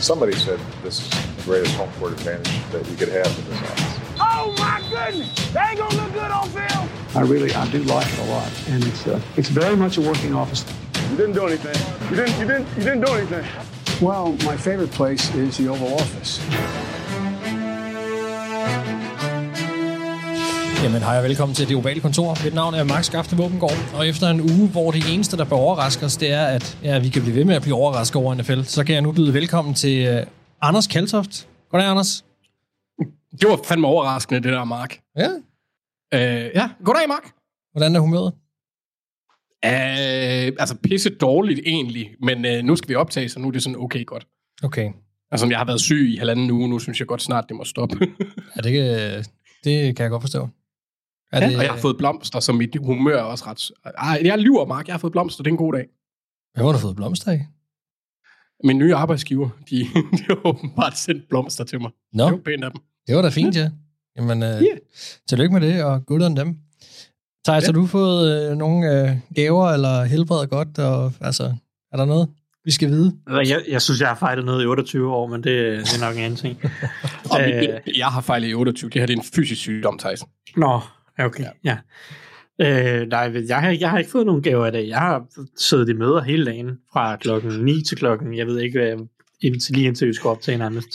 Somebody said this is the greatest home court advantage that you could have in this office. Oh my goodness! They ain't gonna look good on film. I really, I do like it a lot, and it's uh, it's very much a working office. You didn't do anything. You didn't. You didn't. You didn't do anything. Well, my favorite place is the Oval Office. Jamen, hej og velkommen til det ovale kontor. Mit navn er Max Skafte Våbengård, og efter en uge, hvor det eneste, der bør overraske os, det er, at ja, vi kan blive ved med at blive overrasket over NFL, så kan jeg nu byde velkommen til uh, Anders Kaltoft. Goddag, Anders. Det var fandme overraskende, det der, Mark. Ja. Øh, ja, goddag, Mark. Hvordan er humøret? Øh, altså, pisse dårligt egentlig, men øh, nu skal vi optage, så nu er det sådan okay godt. Okay. Altså, jeg har været syg i halvanden uge, nu synes jeg godt snart, det må stoppe. Ja, det, kan, det kan jeg godt forstå. Er ja, det, og jeg har fået blomster, så mit humør er også ret... Ej, jeg lyver, Mark. Jeg har fået blomster. Det er en god dag. Hvad har du fået blomster af? Min nye arbejdsgiver, de, de har åbenbart sendt blomster til mig. Nå, Det var pænt af dem. det var da fint, ja. Jamen, uh, Ja. tillykke med det, og good on dem. Thijs, Ja. har du fået uh, nogle uh, gaver, eller helbredet godt? Og, altså, er der noget, vi skal vide? Altså, Jeg, jeg synes, jeg har fejlet noget i 28 år, men det, det er nok en anden ting. Og Øh. mit, jeg har fejlet i 28. Det her det er en fysisk sygdom, Thijs. Nå, ja, okay. Ja. ja. Øh, nej, jeg har, jeg har ikke fået nogen gaver i dag. Jeg har siddet i møder hele dagen, fra klokken 9 til klokken, jeg ved ikke, hvad, indtil, lige indtil vi skal optage nærmest.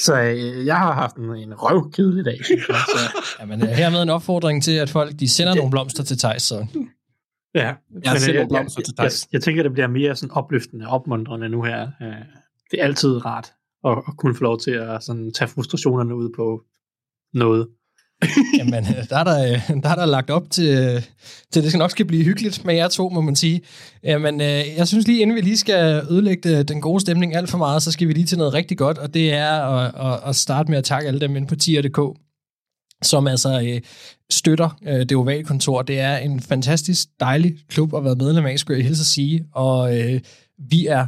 Så øh, jeg har haft en, en røvkedelig dag. jeg. Så, Jamen, uh, hermed en opfordring til, at folk de sender nogle blomster til Thijs, så ja. Jeg Men, sender øh, blomster til jeg, jeg, dig. jeg tænker, det bliver mere sådan opløftende, opmuntrende nu her. Øh, Det er altid rart at, at kunne få lov til at sådan, tage frustrationerne ud på noget. Jamen, øh, der er der, øh, der er der lagt op til, øh, til, det skal nok skal blive hyggeligt med jer to, må man sige. Jamen, jeg synes lige, inden vi lige skal ødelægge den gode stemning alt for meget, så skal vi lige til noget rigtig godt, og det er at, at, at starte med at takke alle dem inde på tier.dk, som altså øh, støtter øh, det ovale kontor. Det er en fantastisk dejlig klub at være medlem af, skulle jeg hilse at sige, og øh, vi er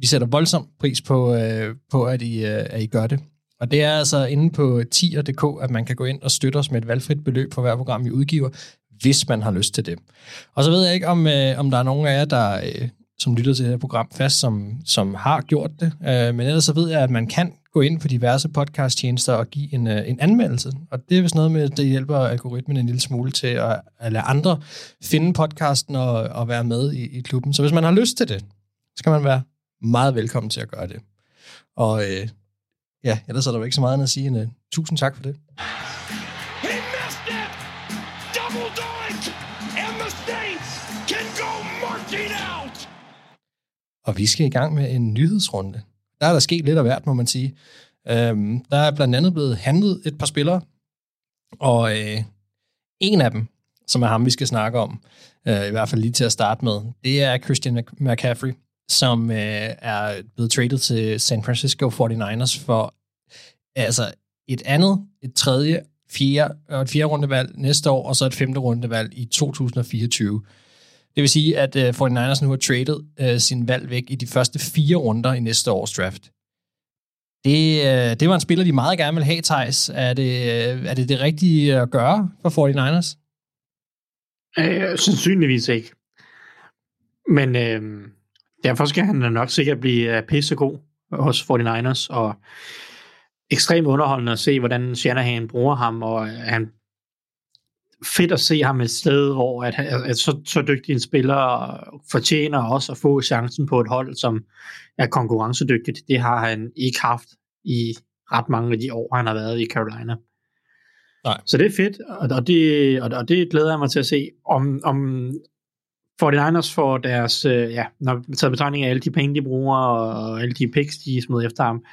vi sætter voldsom pris på, øh, på at, I, øh, at I gør det. Og det er altså inde på tier.dk, at man kan gå ind og støtte os med et valgfrit beløb på hver program, vi udgiver, hvis man har lyst til det. Og så ved jeg ikke, om, øh, om der er nogen af jer, der, øh, som lytter til det her program fast, som, som har gjort det. Øh, men ellers så ved jeg, at man kan gå ind på diverse podcasttjenester og give en, øh, en anmeldelse. Og det er vist noget med, at det hjælper algoritmen en lille smule til at, at lade andre finde podcasten og, og være med i, i klubben. Så hvis man har lyst til det, så kan man være meget velkommen til at gøre det. Og øh, ja, ellers er der jo ikke så meget andet at sige end uh, tusind tak for det. He missed it! Double doink! And the Saints can go marching out! Og vi skal i gang med en nyhedsrunde. Der er der sket lidt af hvert, må man sige. Øhm, der er blandt andet blevet handlet et par spillere, og øh, en af dem, som er ham, vi skal snakke om, øh, i hvert fald lige til at starte med, det er Christian Mc- McCaffrey, som øh, er blevet traded til San Francisco 49ers for altså et andet, et tredje, fjerde, og et fjerde rundevalg næste år, og så et femte rundevalg i 2024. Det vil sige, at øh, 49ers nu har traded øh, sin valg væk i de første fire runder i næste års draft. Det, øh, det var en spiller, de meget gerne vil have, Thijs. Er det, øh, er det det rigtige at gøre for 49ers? Øh, sandsynligvis ikke. Men øh, derfor skal han nok sikkert blive øh, pissegod hos 49ers, og ekstremt underholdende at se, hvordan Shanahan bruger ham, og øh, han fedt at se ham et sted, hvor at, at, så, så dygtig en spiller fortjener også at få chancen på et hold, som er konkurrencedygtigt. Det har han ikke haft i ret mange af de år, han har været i Carolina. Nej. Så det er fedt, og, det, og det glæder jeg mig til at se, om, om 49ers får deres, øh, ja, når vi tager betragtning af alle de penge, de bruger, og alle de picks, de smider efter ham,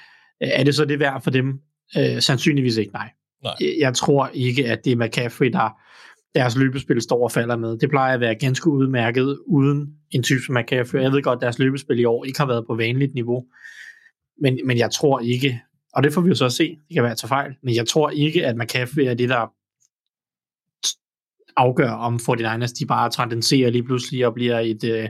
øh, er det så det værd for dem? Øh, sandsynligvis ikke, nej. Nej. Jeg, jeg tror ikke, at det er McCaffrey, der deres løbespil står og falder med. Det plejer at være ganske udmærket uden en type som McCaffrey. Jeg ved godt, at deres løbespil i år ikke har været på vanligt niveau, men, men jeg tror ikke, og det får vi jo så se, det kan være til fejl, men jeg tror ikke, at McCaffrey er det, der afgør, om 49ers de bare tendenserer lige pludselig og bliver et, øh,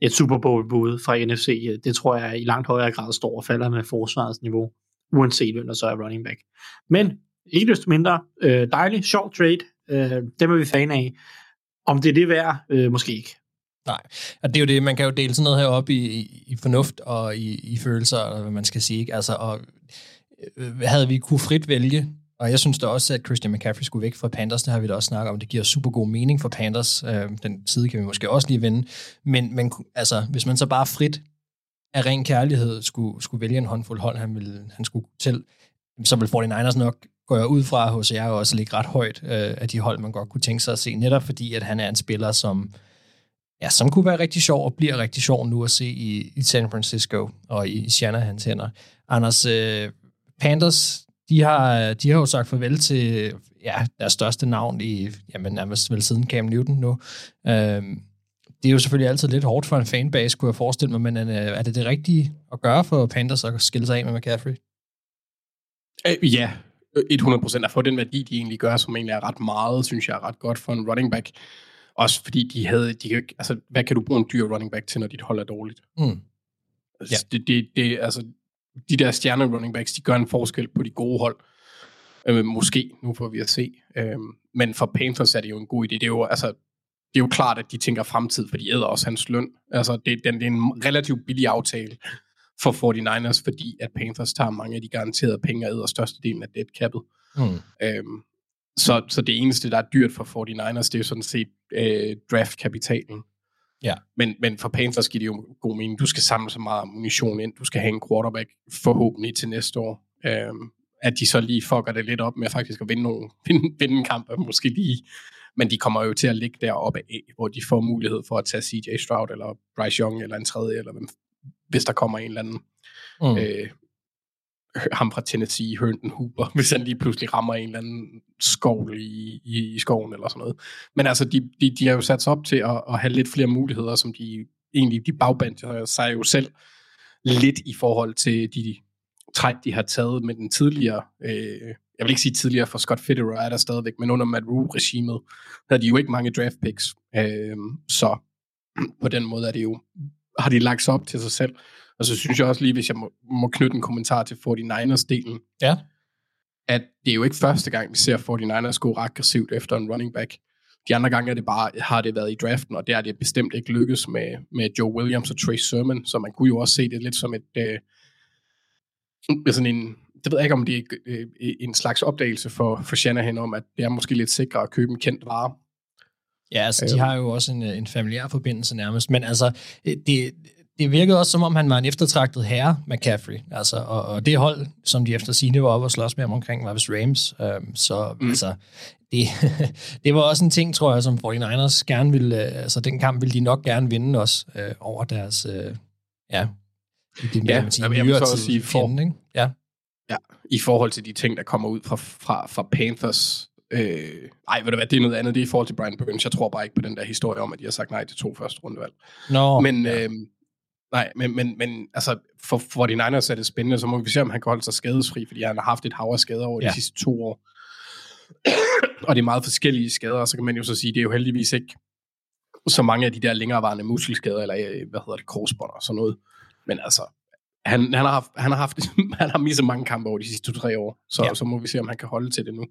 et Super Bowl-bud fra NFC. Det tror jeg i langt højere grad står og falder med forsvarets niveau, uanset hvem der så er running back. Men ikke desto mindre, øh, dejlig, sjov trade, øh, dem er vi fan af. Om det er det værd, øh, måske ikke. Nej, og det er jo det, man kan jo dele sådan noget her op i, i, i fornuft og i, i følelser, eller hvad man skal sige. Ikke? Altså, og, øh, havde vi kunne frit vælge, og jeg synes da også, at Christian McCaffrey skulle væk fra Panthers, det har vi da også snakket om, det giver super god mening for Panthers, øh, den side kan vi måske også lige vende, men, men altså, hvis man så bare frit af ren kærlighed skulle, skulle vælge en håndfuld hold, han, ville, han skulle til, så vil 49ers nok går jeg ud fra hos jer også ligge ret højt øh, af de hold, man godt kunne tænke sig at se, netop fordi, at han er en spiller, som, ja, som kunne være rigtig sjov og bliver rigtig sjov nu at se i, i San Francisco og i, i Shanahans hænder. Anders, øh, Panthers, de har, de har jo sagt farvel til ja, deres største navn i, jamen nærmest vel siden Cam Newton nu. Øh, det er jo selvfølgelig altid lidt hårdt for en fanbase, kunne jeg forestille mig, men øh, er det det rigtige at gøre for Panthers at skille sig af med McCaffrey? Øh, ja, 100% at få den værdi, de egentlig gør, som egentlig er ret meget, synes jeg er ret godt for en running back. Også fordi de havde, de kan, altså, hvad kan du bruge en dyr running back til, når dit hold er dårligt? Mm. Altså, ja. det, det, det, altså, de der stjerne running backs, de gør en forskel på de gode hold. Øh, måske, nu får vi at se. Øh, men for Panthers er det jo en god idé. Det er jo, altså, det er jo klart, at de tænker fremtid, for de æder også hans løn. Altså, det, den, det er en relativt billig aftale for 49ers, fordi at Panthers tager mange af de garanterede penge og æder størstedelen af dead cap'et. Mm. Øhm, så, så det eneste, der er dyrt for 49ers, det er jo sådan set øh, draftkapitalen. Ja. Men, men for Panthers giver det jo god mening. Du skal samle så meget ammunition ind. Du skal have en quarterback forhåbentlig til næste år. Øhm, at de så lige fucker det lidt op med faktisk at vinde, nogle, vinde, vinde en kamp, måske lige. Men de kommer jo til at ligge deroppe af, hvor de får mulighed for at tage CJ Stroud, eller Bryce Young, eller en tredje, eller hvem, hvis der kommer en eller anden mm. øh, ham fra Tennessee, Herndon Hooper, hvis han lige pludselig rammer en eller anden skov i, i, i skoven eller sådan noget. Men altså, de, de, de har jo sat sig op til at, at have lidt flere muligheder, som de egentlig, de bagbandt sig jo selv lidt i forhold til de træk, de har taget med den tidligere, øh, jeg vil ikke sige tidligere, for Scott Fitterer er der stadigvæk, men under Matt Rule-regimet, der er de jo ikke mange draft picks. Øh, så på den måde er det jo, har de lagt sig op til sig selv. Og så synes jeg også lige, hvis jeg må, må knytte en kommentar til 49ers-delen, ja. at det er jo ikke første gang, vi ser 49ers gå aggressivt efter en running back. De andre gange er det bare, har det været i draften, og der er det bestemt ikke lykkes med, med Joe Williams og Trace Sermon, så man kunne jo også se det lidt som et, øh, sådan en, det ved jeg ikke, om det er øh, en slags opdagelse for, for Shanahan om, at det er måske lidt sikrere at købe en kendt vare. Ja, altså, de har jo også en, en familiær forbindelse nærmest, men altså, det, det virkede også, som om han var en eftertragtet herre, McCaffrey. Altså, og, og det hold, som de efter sine var oppe og slås med om omkring, var vist Rams. Um, så mm. altså, det, det var også en ting, tror jeg, som 49ers gerne ville, altså den kamp ville de nok gerne vinde også øh, over deres, øh, ja, det, ja, man sige, jeg vil så også sige, for, fjenden, ikke? Ja. ja, i forhold til de ting, der kommer ud fra, fra, fra Panthers, Øh, ej, ved du hvad, det er noget andet. Det er i forhold til Brian Burns. Jeg tror bare ikke på den der historie om, at de har sagt nej til to første rundevalg. No, men, ja. øh, nej, men, men, men altså, for, for de Niners er det spændende, så må vi se, om han kan holde sig skadesfri, fordi han har haft et hav af skader over ja. de sidste to år. og det er meget forskellige skader, så kan man jo så sige, det er jo heldigvis ikke så mange af de der længerevarende muskelskader, eller øh, hvad hedder det, korsbånd og sådan noget. Men altså, han, han, har haft, han har haft han har misset mange kampe over de sidste to-tre år, så, ja. så må vi se, om han kan holde til det nu.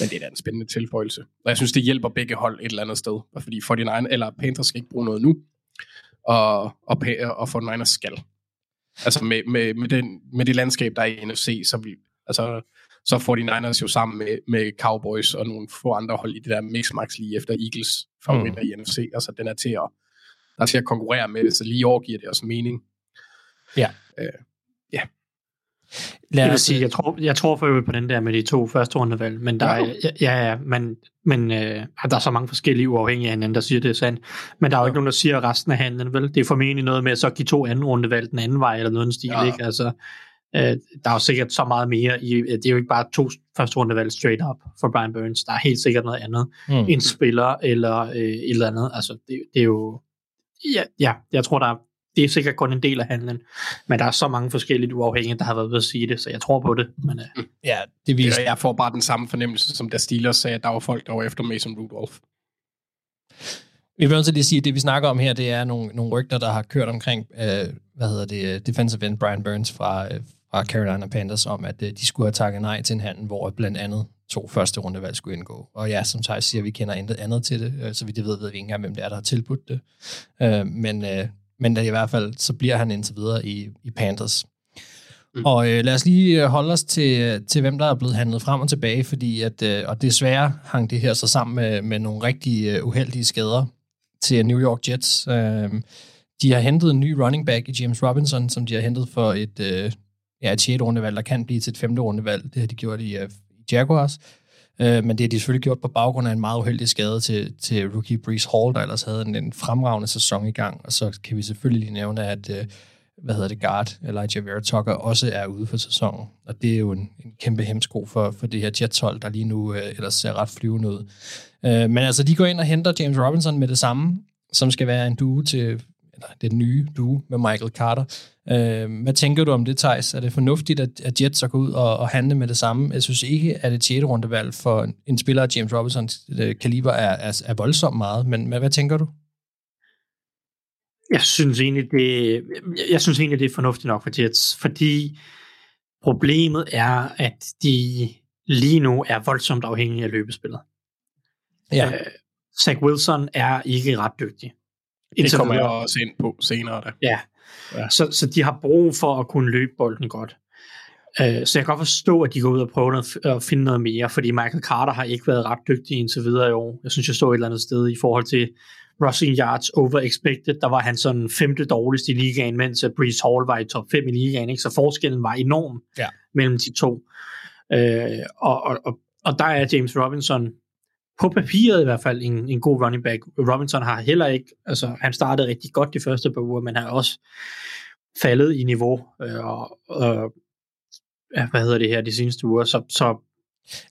Men det er da en spændende tilføjelse. Og jeg synes, det hjælper begge hold et eller andet sted. Fordi 49 eller Panthers skal ikke bruge noget nu, og, og, og 49ers skal. Altså med, med, med, den, med det landskab, der er i NFC, så, vi, altså, så 49ers jo sammen med, med Cowboys og nogle få andre hold i det der mixmax lige efter Eagles favoritter mm. i NFC. Altså den er til at, der er til at konkurrere med det, så lige år giver det også mening. Ja. Øh, ja. Lad jeg vil sige, jeg tror, jeg tror for øvrigt på den der med de to første rundevalg, men der ja. er, ja, ja, men, men øh, der er så mange forskellige uafhængige af hinanden, der siger, det er sandt. Men der er jo ikke nogen, der siger resten af handlen, vel? Det er formentlig noget med at så give to anden rundevalg den anden vej, eller noget stil, ja. ikke? Altså, øh, der er jo sikkert så meget mere i, det er jo ikke bare to første rundevalg straight up for Brian Burns, der er helt sikkert noget andet. Mm. En spiller, eller øh, et eller andet, altså, det, det er jo, ja, ja, jeg tror, der er det er sikkert kun en del af handlen, men der er så mange forskellige uafhængige, der har været ved at sige det, så jeg tror på det. Men, uh... Ja, det viser. Jeg får bare den samme fornemmelse, som da Steelers sagde, at der var folk, der var efter Mason Rudolph. Vi vil også lige sige, at det vi snakker om her, det er nogle, nogle rygter, der har kørt omkring, øh, hvad hedder det, defensive end Brian Burns fra, øh, fra Carolina Panthers, om at øh, de skulle have takket nej til en handel, hvor blandt andet to første rundevalg skulle indgå. Og ja, som Thijs siger, vi kender intet andet til det, øh, så vidt jeg ved, ved vi ikke engang, hvem det er, der har tilbudt det. Øh, men, øh, men i hvert fald, så bliver han indtil videre i, i Panthers. Mm. Og øh, lad os lige holde os til, til, hvem der er blevet handlet frem og tilbage, fordi at, øh, og desværre hang det her så sammen med, med nogle rigtig øh, uheldige skader til New York Jets. Øh, de har hentet en ny running back i James Robinson, som de har hentet for et, øh, ja, et 6. rundevalg, der kan blive til et 5. rundevalg. Det har de gjort i, uh, i Jaguars. Øh, men det har de selvfølgelig gjort på baggrund af en meget uheldig skade til, til rookie Brees Hall, der ellers havde en, en fremragende sæson i gang. Og så kan vi selvfølgelig lige nævne, at øh, hvad hedder det, guard, Elijah Vera Tucker, også er ude for sæsonen. Og det er jo en, en kæmpe hemsko for, for det her Jets-hold, der lige nu øh, ellers ser ret flyvende ud. Øh, men altså, de går ind og henter James Robinson med det samme, som skal være en duo til eller den nye duo med Michael Carter. Øh, hvad tænker du om det, Thijs? Er det fornuftigt, at, at Jets så går ud og, og handle med det samme? Jeg synes ikke, at et 6. rundevalg for en spiller af James Robinsons øh, kaliber er, er, er voldsomt meget, men hvad, hvad tænker du? Jeg synes egentlig, det, jeg synes egentlig, det er fornuftigt nok for Jets, fordi problemet er, at de lige nu er voldsomt afhængige af løbespillet. Ja. Uh, Zach Wilson er ikke ret dygtig. Det kommer jeg også ind på senere. Da. Ja, ja. Så, så de har brug for at kunne løbe bolden godt. Uh, så jeg kan godt forstå, at de går ud og prøver at, at finde noget mere, fordi Michael Carter har ikke været ret dygtig indtil videre i år. Jeg synes, jeg står et eller andet sted i forhold til rushing yards over expected. Der var han sådan femte dårligst i ligaen, mens Brees Hall var i top 5 i ligaen. Ikke? Så forskellen var enorm ja. mellem de to. Uh, og, og, og, og der er James Robinson på papiret i hvert fald en, en god running back. Robinson har heller ikke, altså han startede rigtig godt de første par uger, men har også faldet i niveau, øh, og, og hvad hedder det her, de seneste uger, så, så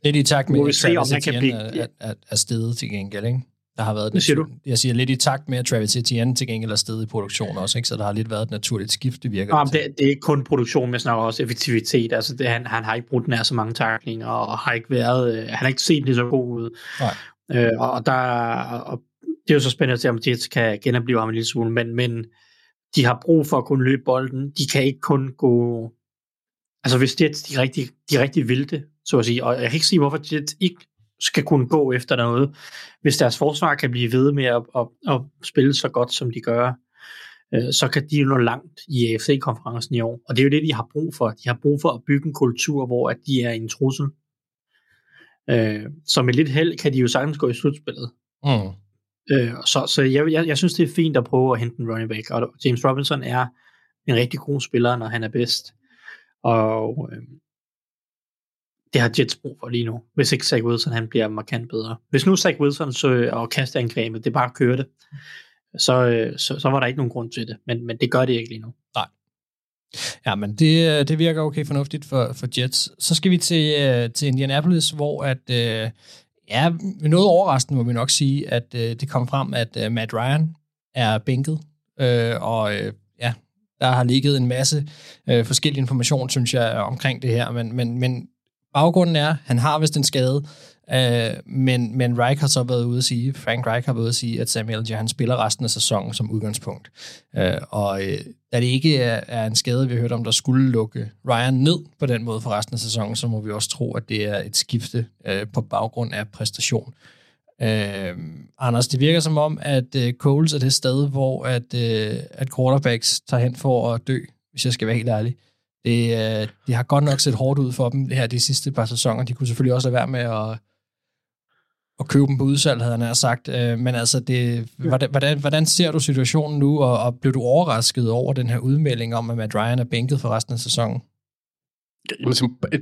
Lidt i takt med, at Travis Etienne er, er, er stedet til gengæld, ikke? Der har været Hvad siger du? Jeg siger lidt i takt med, at Travis Etienne til gengæld er stedet i produktion også, ikke? så der har lidt været et naturligt skift, det virker ja, det, det, er ikke kun produktion, men snakker også effektivitet. Altså det, han, han har ikke brugt nær så mange taklinger, og har ikke været, øh, han har ikke set lige så god ud. Nej. Øh, og, der, og det er jo så spændende at se, om Jets kan genopleve ham en lille smule, men, men de har brug for at kunne løbe bolden. De kan ikke kun gå... Altså hvis Jets de rigtig, de rigtig vilde, så at sige, og jeg kan ikke sige, hvorfor Jets ikke skal kunne gå efter noget, hvis deres forsvar kan blive ved med at, at, at spille så godt, som de gør, øh, så kan de jo nå langt i AFC-konferencen i år. Og det er jo det, de har brug for. De har brug for at bygge en kultur, hvor at de er en trussel. Øh, så med lidt held kan de jo sagtens gå i slutspillet. Mm. Øh, så så jeg, jeg, jeg synes, det er fint at prøve at hente en running back. Og James Robinson er en rigtig god spiller, når han er bedst. Og øh, det har Jets brug for lige nu, hvis ikke Zach Wilson han bliver markant bedre. Hvis nu Zach Wilson så, øh, og kasteangrebet, det bare kører det, så, øh, så, så var der ikke nogen grund til det. Men, men det gør det ikke lige nu. Nej. Ja, men det, øh, det virker okay fornuftigt for, for Jets. Så skal vi til, til Indianapolis, hvor at, ja, noget overraskende må vi nok sige, at det kom frem, at Matt Ryan er bænket, øh, og ja, der har ligget en masse forskellige information, synes jeg, omkring det her, men, men, men baggrunden er, han har vist en skade, øh, men, men Reich har så været ude at sige, Frank Reich har været ude at sige, at Samuel Jahan spiller resten af sæsonen som udgangspunkt. Øh, og øh, da det ikke er, er en skade, vi har hørt om, der skulle lukke Ryan ned på den måde for resten af sæsonen, så må vi også tro, at det er et skifte øh, på baggrund af præstation. Øh, Anders, det virker som om, at øh, Coles er det sted, hvor at, øh, at quarterbacks tager hen for at dø, hvis jeg skal være helt ærlig. Det, øh, det har godt nok set hårdt ud for dem det her de sidste par sæsoner. De kunne selvfølgelig også lade være med at, at købe dem på udsalg, havde han sagt. Øh, men altså, det, hvordan, hvordan, hvordan ser du situationen nu, og, og blev du overrasket over den her udmelding om, at Matt Ryan er bænket for resten af sæsonen? Jamen,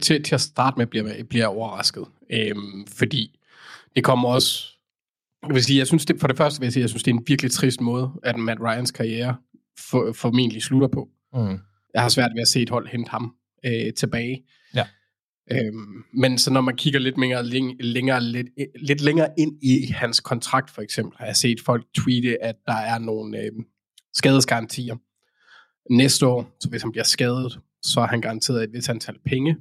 til, til at starte med bliver, bliver jeg overrasket. Øhm, fordi det kommer også... Jeg vil sige, jeg synes det, for det første vil jeg sige, jeg synes, det er en virkelig trist måde, at Matt Ryans karriere for, formentlig slutter på. Mm jeg har svært ved at se et hold hente ham øh, tilbage. Ja. Øhm, men så når man kigger lidt længere, længere, lidt, lidt længere ind i hans kontrakt for eksempel, har jeg set folk tweete, at der er nogle øh, skadesgarantier. Næste år, så hvis han bliver skadet, så er han garanteret et vis antal penge,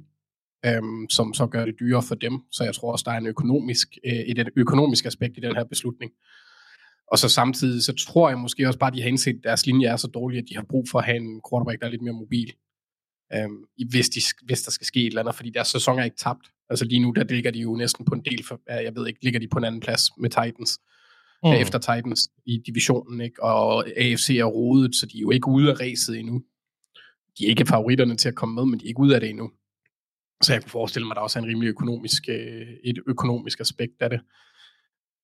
øhm, som så gør det dyrere for dem. Så jeg tror også, der er en økonomisk, øh, et økonomisk aspekt i den her beslutning. Og så samtidig, så tror jeg måske også bare, at de har indset, at deres linje er så dårlig, at de har brug for at have en quarterback, der er lidt mere mobil. Øhm, hvis, de, hvis der skal ske et eller andet, fordi deres sæson er ikke tabt. Altså lige nu, der ligger de jo næsten på en del, for, jeg ved ikke, ligger de på en anden plads med Titans, mm. efter Titans i divisionen, ikke? og AFC er rodet, så de er jo ikke ude af racet endnu. De er ikke favoritterne til at komme med, men de er ikke ude af det endnu. Så jeg kunne forestille mig, at der også er en rimelig økonomisk, øh, et økonomisk aspekt af det.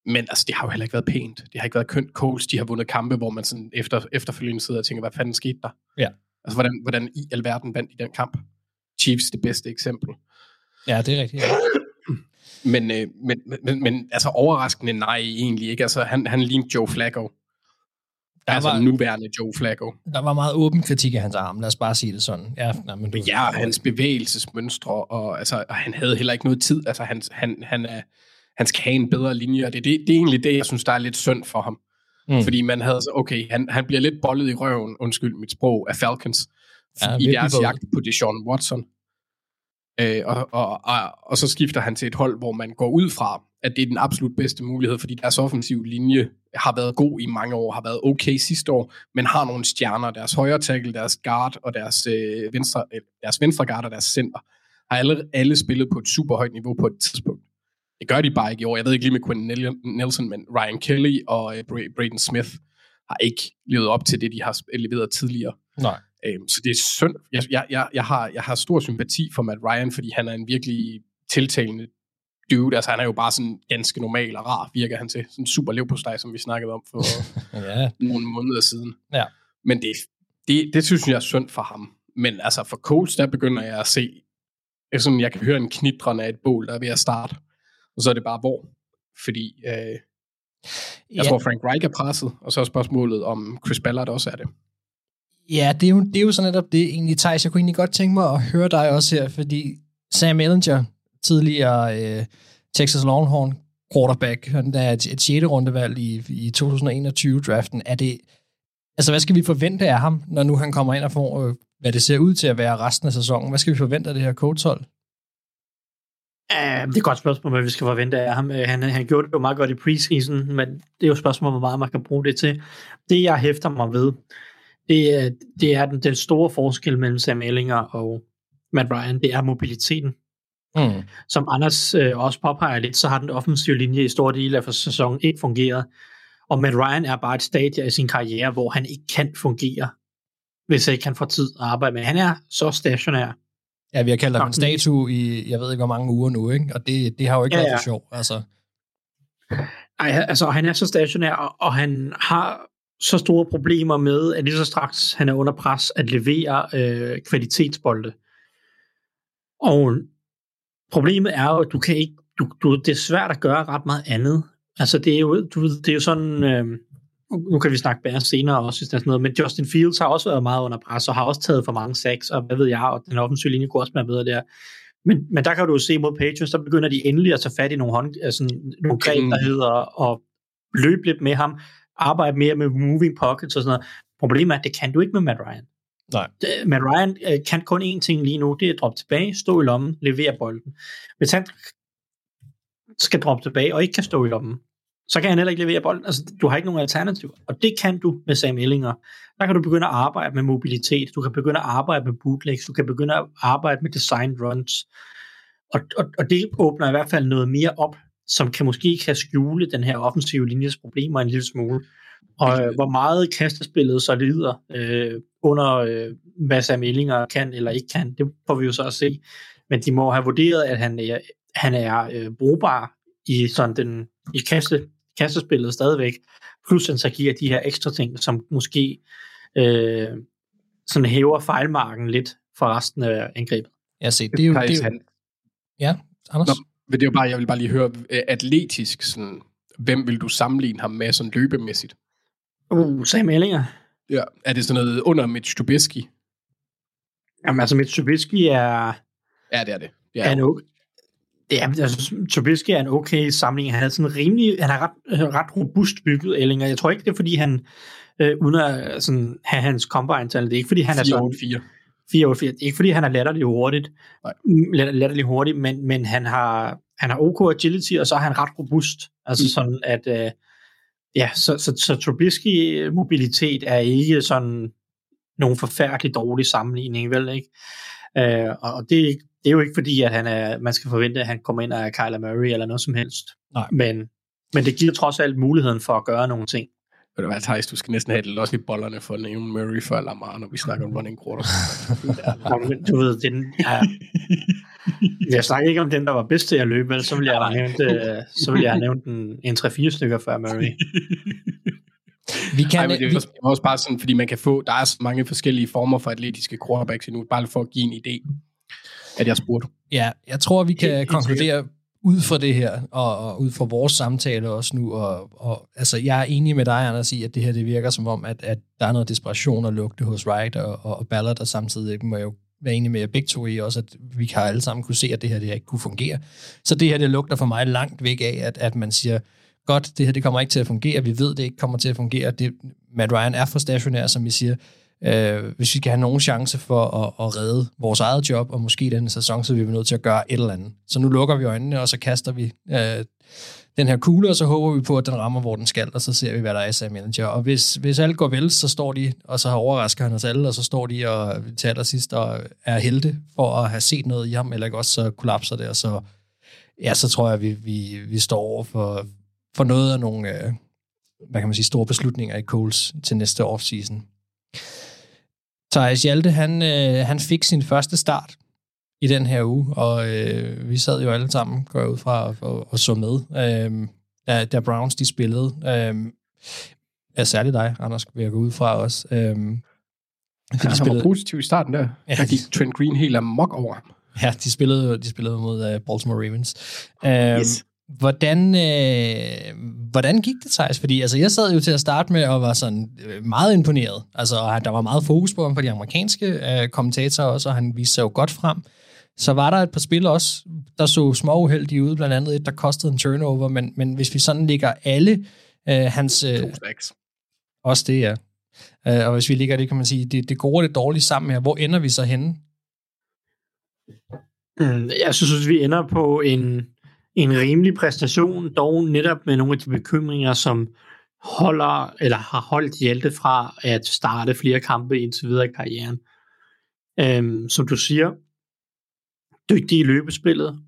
Men altså, det har jo heller ikke været pænt. Det har ikke været kønt. Coles, de har vundet kampe, hvor man sådan efter, efterfølgende sidder og tænker, hvad fanden skete der? Ja. Altså, hvordan, hvordan i alverden vandt i den kamp? Chiefs det bedste eksempel. Ja, det er rigtigt. Ja. Men, øh, men, men, men altså overraskende nej, egentlig ikke. Altså, han, han lignede Joe Flacco. Der altså var, nuværende Joe Flacco. Der var meget åben kritik af hans arm, lad os bare sige det sådan. Ja, nej, men du, ja hans bevægelsesmønstre, og, altså, og han havde heller ikke noget tid. Altså, han, han, han, er, han skal have en bedre linje, og det, det, det er egentlig det, jeg synes, der er lidt synd for ham. Mm. Fordi man havde så, okay, han, han bliver lidt bollet i røven, undskyld mit sprog, af Falcons, ja, i deres jagt på Deshaun Watson. Øh, og, og, og, og så skifter han til et hold, hvor man går ud fra, at det er den absolut bedste mulighed, fordi deres offensive linje har været god i mange år, har været okay sidste år, men har nogle stjerner. Deres højre tackle, deres guard og deres, øh, venstre, øh, deres venstre guard og deres center har alle, alle spillet på et super højt niveau på et tidspunkt. Det gør de bare ikke i år. Jeg ved ikke lige med Quentin Nelson, men Ryan Kelly og øh, Braden Smith har ikke levet op til det, de har leveret tidligere. Nej. Øhm, så det er synd. Jeg, jeg, jeg, jeg, har, jeg har stor sympati for Matt Ryan, fordi han er en virkelig tiltalende dude. Altså han er jo bare sådan ganske normal og rar, virker han til. Sådan en super levpostej, som vi snakkede om for ja. nogle måneder siden. Ja. Men det, det, det synes jeg er synd for ham. Men altså for Colts, der begynder jeg at se, jeg, sådan, jeg kan høre en knitren af et bål, der er ved at starte. Og så er det bare hvor. Fordi øh, jeg ja. tror, Frank Reich er presset, og så er spørgsmålet, om Chris Ballard også er det. Ja, det er jo, det er jo sådan netop det egentlig, Thijs. Jeg kunne egentlig godt tænke mig at høre dig også her, fordi Sam Ellinger, tidligere øh, Texas Longhorn quarterback, han er et, et 6. rundevalg i, i 2021-draften, er det, altså hvad skal vi forvente af ham, når nu han kommer ind og får, øh, hvad det ser ud til at være resten af sæsonen? Hvad skal vi forvente af det her coachhold? Uh, det er et godt spørgsmål, hvad vi skal forvente af ham. Uh, han, han gjorde det jo meget godt i preseason, men det er jo et spørgsmål, hvor meget man kan bruge det til. Det, jeg hæfter mig ved, det er, det er den, den store forskel mellem Sam Ellinger og Matt Ryan, det er mobiliteten. Mm. Som Anders øh, også påpeger lidt, så har den offensive linje i stor del af sæsonen ikke fungeret. Og Matt Ryan er bare et stadie i sin karriere, hvor han ikke kan fungere, hvis han ikke kan få tid at arbejde med. Han er så stationær. Ja, vi har kaldt ham en statue i, jeg ved ikke hvor mange uger nu, ikke? og det, det har jo ikke ja, været for sjov. Altså. Ej, altså han er så stationær, og, og han har så store problemer med, at lige så straks han er under pres, at levere øh, kvalitetsbolde. Og problemet er jo, at du kan ikke, du, du, det er svært at gøre ret meget andet. Altså det er jo, du, det er jo sådan, øh, nu kan vi snakke bare senere også, sådan noget, men Justin Fields har også været meget under pres, og har også taget for mange sacks, og hvad ved jeg, og den offensive linje kunne også være bedre der. Men, men der kan du jo se mod Patriots, så begynder de endelig at tage fat i nogle, hånd, altså, nogle greb, der hedder at løbe lidt med ham, arbejde mere med moving pockets og sådan noget. Problemet er, at det kan du ikke med Matt Ryan. Nej. Matt Ryan øh, kan kun én ting lige nu, det er at droppe tilbage, stå i lommen, levere bolden. Hvis han skal droppe tilbage og ikke kan stå i lommen, så kan han heller ikke levere bolden. Altså, du har ikke nogen alternativ. Og det kan du med Sam Ellinger. Der kan du begynde at arbejde med mobilitet, du kan begynde at arbejde med bootlegs, du kan begynde at arbejde med design runs. Og, og, og det åbner i hvert fald noget mere op som kan måske kan skjule den her offensive linjes problemer en lille smule. Og øh, hvor meget kastespillet så lider øh, under, øh, hvad Sam Ellinger kan eller ikke kan, det får vi jo så at se. Men de må have vurderet, at han er, han er øh, brugbar i sådan den i kaste, kastespillet stadigvæk, plus han så giver de her ekstra ting, som måske øh, sådan hæver fejlmarken lidt for resten af angrebet. Ja, se, det er jo... Det er jo ja, Anders? Nå, det er jo bare, jeg vil bare lige høre, øh, atletisk, sådan, hvem vil du sammenligne ham med sådan løbemæssigt? Uh, Sam Ellinger. Ja, er det sådan noget under Mitch Trubisky? Jamen altså, Mitch Trubisky er... Ja, det er det. det er, er en er, altså, Trubisky er en okay samling. Han er sådan rimelig, han er ret, ret robust bygget, Ellinger. Jeg tror ikke, det er, fordi han, øh, uden at sådan, have hans combine-tal, det er ikke, fordi han 4, er sådan... 4. 4 over 4. Ikke fordi han er latterlig hurtigt, mm, latterlig hurtigt, men, men han har, han har OK agility, og så er han ret robust. Altså mm. sådan, at øh, ja, så, så, så Trubisky mobilitet er ikke sådan nogen forfærdelig dårlig sammenligning, vel ikke? Øh, og det, det er jo ikke fordi, at han er, man skal forvente, at han kommer ind af Kyler Murray eller noget som helst. Nej. Men, men det giver trods alt muligheden for at gøre nogle ting. Ved du hvad, Thijs, du skal næsten have det også i bollerne for Neon Murray for Lamar, når vi snakker om running quarter. Du ved, den, ja, jeg snakker ikke om den, der var bedst til at løbe, men så vil jeg have nævnt, øh, så vil jeg have nævnt en, en 3-4 stykker før Murray. Vi kan, Ej, men det vi, er også, også bare sådan, fordi man kan få, der er så mange forskellige former for atletiske quarterbacks endnu, bare for at give en idé, at jeg spurgte. ja, jeg tror, vi kan Helt- helt konkludere ud fra det her, og, og ud fra vores samtale også nu, og, og altså, jeg er enig med dig, Anders, i, at det her det virker som om, at, at der er noget desperation og lugte hos Wright og, og, og Ballard, og samtidig må jeg jo være enig med jer begge to i også, at vi kan alle sammen kunne se, at det her det her ikke kunne fungere. Så det her, det lugter for mig langt væk af, at, at man siger, godt, det her det kommer ikke til at fungere, vi ved, det ikke kommer til at fungere. Det, Matt Ryan er for stationær, som vi siger. Øh, hvis vi skal have nogen chance for at, at redde vores eget job, og måske denne sæson, så er vi nødt til at gøre et eller andet. Så nu lukker vi øjnene, og så kaster vi øh, den her kugle, og så håber vi på, at den rammer, hvor den skal, og så ser vi, hvad der er i Sam Manager. Og hvis, hvis alt går vel, så står de, og så har overrasker han os alle, og så står de og til allersidst og er helte for at have set noget i ham, eller ikke også, så kollapser det, og så, ja, så tror jeg, vi, vi, vi står over for, for noget af nogle, øh, hvad kan man sige, store beslutninger i Coles til næste offseason. Thijs Hjalte, han, øh, han fik sin første start i den her uge, og øh, vi sad jo alle sammen, går jeg ud fra, og, og, og så med, øh, da, da Browns de spillede. Øh, ja, særligt dig, Anders, vil jeg gå ud fra også. Øh, Han var positiv i starten der. Ja. Ja. Der gik Trent Green helt amok over ham. Ja, de spillede, de spillede mod uh, Baltimore Ravens. Uh, Yes. Hvordan, øh, hvordan gik det, Thijs? Fordi altså, jeg sad jo til at starte med og var sådan øh, meget imponeret. Altså, og der var meget fokus på ham på de amerikanske øh, kommentatorer også, og han viste sig jo godt frem. Så var der et par spil også, der så små uheldige ud, blandt andet et, der kostede en turnover, men, men hvis vi sådan ligger alle øh, hans... Øh, To stacks. også det, ja. Øh, og hvis vi ligger det, kan man sige, det, det gode og det dårlige sammen her, hvor ender vi så henne? Mm, Jeg synes, vi ender på en, en rimelig præstation, dog netop med nogle af de bekymringer, som holder, eller har holdt Hjalte fra at starte flere kampe indtil videre i karrieren. Øhm, som du siger, dygtig i løbespillet,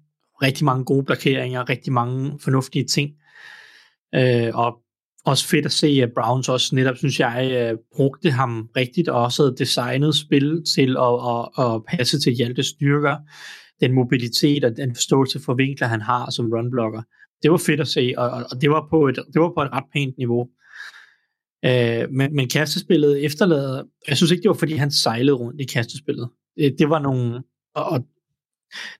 rigtig mange gode blokeringer, rigtig mange fornuftige ting, øh, og også fedt at se, at Browns også netop, synes jeg, øh, brugte ham rigtigt, og også havde designet spil til at, at, at passe til Hjaltes styrker, den mobilitet og den forståelse for vinkler, han har som runblocker. Det var fedt at se, og, og og det, var på et, det var på et ret pænt niveau. Øh, men, men kastespillet efterlader, jeg synes ikke, det var fordi, han sejlede rundt i kastespillet. Det, det var nogle, og, og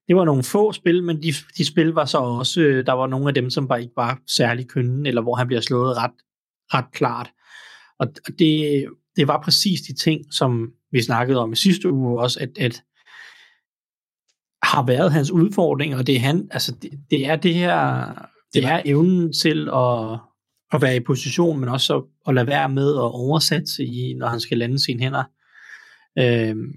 det var nogle få spil, men de, de spil var så også, øh, der var nogle af dem, som bare ikke var særlig kønne, eller hvor han bliver slået ret, ret klart. Og og det, det var præcis de ting, som vi snakkede om i sidste uge også, at, at har været hans udfordring, og det er, han, altså det, det er det her, det er evnen til at, at være i position, men også at, at lade være med at oversætte i, når han skal lande sine hænder. Øhm,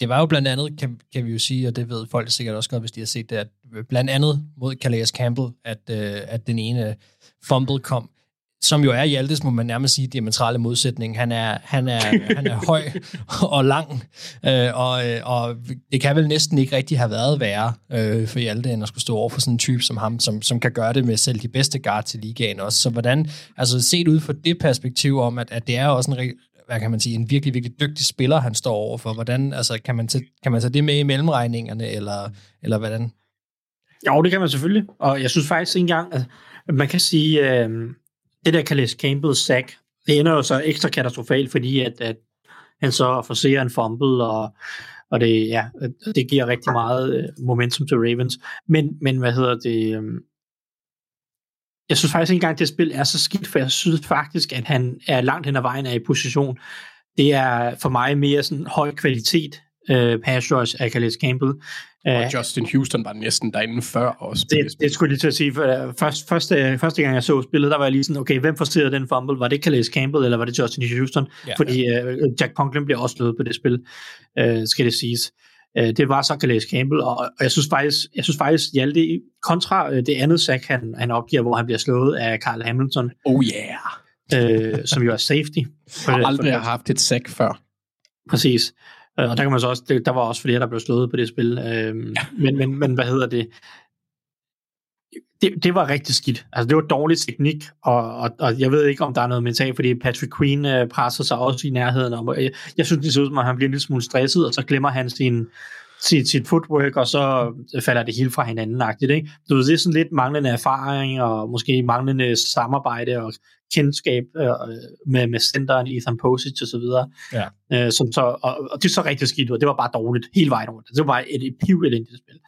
det var jo blandt andet, kan, kan vi jo sige, og det ved folk sikkert også godt, hvis de har set det, at blandt andet mod Calais Campbell, at, øh, at den ene fumble kom, som jo er Hjaltes, må man nærmest sige, diametrale modsætning. Han er, han er, han er høj og lang, øh, og, øh, og det kan vel næsten ikke rigtig have været værre øh, for Hjalte, end at skulle stå over for sådan en type som ham, som, som kan gøre det med selv de bedste guards i ligaen også. Så hvordan, altså set ud fra det perspektiv om, at, at det er også en hvad kan man sige, en virkelig, virkelig dygtig spiller, han står overfor. Hvordan, altså, kan man, tage, kan man tage det med i mellemregningerne, eller, eller hvordan? Jo, det kan man selvfølgelig. Og jeg synes faktisk ikke engang, at man kan sige, øh, det der Calais Campbell sack, det ender jo så ekstra katastrofalt, fordi at, at han så forser en fumble, og, og det, ja, det giver rigtig meget øh, momentum til Ravens. Men, men hvad hedder det? Øh, jeg synes faktisk ikke engang, at det spil er så skidt, for jeg synes faktisk, at han er langt hen ad vejen af i position. Det er for mig mere sådan høj kvalitet øh, pass rush af Calais Campbell. Og Justin Houston var næsten derinde før også. Det, det skulle jeg lige til at sige. For, uh, først, første, første gang jeg så spillet, der var jeg lige sådan, okay, hvem forstyrrede den fumble? Var det Calais Campbell, eller var det Justin Houston? Ja. Ja, Fordi uh, Jack Conklin bliver også slået på det spil, uh, skal det siges. Uh, det var så Calais Campbell, og, og jeg synes faktisk, jeg synes faktisk Hjalte, kontra uh, det andet sack, han, han opgiver, hvor han bliver slået af Carl Hamilton, Oh yeah. uh, som jo er safety. Jeg har aldrig haft et sack før. Præcis. Øh, Og der kan man så også, det, der var også flere, der blev slået på det spil. Øhm, men, men, men hvad hedder det? det? Det var rigtig skidt. Altså, det var dårlig teknik, og, og, og jeg ved ikke, om der er noget mentalt, fordi Patrick Queen øh, presser sig også i nærheden. Og jeg, jeg synes, det ser ud som om, han bliver en lille smule stresset, og så glemmer han sin, sit, sit footwork, og så falder det hele fra hinanden-agtigt. Ikke? Du ved, det er sådan lidt manglende erfaring, og måske manglende samarbejde og kendskab øh, med, med centeren Ethan Posic og så videre. Ja. Øh, som så, og, og det så rigtig skidt ud. Det var bare dårligt hele vejen rundt. Det var bare et, et pivelendigt spil.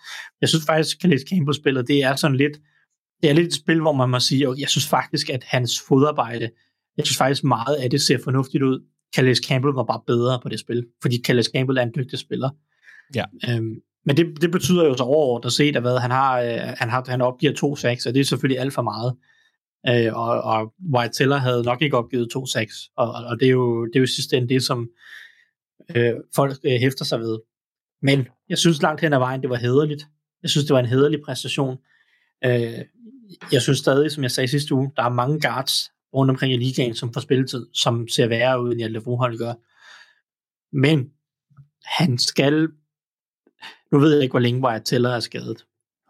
Jeg synes faktisk, Calais Campbell-spillet, det er sådan lidt, det er lidt et spil, hvor man må sige, og jeg synes faktisk, at hans fodarbejde, jeg synes faktisk meget af det ser fornuftigt ud. Calais Campbell var bare bedre på det spil, fordi Calais Campbell er en dygtig spiller. Ja. Øhm, men det, det betyder jo så overordnet set, at hvad, han, har, øh, han, har, han opgiver to sacks, og det er selvfølgelig alt for meget. Øh, og, og White Teller havde nok ikke opgivet to sacks, og, og, og det er jo det er jo sidste ende det, som øh, folk øh, hæfter sig ved. Men jeg synes langt hen ad vejen, det var hederligt. Jeg synes, det var en hederlig præstation. Øh, jeg synes stadig, som jeg sagde sidste uge, der er mange guards rundt omkring i ligaen, som får spilletid, som ser værre ud, end Hjalte Brohold gør. Men han skal... Nu ved jeg ikke, hvor længe Wyatt Teller er skadet.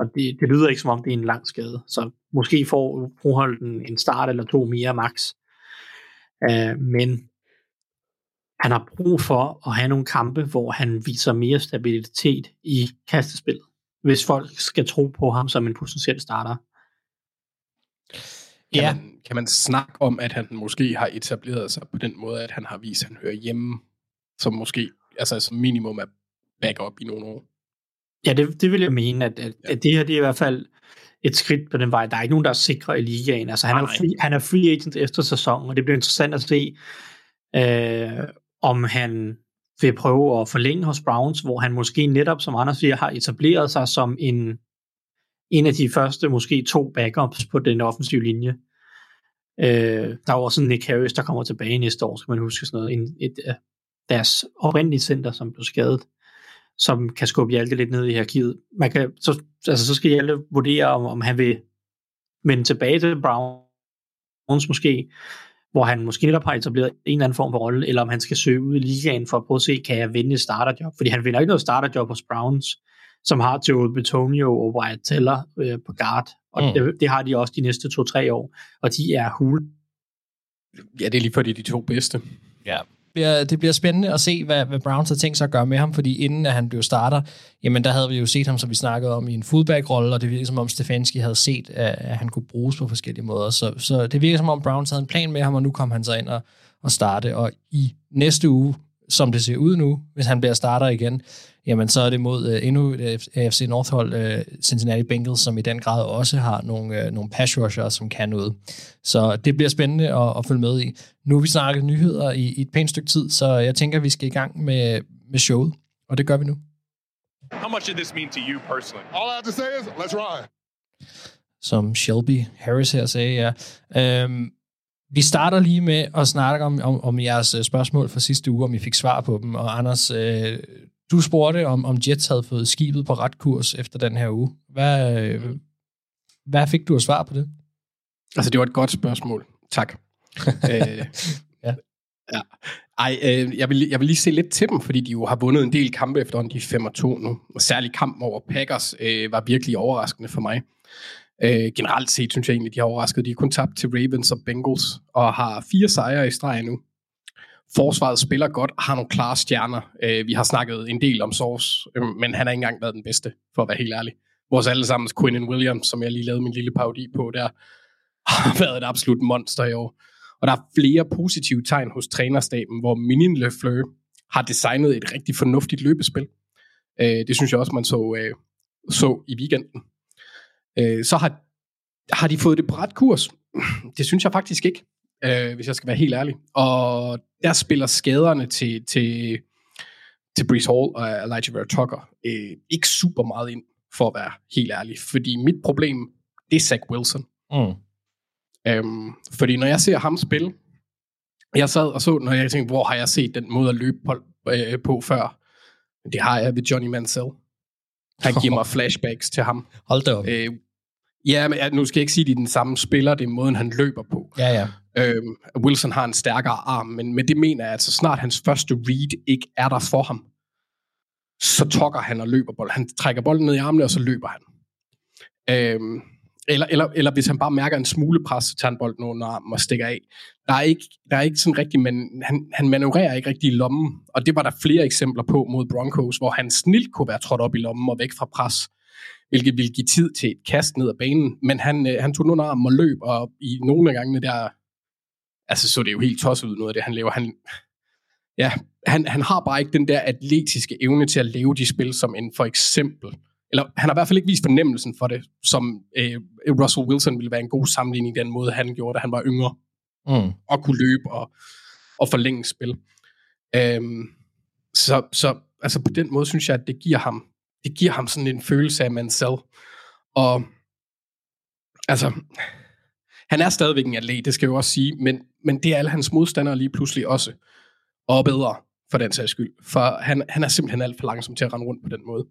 Og det, det lyder ikke, som om det er en lang skade. Så måske får Brohold en, en start eller to mere max. Uh, men han har brug for at have nogle kampe, hvor han viser mere stabilitet i kastespillet, hvis folk skal tro på ham som en potentiel starter. Kan, Ja. man, kan man snakke om, at han måske har etableret sig på den måde, at han har vist, at han hører hjemme, som måske, altså som minimum er backup i nogle år? Ja, det, det vil jeg mene, at, at, at det her det er i hvert fald et skridt på den vej. Der er ikke nogen, der er sikre i ligaen. Altså, han, Nej, er, free, han er free agent efter sæsonen, og det bliver interessant at se, øh, om han vil prøve at forlænge hos Browns, hvor han måske netop, som Anders siger, har etableret sig som en, en af de første, måske to backups på den offensive linje. Øh, der er også Nick Harris, der kommer tilbage næste år, skal man huske sådan noget. En, et, øh, deres oprindelige center, som blev skadet som kan skubbe Hjalte lidt ned i hierarkiet. Man kan, så, altså, så skal Hjalte vurdere, om, om han vil vende tilbage til Browns måske, hvor han måske netop har etableret en eller anden form for rolle, eller om han skal søge ud i ligaen for at prøve at se, kan jeg vinde et starterjob? Fordi han vinder ikke noget starterjob hos Browns, som har Joel Betonio og Wyatt Teller øh, på guard, og Mm. det, det har de også de næste to-tre år, og de er hul. Ja, det er lige fordi de to bedste. Ja. Bliver, det bliver spændende at se, hvad, hvad Browns har tænkt sig at gøre med ham, fordi inden at han blev starter, jamen der havde vi jo set ham, som vi snakkede om, i en fullback-rolle, og det virkede som om Stefanski havde set, at, at han kunne bruges på forskellige måder. Så, så det virker som om Browns havde en plan med ham, og nu kom han så ind og, og starte. Og i næste uge, som det ser ud nu, hvis han bliver starter igen, jamen så er det mod uh, endnu et AFC North-hold, uh, Cincinnati Bengals, som i den grad også har nogle, uh, nogle pass rusher, som kan noget. Så det bliver spændende at, at følge med i. Nu har vi snakket nyheder i, i et pænt stykke tid, så jeg tænker, at vi skal i gang med, med showet, og det gør vi nu. How much did this mean to you personally? All I have to say is, let's ride. Som Shelby Harris her sagde, ja. Øhm, vi starter lige med at snakke om, om, om jeres øh, spørgsmål fra sidste uge, om I fik svar på dem. Og Anders, øh, du spurgte, om, om Jets havde fået skibet på ret kurs efter den her uge. Hvad, øh, hvad fik du at svar på det? Altså, det var et godt spørgsmål. Tak. øh, Ja. ja. Ej, øh, jeg, vil, jeg vil lige se lidt til dem, fordi de jo har vundet en del kampe efterhånden, de er 5 og 2 nu. Og særligt kampen over Packers øh, var virkelig overraskende for mig. Øh, generelt set synes jeg egentlig, de har overrasket. De har kun tabt til Ravens og Bengals, og har fire sejre i streg nu. Forsvaret spiller godt og har nogle klare stjerner. Øh, vi har snakket en del om Source, øh, men han har ikke engang været den bedste, for at være helt ærlig. Vores allesammens Quinnen Williams, som jeg lige lavede min lille parodi på der, har været et absolut monster i år. Og der er flere positive tegn hos trænerstaben, hvor Minion Lefleur har designet et rigtig fornuftigt løbespil. Øh, det synes jeg også, man så, øh, så i weekenden. Øh, så har, har de fået det på ret kurs. Det synes jeg faktisk ikke, øh, hvis jeg skal være helt ærlig. Og der spiller skaderne til, til, til Brees Hall og Elijah Vera Tucker øh, ikke super meget ind, for at være helt ærlig. Fordi mit problem, det er Zach Wilson. Mm. Øhm, fordi når jeg ser ham spille, jeg sad og så, når jeg tænkte, hvor har jeg set den måde at løbe på, øh, på før? Det har jeg ved Johnny Mansell. Han giver mig flashbacks til ham. Hold da op. Øh, Ja, men ja, nu skal jeg ikke sige, at de er den samme spiller, det er måden, han løber på. Ja, ja. Øhm, Wilson har en stærkere arm, men, men det mener jeg, at så snart hans første read ikke er der for ham, så tokker han og løber bolden. Han trækker bolden ned i armene, og så løber han. Øhm, eller, eller, eller hvis han bare mærker en smule pres, så tager han bolden under armen og stikker af. Der er ikke, der er ikke sådan rigtig, men han, han manøvrerer ikke rigtig i lommen, og det var der flere eksempler på mod Broncos, hvor han snilt kunne være trådt op i lommen og væk fra pres, hvilket ville give tid til et kast ned ad banen, men han, øh, han tog den under armen og løb, og i nogle af gangene der, altså så det jo helt tosset ud noget af det, han laver. Han, ja, han, han har bare ikke den der atletiske evne til at lave de spil, som en for eksempel eller han har i hvert fald ikke vist fornemmelsen for det, som øh, Russell Wilson ville være en god sammenligning i den måde, han gjorde, da han var yngre, Mm. og kunne løbe og, og forlænge spil. Øhm, så, så altså på den måde synes jeg, at det giver ham, det giver ham sådan en følelse af Mansell. Og altså, han er stadigvæk en atlet, det skal jeg jo også sige, men, men det er alle hans modstandere lige pludselig også. Og bedre, for den sags skyld. For han, han er simpelthen alt for langsom til at rende rundt på den måde.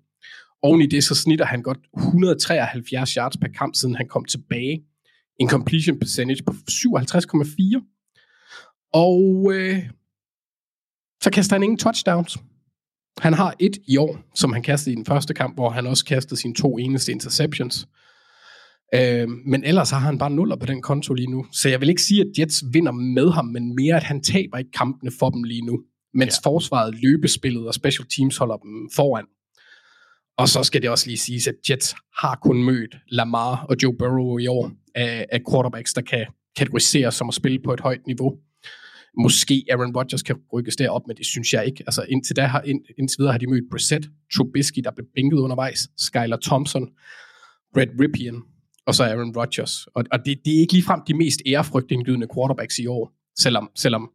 Oven i det, så snitter han godt 173 yards per kamp, siden han kom tilbage. En completion percentage på 57,4. Og øh, så kaster han ingen touchdowns. Han har et i år, som han kastede i den første kamp, hvor han også kastede sine to eneste interceptions. Øh, men ellers har han bare nuller på den konto lige nu. Så jeg vil ikke sige, at Jets vinder med ham, men mere, at han taber ikke kampene for dem lige nu. Mens ja. forsvaret, løbespillet og special teams holder dem foran. Og så skal det også lige siges, at Jets har kun mødt Lamar og Joe Burrow i år af, af quarterbacks, der kan kategoriseres som at spille på et højt niveau. Måske Aaron Rodgers kan rykkes derop, men det synes jeg ikke. Altså indtil, da har, ind, indtil videre har de mødt Brissett, Trubisky, der blev bænket undervejs, Skylar Thompson, Brett Ripien, og så Aaron Rodgers. Og, og det, det er ikke ligefrem de mest ærefrygtindgydende quarterbacks i år, selvom, selvom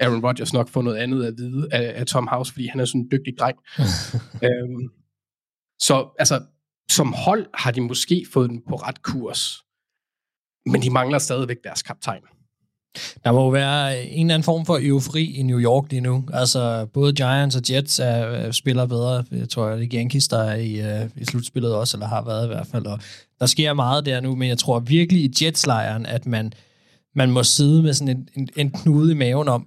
Aaron Rodgers nok får noget andet at vide af, af Tom House, fordi han er sådan en dygtig dreng. øhm, så altså, som hold har de måske fået den på ret kurs, men de mangler stadigvæk deres kaptajn. Der må jo være en eller anden form for eufori i New York lige nu. Altså, både Giants og Jets er, er spiller bedre. Jeg tror, det er Yankees, der er i, uh, i slutspillet også, eller har været i hvert fald. Og der sker meget der nu, men jeg tror virkelig i Jets-lejren, at man, man må sidde med sådan en, en, en knude i maven om,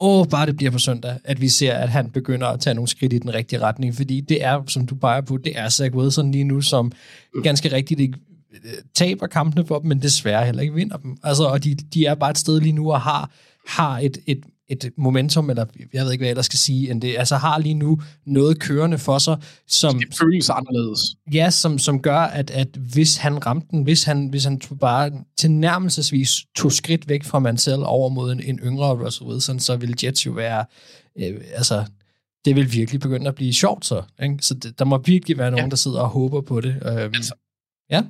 åh, bare det bliver på søndag, at vi ser, at han begynder at tage nogle skridt i den rigtige retning, fordi det er, som du peger på, det er Zach Wilson lige nu, som ganske rigtigt ikke øh, taber kampene for dem, men desværre heller ikke vinder dem. Altså, og de, de er bare et sted lige nu og har, har et, et, et momentum, eller jeg ved ikke, hvad jeg ellers skal sige, end det, altså har lige nu noget kørende for sig, som... Det føles anderledes. Ja, som, som gør, at, at hvis han ramte den, hvis han, hvis han tog bare tilnærmelsesvis tog skridt væk fra Mansell over mod en, en yngre Russell Wilson, så ville Jets jo være, øh, altså, det vil virkelig begynde at blive sjovt så. Ikke? Så det, der må virkelig være nogen, Ja. der sidder og håber på det. Øhm, Altså, ja.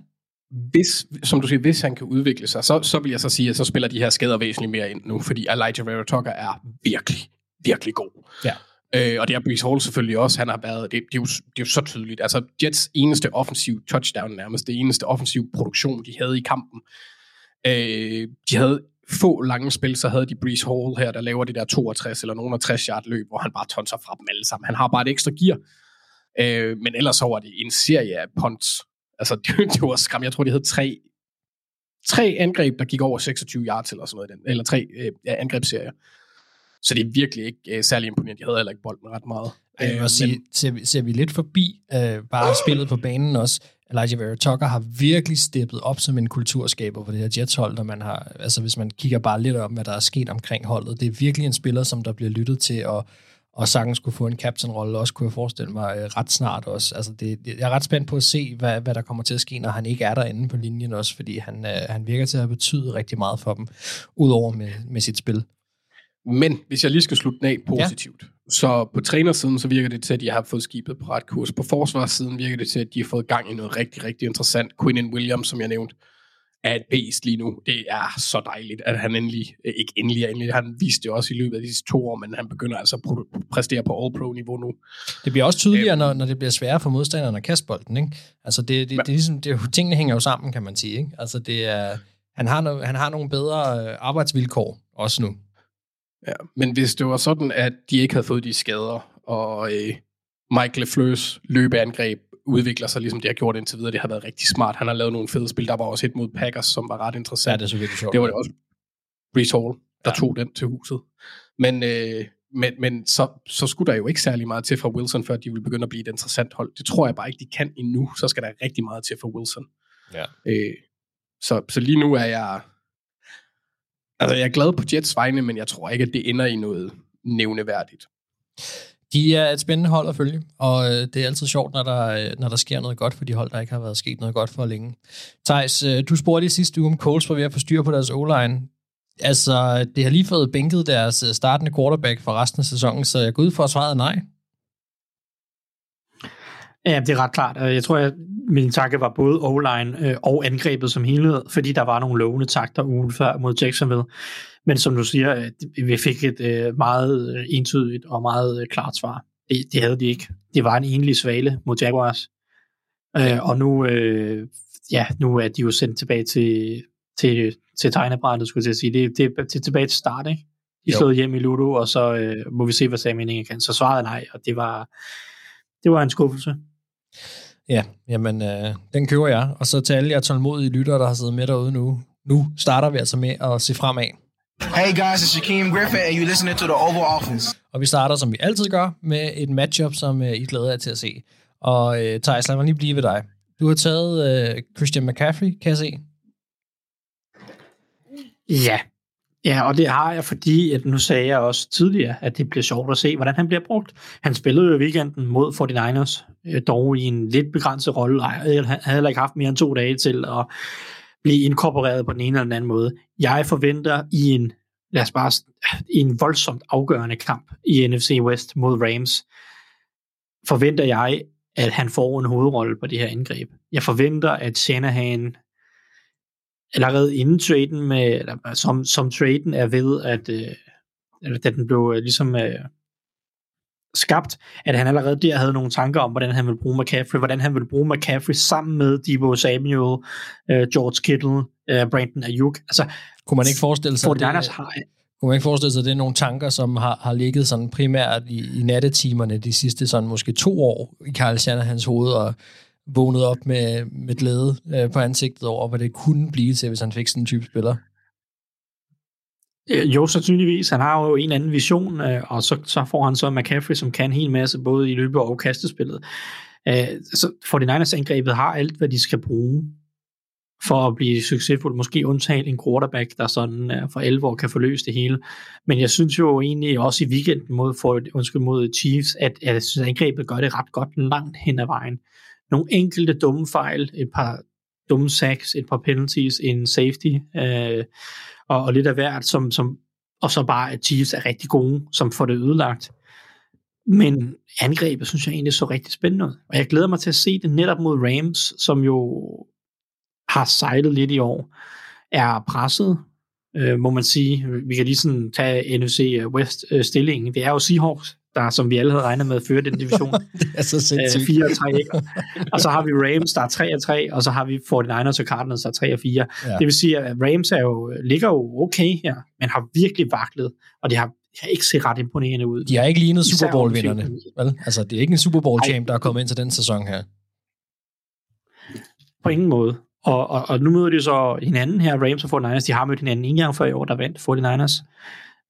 Hvis, som du siger, hvis han kan udvikle sig, så, så vil jeg så sige, at så spiller de her skader væsentligt mere ind nu, fordi Elijah Vera Tucker er virkelig, virkelig god. Ja. Øh, og det er Brees Hall selvfølgelig også. Han har været, det, det, er jo, det er jo så tydeligt. Altså Jets eneste offensiv touchdown nærmest, det eneste offensiv produktion, de havde i kampen. Øh, de havde få lange spil, så havde de Brees Hall her, der laver det der 62 eller nogen af 60 yard løb, hvor han bare tonser fra dem alle sammen. Han har bare et ekstra gear. Øh, men ellers så var det en serie af punts. Altså, det, det var skræm. Jeg tror, de havde tre, tre angreb, der gik over 26 yards eller sådan noget. Den, eller tre øh, ja, angrebsserier. Så det er virkelig ikke øh, særlig imponerende. De havde heller ikke bolden ret meget. Jeg vil Øh, også sige, ser, vi- ser vi lidt forbi øh, bare spillet på banen også. Elijah Vera Tucker har virkelig steppet op som en kulturskaber på det her Jets-hold, når man har, altså hvis man kigger bare lidt om, hvad der er sket omkring holdet. Det er virkelig en spiller, som der bliver lyttet til, og, og sagtens skulle få en captain-rolle, også kunne jeg forestille mig øh, ret snart også. Altså det, det- jeg er ret spændt på at se, hvad, hvad der kommer til at ske, når han ikke er derinde på linjen også, fordi han, øh, han virker til at have betydet rigtig meget for dem, udover med, med sit spil. Men hvis jeg lige skal slutte den af positivt, ja. så på trænersiden, så virker det til, at de har fået skibet på ret kurs. På forsvarssiden virker det til, at de har fået gang i noget rigtig, rigtig interessant. Quinnen Williams, som jeg nævnte, er et beast lige nu. Det er så dejligt, at han endelig, øh, ikke endelig er endelig, han viste det også i løbet af de sidste to år, men han begynder altså at præstere på All-Pro-niveau nu. Det bliver også tydeligere, når, når det bliver sværere for modstanderne at kaste bolden. Ikke? Altså det, det, det, er ligesom, det, tingene hænger jo sammen, kan man sige. Ikke? Altså det er, han, har no, han har nogle bedre øh, arbejdsvilkår også nu. Ja, men hvis det var sådan, at de ikke havde fået de skader, og øh, Mike LeFleurs løbeangreb udvikler sig, ligesom det har gjort indtil videre. Det har været rigtig smart. Han har lavet nogle fede spil. Der var også et mod Packers, som var ret interessant. Ja, det er så virkelig sjovt. Det var det også Brees Hall, der ja. tog den til huset. Men, øh, men, men så, så skulle der jo ikke særlig meget til fra Wilson, før de ville begynde at blive et interessant hold. Det tror jeg bare ikke, de kan endnu. Så skal der rigtig meget til for Wilson. Ja. Øh, så, så lige nu er jeg... Altså, jeg er glad på Jets vegne, men jeg tror ikke, at det ender i noget nævneværdigt. De er et spændende hold at følge, og øh, det er altid sjovt, når der, øh, når der sker noget godt for de hold, der ikke har været sket noget godt for længe. Thijs, øh, du spurgte i sidste uge, om Coles var ved at få styr på deres O-line. Altså, det har lige fået bænket deres øh, startende quarterback for resten af sæsonen, så jeg går ud for at svare nej. Ja, det er ret klart. Øh, jeg tror, at min tanke var både O-line øh, og angrebet som helhed, fordi der var nogle lovende takter ugen før mod Jacksonville. Men som du siger, vi fik et meget entydigt og meget klart svar. Det, det havde de ikke. Det var en enlig svale mod Jaguars. Og nu, ja, nu er de jo sendt tilbage til, til, til tegnebrættet, skulle jeg sige. Det, det, det er tilbage til start, ikke? De slået hjem i Ludo, og så øh, må vi se, hvad Sam kan. Så svaret nej, og det var, det var en skuffelse. Ja, jamen, øh, den køber jeg. Og så til alle jer tålmodige lyttere, der har siddet med derude nu. Nu starter vi altså med at se fremad. Hey guys, it's Shaquem Griffin, and you're listening to the Oval Office. Og vi starter, som vi altid gør, med et matchup, som øh, I glæder jer til at se. Og øh, Thijs, lad mig lige blive ved dig. Du har taget øh, Christian McCaffrey, kan jeg se. Ja. Ja, og det har jeg, fordi at nu sagde jeg også tidligere, at det bliver sjovt at se, hvordan han bliver brugt. Han spillede jo i weekenden mod 49ers, øh, dog i en lidt begrænset rolle. Han havde heller ikke haft mere end to dage til at blive inkorporeret på den ene eller den anden måde. Jeg forventer i en, lad os bare, i en voldsomt afgørende kamp i NFC West mod Rams, forventer jeg, at han får en hovedrolle på det her angreb. Jeg forventer, at Shanahan allerede inden traden med, eller som, som traden er ved, at øh, eller da den blev øh, ligesom øh, skabt, at han allerede der havde nogle tanker om, hvordan han ville bruge McCaffrey, hvordan han ville bruge McCaffrey sammen med Debo Samuel, øh, George Kittle, øh, Brandon Ayuk. Altså, kunne man ikke forestille sig, det, har, kunne man ikke forestille sig, at det er nogle tanker, som har, har ligget sådan primært i, i nattetimerne de sidste sådan måske to år i Carl Shanahans hoved, og vågnet op med, med glæde øh, på ansigtet over, hvad det kunne blive til, hvis han fik sådan en type spiller? Øh, jo, sandsynligvis. Han har jo en anden vision, øh, og så, så får han så McCaffrey, som kan en hel masse, både i løbet og kastespillet. Øh, så 49ers angrebet har alt, hvad de skal bruge for at blive succesfuld. Måske undtagen en quarterback, der sådan for 11 år kan forløse det hele. Men jeg synes jo egentlig også i weekenden mod, for, undskyld, mod Chiefs, at, at jeg synes, at angrebet gør det ret godt langt hen ad vejen nogle enkelte dumme fejl, et par dumme sacks, et par penalties, en safety, øh, og, og lidt af hvert, som, som, og så bare, at Chiefs er rigtig gode, som får det ødelagt. Men angrebet synes jeg egentlig så rigtig spændende ud. Og jeg glæder mig til at se det netop mod Rams, som jo har sejlet lidt i år, er presset, øh, må man sige. Vi kan lige sådan tage NFC West-stillingen. Øh, det er jo Seahawks, der, som vi alle havde regnet med at føre den division. det er så sindssygt. 4 og 3, ikke? og så har vi Rams, der er 3 og 3, og så har vi 49ers og Cardinals, der er 3 og 4. Ja. Det vil sige, at Rams er jo, ligger jo okay her, men har virkelig vaklet, og de har, de har ikke set ret imponerende ud. De har ikke lignet Super Bowl-vinderne, vel? Altså, det er ikke en Super Bowl-champ, der er kommet ind til den sæson her. På ingen måde. Og, og, og nu møder de så hinanden her, Rams og 49ers, de har mødt hinanden en gang før i år, der vandt 49ers.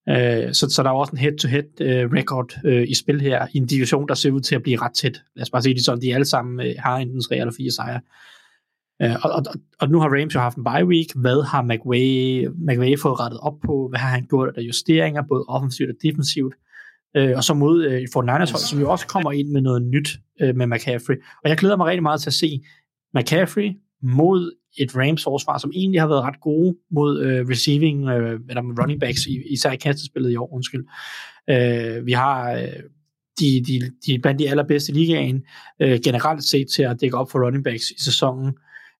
Øh, så, så der er også en head-to-head øh, record øh, i spil her, i en division, der ser ud til at blive ret tæt. Lad os bare sige det sådan, de alle sammen øh, har enten 3 eller 4 sejre. Uh, og, og, og nu har Rams jo haft en bye week. Hvad har McVay, McVay fået rettet op på? Hvad har han gjort af justeringer, både offensivt og defensivt? Uh, og så mod uh, for Niners hold, som jo også kommer ind med noget nyt med McCaffrey. Og jeg glæder mig rigtig meget til at se McCaffrey mod et Rams forsvar, som egentlig har været ret gode mod øh, receiving, øh, eller med running backs, især i kastespillet i år, undskyld. Øh, vi har øh, de, de, de blandt de allerbedste ligaen øh, generelt set til at dække op for running backs i sæsonen.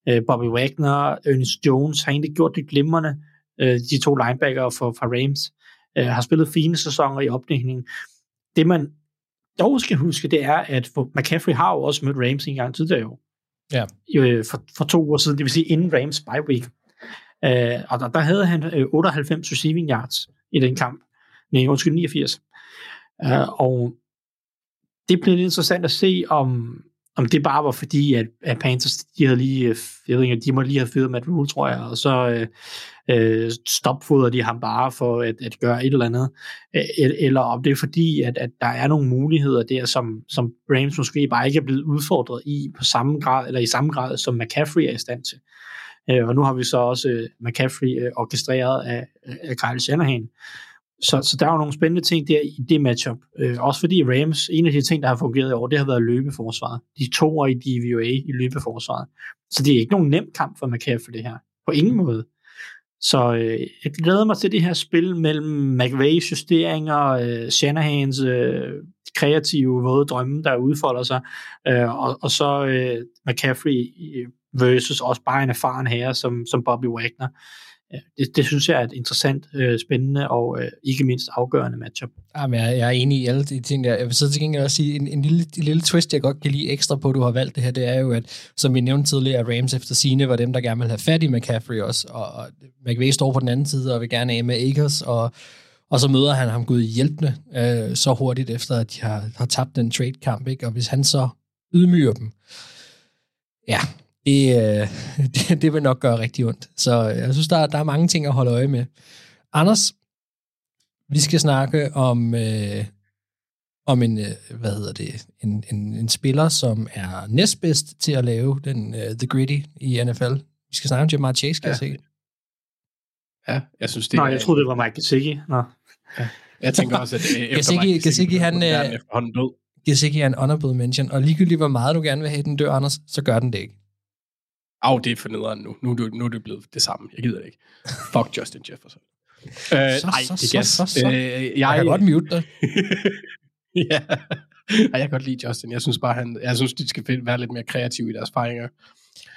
Øh, Bobby Wagner, Ernest Jones har egentlig gjort det glimrende. Øh, de to linebacker for, for Rams øh, har spillet fine sæsoner i opdækningen. Det man dog skal huske, det er, at McCaffrey har jo også mødt Rams en gang tidligere i år ja. øh, for, for to uger siden, det vil sige inden Rams bye week. Øh, og der, der havde han øh, 98 receiving yards i den kamp. Nej, undskyld, 89. Øh, og det bliver lidt interessant at se, om om det bare var fordi, at, at Panthers, de havde lige, øh, jeg ved ikke, de må lige have fyret Matt Rule, tror jeg, og så øh, øh stopfoder de ham bare for at, at gøre et eller andet, eller om det er fordi, at, at der er nogle muligheder der, som, som Rams måske bare ikke er blevet udfordret i på samme grad, eller i samme grad, som McCaffrey er i stand til. Øh, og nu har vi så også øh, McCaffrey øh, orkestreret af, af Kyle Shanahan, så, så der er jo nogle spændende ting der i det matchup. Øh, også fordi Rams, en af de ting, der har fungeret i år, det har været løbeforsvaret. De to år i DVOA i løbeforsvaret. Så det er ikke nogen nem kamp for McCaffrey det her. På ingen måde. Så øh, jeg glæder mig til det her spil mellem McVay's justeringer, øh, Shanahans øh, kreative våde drømme, der udfolder sig, øh, og, og så øh, McCaffrey versus også bare en erfaren herre som, som Bobby Wagner det, det synes jeg er et interessant, øh, spændende og øh, ikke mindst afgørende matchup. Ah, Jamen, jeg, jeg er enig i alle de ting der. Jeg vil så til gengæld også sige, en, en, lille, en lille twist, jeg godt kan lide ekstra på, at du har valgt det her, det er jo, at som vi nævnte tidligere, at Rams efter sine var dem, der gerne vil have fat i McCaffrey også, og, og McVay står på den anden side og vil gerne af med Akers, og, og så møder han ham gud hjælpende øh, så hurtigt efter, at de har, har tabt den trade-kamp, ikke? og hvis han så ydmyger dem, ja, det, øh, det, det vil nok gøre rigtig ondt. Så jeg synes, der, der er mange ting at holde øje med. Anders, vi skal snakke om, øh, om en, øh, hvad hedder det, en, en, en spiller, som er næstbedst til at lave den uh, The Gritty i NFL. Vi skal snakke om Jamar Chase, skal ja. jeg se. Ja, jeg synes det Nej, jeg troede, det var Mike Gesicki. Nå. Ja. Jeg tænker også, at efter Gesicki, Mike Gesicki, han, er efterhånden død. Gesicki er en honorable mention, og ligegyldigt hvor meget du gerne vil have den dør, Anders, så gør den det ikke. Au, det er for nederen nu. Nu er, det, nu er det blevet det samme. Jeg gider det ikke. Fuck Justin Jefferson. Øh, så, nej, så, det så, så, så. Øh, jeg, jeg kan godt mute dig. ja. Ej, jeg kan godt lide Justin. Jeg synes bare, han, jeg synes, de skal være lidt mere kreative i deres fejringer.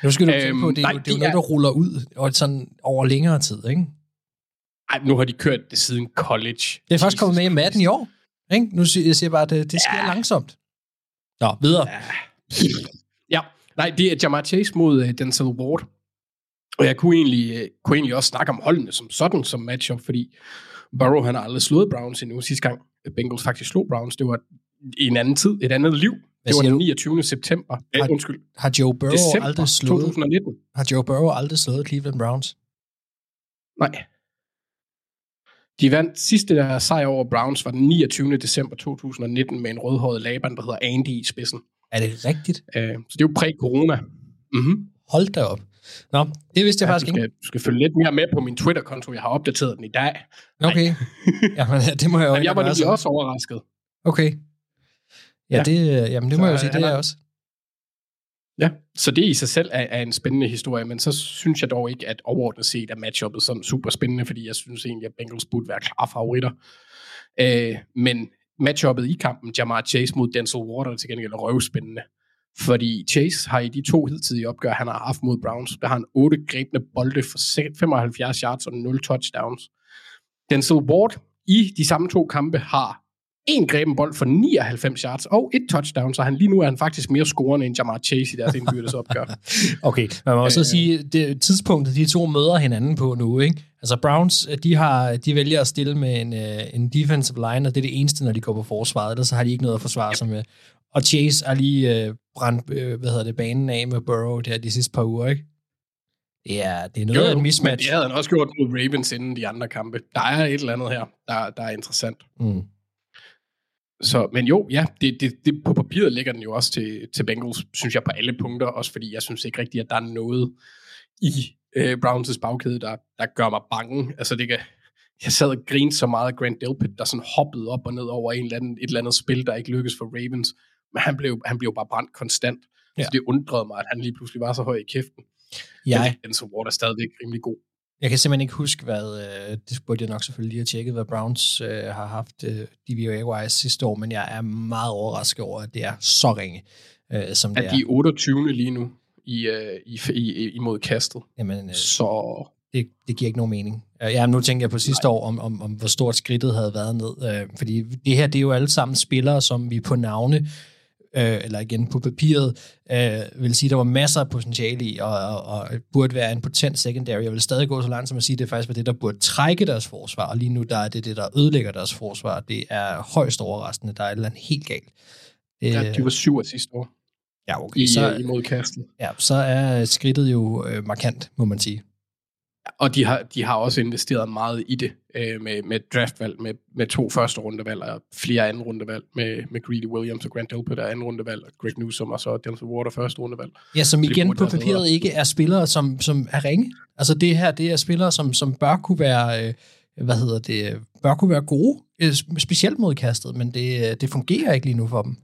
Nu skal du øhm, tænke på, det er, nej, jo, det er jo noget, der ruller ud og sådan over længere tid, ikke? Ej, nu har de kørt det siden college. Det er først kommet med i Madden i år. Ikke? Nu siger jeg bare, at det, det sker ja. langsomt. Nå, videre. Ja. Nej, det er Jamar Chase mod uh, Denzel Ward. Og jeg kunne egentlig, uh, kunne egentlig også snakke om holdene som sådan, som matchup, fordi Burrow han har aldrig slået Browns endnu. Sidste gang Bengals faktisk slog Browns, det var i en anden tid, et andet liv. Hvad det var den 29. september. Har, undskyld. Har Joe Burrow December aldrig slået 2019. Har Joe Burrow aldrig slået Cleveland Browns? Nej. De vandt sidste der sejr over Browns var den 29. december 2019 med en rødhåret Laban, der hedder Andy i spidsen. Er det rigtigt? Øh, så det er jo præ-corona. Mm-hmm. Hold da op. Nå, det vidste jeg ja, faktisk du skal, ikke. Du skal følge lidt mere med på min Twitter-konto. Jeg har opdateret den i dag. Okay. jamen, det må jeg jo jamen, Jeg var nemlig også overrasket. Okay. Ja, ja. det, jamen, det må så, jeg jo sige, det er jeg også. Ja, så det i sig selv er, er en spændende historie, men så synes jeg dog ikke, at overordnet set er matchuppet sådan super spændende, fordi jeg synes egentlig, at Bengals burde være klare favoritter. Øh, men matchuppet i kampen, Jamar Chase mod Denzel Ward, er til gengæld røvspændende. Fordi Chase har i de to hidtidige opgør, han har haft mod Browns, der har han otte grebne bolde for 75 yards og 0 touchdowns. Denzel Ward i de samme to kampe har en greben bold for 99 yards og et touchdown, så han lige nu er han faktisk mere scorende end Jamar Chase i deres indbyrdes opgør. okay, man må også øh, sige, det tidspunktet, de to møder hinanden på nu, ikke? Altså Browns, de, har, de vælger at stille med en, øh, en defensive line, og det er det eneste, når de går på forsvaret, ellers så har de ikke noget at forsvare sig med. Og Chase er lige øh, brændt, øh, hvad hedder det, banen af med Burrow der de sidste par uger, ikke? Ja, det er noget jo, af en mismatch. det havde han også gjort mod Ravens inden de andre kampe. Der er et eller andet her, der, der er interessant. Mm. Så, men jo, ja, det, det, det, på papiret ligger den jo også til, til Bengals, synes jeg, på alle punkter, også fordi jeg synes ikke rigtigt, at der er noget i øh, Browns' bagkæde, der, der gør mig bange. Altså, det kan, jeg sad og grinede så meget af Grant Delpit, der sådan hoppede op og ned over en eller anden, et eller andet spil, der ikke lykkedes for Ravens. Men han blev, han blev bare brændt konstant. Ja. Så det undrede mig, at han lige pludselig var så høj i kæften. Ja. Men så Ward er stadigvæk rimelig god. Jeg kan simpelthen ikke huske, hvad, øh, det burde jeg nok selvfølgelig lige have tjekket, hvad Browns øh, har haft øh, DVOA-wise sidste år, men jeg er meget overrasket over, at det er så ringe, øh, som det er. At de er 28. lige nu i, øh, i, i, imod kastet. Jamen, øh, så... Det, det giver ikke nogen mening. Ja, nu tænker jeg på sidste Nej. år, om, om, om hvor stort skridtet havde været ned. Øh, fordi det her, det er jo alle sammen spillere, som vi på navne øh, eller igen på papiret, øh, vil sige, at der var masser af potentiale i, og, og, og burde være en potent secondary. Jeg vil stadig gå så langt som at sige, at det faktisk var det, der burde trække deres forsvar, og lige nu der er det det, der ødelægger deres forsvar. Det er højst overraskende. Der er et eller andet helt galt. Ja, de var syv af sidste år. Ja, okay. i, så, øh, imod kastet. ja, så er skridtet jo øh, markant, må man sige. Og de har, de har også investeret meget i det øh, med, med draftvalg, med, med to første rundevalg og flere anden rundevalg med, med Greedy Williams og Grant Delpit der anden rundevalg, og Greg Newsom og så Denzel Ward første rundevalg. Ja, som igen på papiret ikke er spillere, som, som er ringe. Altså det her, det er spillere, som, som bør kunne være, øh, hvad hedder det, bør kunne være gode, øh, sp- specielt mod kastet, men det, øh, det fungerer ikke lige nu for dem.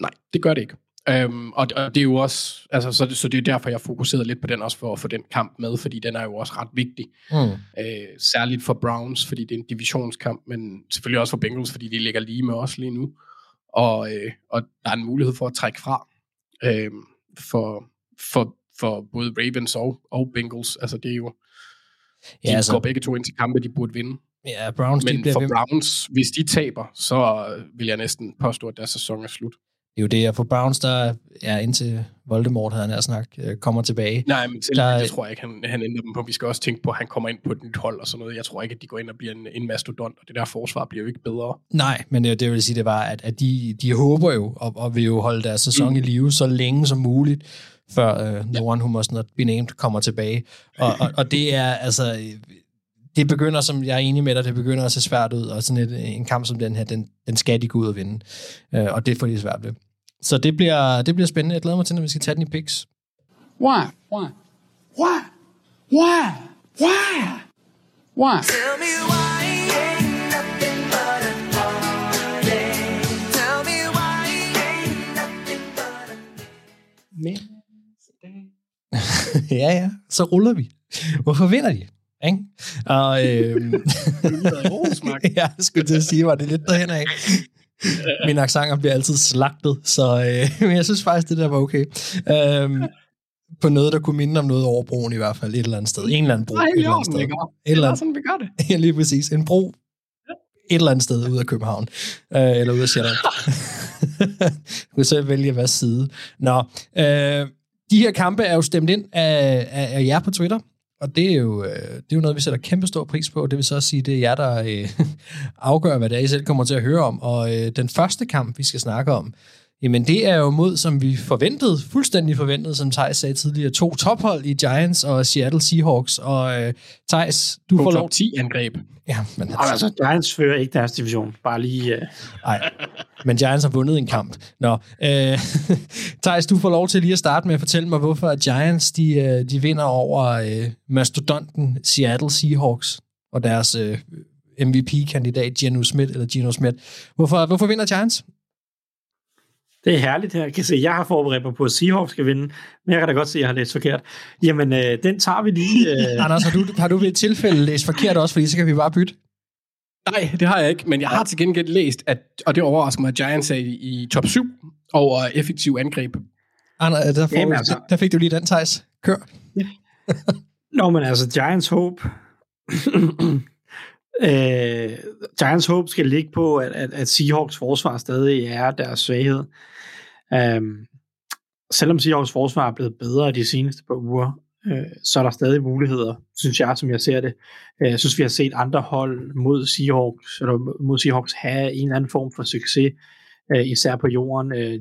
Nej, det gør det ikke. Øhm, og, og det er jo også, altså, så, det, så det er derfor, jeg fokuserede lidt på den også, for at få den kamp med, fordi den er jo også ret vigtig. Mm. Øh, særligt for Browns, fordi det er en divisionskamp, men selvfølgelig også for Bengals, fordi de ligger lige med os lige nu. Og, øh, og der er en mulighed for at trække fra øh, for, for, for både Ravens og, og Bengals. Altså det er jo, de Ja, altså- går begge to ind til kampe, de burde vinde. Ja, Browns, de Men bliver for Browns, hvis de taber, så vil jeg næsten påstå, at deres sæson er slut. Det er jo det, at for Browns, der er indtil Voldemort, havde han nær snak, øh, kommer tilbage. Nej, men selv Der- det tror jeg ikke, han, han ændrer dem på. Vi skal også tænke på, at han kommer ind på et nyt hold og sådan noget. Jeg tror ikke, at de går ind og bliver en, en mastodont, og det der forsvar bliver jo ikke bedre. Nej, men det, det vil sige, det var, at, at de, de håber jo, og, og vil jo holde deres sæson mm. i live så længe som muligt, før uh, The ja. One Who Must Not Be Named kommer tilbage. Og, og, og det er altså... øh, Det begynder, som jeg er enig med dig, det begynder at se svært ud, og sådan et, en kamp som den her, den, den skal de gå ud og vinde. Uh, og det får de svært ved. Så det bliver, det bliver spændende. Jeg glæder mig til, når vi skal tage den i picks. Why? Why? Why? Why? Why? Why? Tell me why ain't nothing but a party. Tell me why ain't nothing but a ja, ja, så ruller vi. Hvorfor vinder de? Ikke? Og, øhm, ja, jeg skulle til at sige, var det lidt derhen af. Mine accenter bliver altid slagtet, så øh, men jeg synes faktisk, det der var okay. Øhm, på noget, der kunne minde om noget over broen i hvert fald, et eller andet sted. En eller anden bro. Nej, et eller andet sted. det. Et eller andet, sådan, vi gør det. ja, lige præcis. En bro et eller andet sted ud af København. Øh, eller ud af Sjælland. du kan selv vælge hvad side. Nå, øh, de her kampe er jo stemt ind af, af, af jer på Twitter. Og det er, jo, øh, det er jo noget, vi sætter kæmpe stor pris på. Det vil så også sige, det er jer, der øh, afgør, hvad det er, I selv kommer til at høre om. Og øh, den første kamp, vi skal snakke om, jamen det er jo mod, som vi forventede, fuldstændig forventede, som Thijs sagde tidligere, to tophold i Giants og Seattle Seahawks. Og øh, Thijs, du To får lov 10 angreb. Ja, men altså, Giants fører ikke deres division. Bare lige... Uh... Nej, men Giants har vundet en kamp. Nå, øh, Thijs, du får lov til lige at starte med at fortælle mig, hvorfor Giants de, øh, de vinder over øh, mastodonten Seattle Seahawks og deres øh, MVP-kandidat Geno Smith, eller Geno Smith. Hvorfor, hvorfor vinder Giants? Det er herligt her. Jeg kan se, jeg har forberedt mig på, at Seahawks skal vinde, men jeg kan da godt se, at jeg har læst forkert. Jamen, øh, den tager vi lige. Øh... Anders, har du, har du ved et tilfælde læst forkert også, fordi så kan vi bare bytte? Nej, det har jeg ikke, men jeg har til gengæld læst, at, og det overrasker mig, at Giants er i, top 7 over effektiv angreb. Anders, der, får, Jamen, altså. der fik du lige den, Thijs. Kør. Nå, men altså, Giants håb... øh, Giants håb skal ligge på, at, at, at Seahawks forsvar stadig er deres svaghed. Øhm, selvom Seahawks forsvar er blevet bedre de seneste par uger, øh, så er der stadig muligheder, synes jeg, som jeg ser det. Øh, jeg synes, vi har set andre hold mod Seahawks, eller mod Seahawks have en eller anden form for succes, øh, især på jorden. Øh,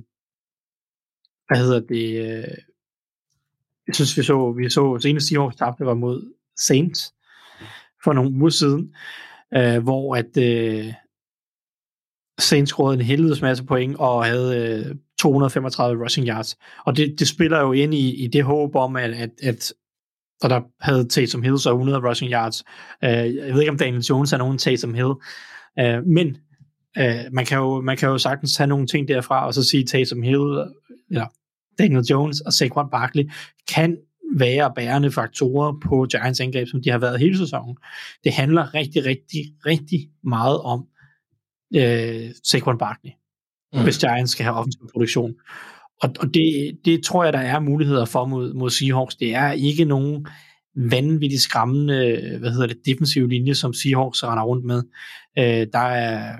hvad hedder det? Øh, jeg synes, vi så, vi så senest Seahawks tabte var mod Saints for nogle uger siden, øh, hvor at øh, Saints scorede en helvedes masse point og havde øh, 235 rushing yards. Og det, det spiller jo ind i, i det håb om, at, at, at og der havde Taysom Hill så 100 rushing yards. Øh, jeg ved ikke, om Daniel Jones er nogen Taysom Hill, øh, men øh, man, kan jo, man kan jo sagtens tage nogle ting derfra, og så sige Taysom Hill, eller Daniel Jones og Saquon Barkley kan være bærende faktorer på Giants angreb, som de har været hele sæsonen. Det handler rigtig, rigtig, rigtig meget om øh, Saquon Barkley, mm. hvis Giants skal have offensiv produktion. Og, og det, det tror jeg, der er muligheder for mod, mod Seahawks. Det er ikke nogen vanvittigt skræmmende, hvad hedder det, defensive linje, som Seahawks render rundt med. Øh, der er,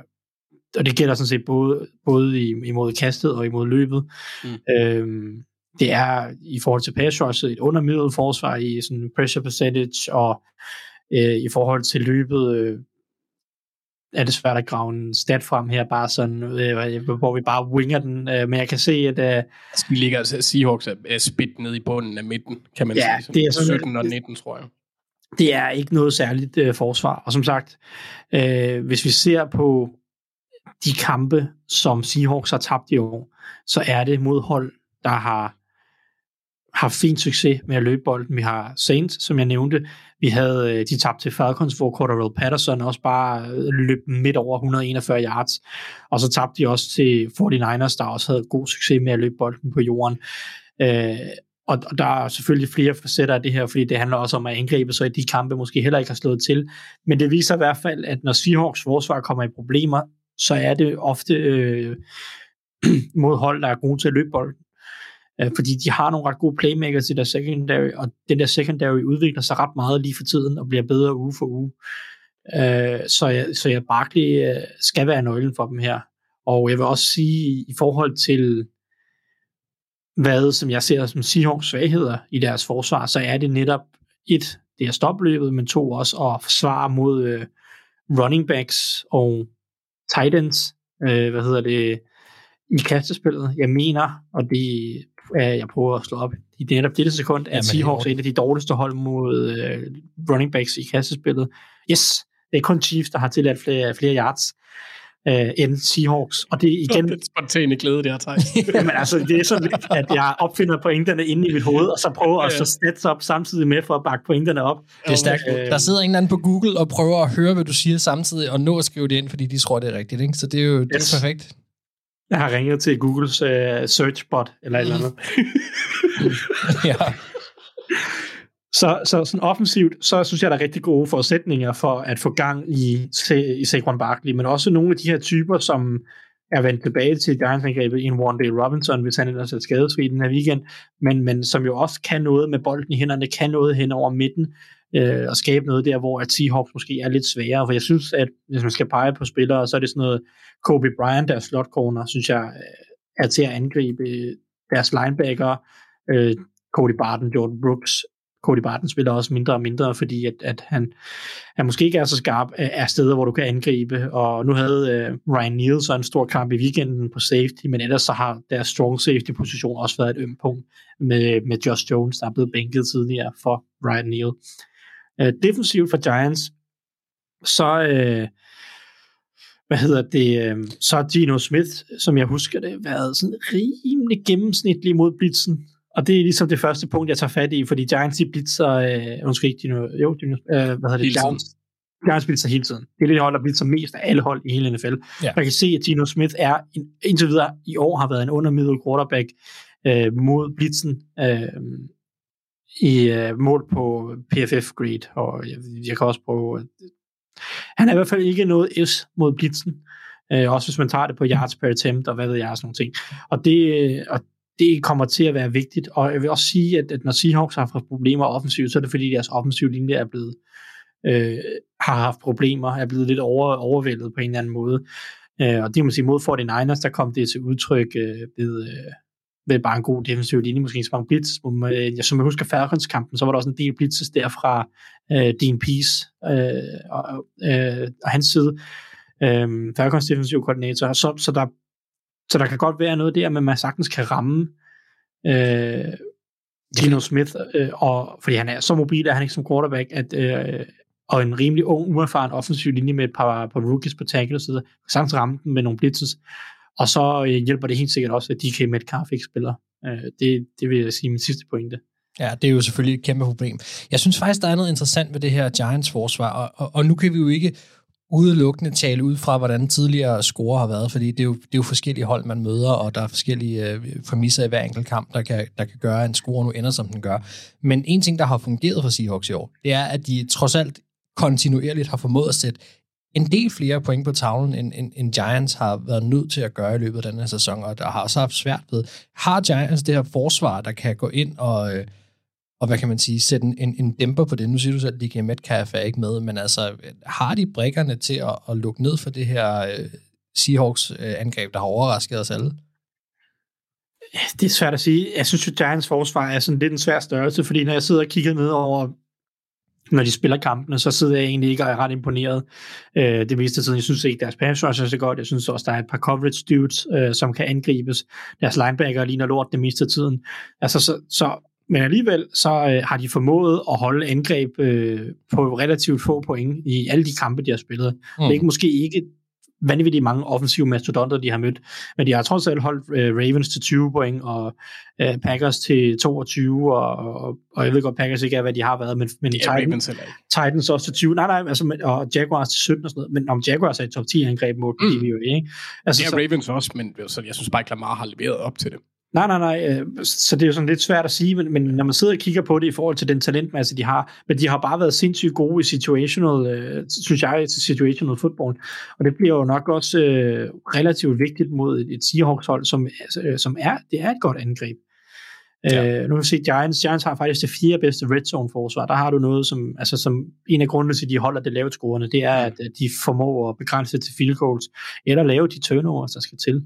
og det gælder sådan set både, både imod kastet og imod løbet. Mm. Øhm, det er i forhold til pass rush et undermiddel forsvar i sådan pressure percentage, og øh, i forhold til løbet, øh, er det svært at grave en stat frem her, bare sådan, øh, hvor vi bare winger den. Øh, men jeg kan se, at... Øh, altså, vi ligger, altså, Seahawks er, er spidt ned i bunden af midten, kan man Ja, sige. det er sådan- 17 og 19, tror jeg. det er ikke noget særligt øh, forsvar. Og som sagt, øh, hvis vi ser på de kampe, som Seahawks har tabt i år, så er det mod hold, der har har fin succes med at løbe bolden. Vi har Saints, som jeg nævnte. Vi havde øh, de tabte til Falcons, hvor Cordell Patterson også bare øh, løb midt over 141 yards. Og så tabte de også til 49ers, der også havde god succes med at løbe bolden på jorden. Øh, og, der er selvfølgelig flere facetter af det her, fordi det handler også om at angribe, så i de kampe måske heller ikke har slået til. Men det viser i hvert fald, at når Seahawks forsvar kommer i problemer, så er det ofte øh, mod hold, der er gode til at løbe bolden. Øh, fordi de har nogle ret gode playmakers i deres secondary, og den der secondary udvikler sig ret meget lige for tiden, og bliver bedre uge for uge. Øh, så jeg, så jeg Barkley øh, skal være nøglen for dem her. Og jeg vil også sige, i forhold til hvad som jeg ser som Seahawks svagheder i deres forsvar, så er det netop et, det er stopløbet, men to også at forsvare mod øh, running backs og tight ends, øh, hvad hedder det, i kastespillet. Jeg mener, og det jeg prøver at slå op i det netop dette sekund, at Jamen, Seahawks er et af de dårligste hold mod øh, running backs i kastespillet. Yes, det er kun Chiefs, der har tilladt flere, flere yards øh, end Seahawks. Og det er igen... Den spontane glæde, det har taget. Jamen altså, det er så lidt, at jeg opfinder pointerne inde i mit hoved, og så prøver at Ja. så stats op samtidig med for at bakke pointerne op. Det er stærkt. Øh, Der sidder en eller anden på Google og prøver at høre, hvad du siger samtidig, og nå at skrive det ind, fordi de tror, det er rigtigt. Ikke? Så det er jo, det er Yes. perfekt. Jeg har ringet til Googles uh, search bot, eller et eller andet. ja. Så, så sådan offensivt, så synes jeg, der er rigtig gode forudsætninger for at få gang i, i Saquon Barkley, men også nogle af de her typer, som er vendt tilbage til Giants-angrebet i en One-Day Robinson, hvis han ellers er skadesfri den her weekend, men, men som jo også kan noget med bolden i hænderne, kan noget hen over midten, øh, at skabe noget der, hvor at Seahawks måske er lidt sværere, for jeg synes, at hvis man skal pege på spillere, så er det sådan noget Kobe Bryant, der slot corner, synes jeg øh, er til at angribe øh, deres linebacker, øh, Cody Barton, Jordan Brooks, Cody Barton spiller også mindre og mindre, fordi at, at han, han måske ikke er så skarp øh, af steder, hvor du kan angribe. Og nu havde øh, Ryan Neal så en stor kamp i weekenden på safety, men ellers så har deres strong safety position også været et øm punkt med, med Josh Jones, der er blevet bænket tidligere for Ryan Neal. Uh, defensivt for Giants, så uh, hvad hedder det, uh, så har Gino Smith, som jeg husker det, været sådan rimelig gennemsnitlig mod blitzen. Og det er ligesom det første punkt, jeg tager fat i, fordi Giants de blitzer, øh, undskyld ikke, Gino, jo, Gino, øh, hvad hedder det. Giants, Giants blitzer hele tiden. Det er det hold, der blitzer mest af alle hold i hele NFL. Ja. Man kan se, at Gino Smith er, indtil videre i år, har været en undermiddel quarterback øh, mod blitzen øh, i øh, mål på PFF grade, og jeg, jeg kan også prøve, at- han er i hvert fald ikke noget S mod blitzen, øh, også hvis man tager det på yards per attempt, og hvad ved jeg, sådan nogle ting. Og det, øh, og det kommer til at være vigtigt, og jeg vil også sige, at, at når Seahawks har haft problemer offensivt, så er det fordi deres offensive linje er blevet øh, har haft problemer, er blevet lidt over, overvældet på en eller anden måde. Øh, og det kan man sige, mod 49ers, der kom det til udtryk øh, ved, øh, med bare en god defensiv linje, måske ikke så mange blitz. Som, øh, jeg- som jeg husker Falcons-kampen, så var der også en del blitzes der fra øh, Dean Peace øh, og, øh, og hans side. Øh, Falcons defensiv koordinator. Så, så, der, så der kan godt være noget der, men man sagtens kan ramme øh, Gino Smith, øh, og, fordi han er så mobil, er han ikke som quarterback, at, øh, og en rimelig ung, uerfaren offensiv linje med et par, par rookies på tackle og så videre, sagtens ramme den med nogle blitzes, og så øh, hjælper det helt sikkert også, at DK Metcalf ikke spiller. Øh, det, det vil jeg sige min sidste pointe. Ja, det er jo selvfølgelig et kæmpe problem. Jeg synes faktisk, der er noget interessant ved det her Giants forsvar, og, og, og nu kan vi jo ikke udelukkende tale ud fra, hvordan tidligere score har været, fordi det er, jo, det er jo forskellige hold, man møder, og der er forskellige øh, præmisser i hver enkelt kamp, der kan, der kan gøre, at en score nu ender, som den gør. Men en ting, der har fungeret for Seahawks i år, det er, at de trods alt kontinuerligt har formået at sætte en del flere point på tavlen, end, end, end Giants har været nødt til at gøre i løbet af den her sæson, og der har også haft svært ved. Har Giants det her forsvar, der kan gå ind og, øh, og hvad kan man sige, sætte en, en, en dæmper på det? Nu siger du selv, at DK Metcalf er ikke med, men altså, har de brikkerne til at, at lukke ned for det her øh, Seahawks-angreb, øh, der har overrasket os alle? Det er svært at sige. Jeg synes jo, Giants forsvar er sådan lidt en svær størrelse, fordi når jeg sidder og kigger ned over når de spiller kampene, så sidder jeg egentlig ikke og er ret imponeret øh, det meste af tiden. Jeg synes ikke, deres pass rush er så godt. Jeg synes også, der er et par coverage dudes, øh, som kan angribes. Deres linebacker ligner lort det meste af tiden. Altså, så, så men alligevel så øh, har de formået at holde angreb øh, på relativt få point i alle de kampe, de har spillet. Mm. Det er ikke måske ikke vanvittigt mange offensive mastodonter, de har mødt. Men de har trods alt holdt øh, Ravens til 20 point, og øh, Packers til 22, og, og, og jeg ved godt, Packers ikke er, hvad de har været, men, men er Titans, ikke. Titans også til 20. Nej, nej, altså, og Jaguars til 17 og sådan noget. Men om Jaguars er i top 10 angreb mod mm. jo ikke. Altså, Det er så, Ravens også, men så jeg synes bare, at Lamar har leveret op til det. Nej, nej, nej. øh, Så det er jo sådan lidt svært at sige, men, men når man sidder og kigger på det i forhold til den talentmasse, de har, men de har bare været sindssygt gode i situational, øh, synes jeg, til situational football. Og det bliver jo nok også øh, relativt vigtigt mod et, et Seahawks-hold, som, øh, som er, det er et godt angreb. Ja. Øh, nu kan vi se, Giants, Giants har faktisk det fjerde bedste red zone forsvar. Der har du noget, som, altså, som en af grundene til, at de holder det lavt scorende, det er, at de formår at begrænse til field goals, eller lave de turnovers, der skal til.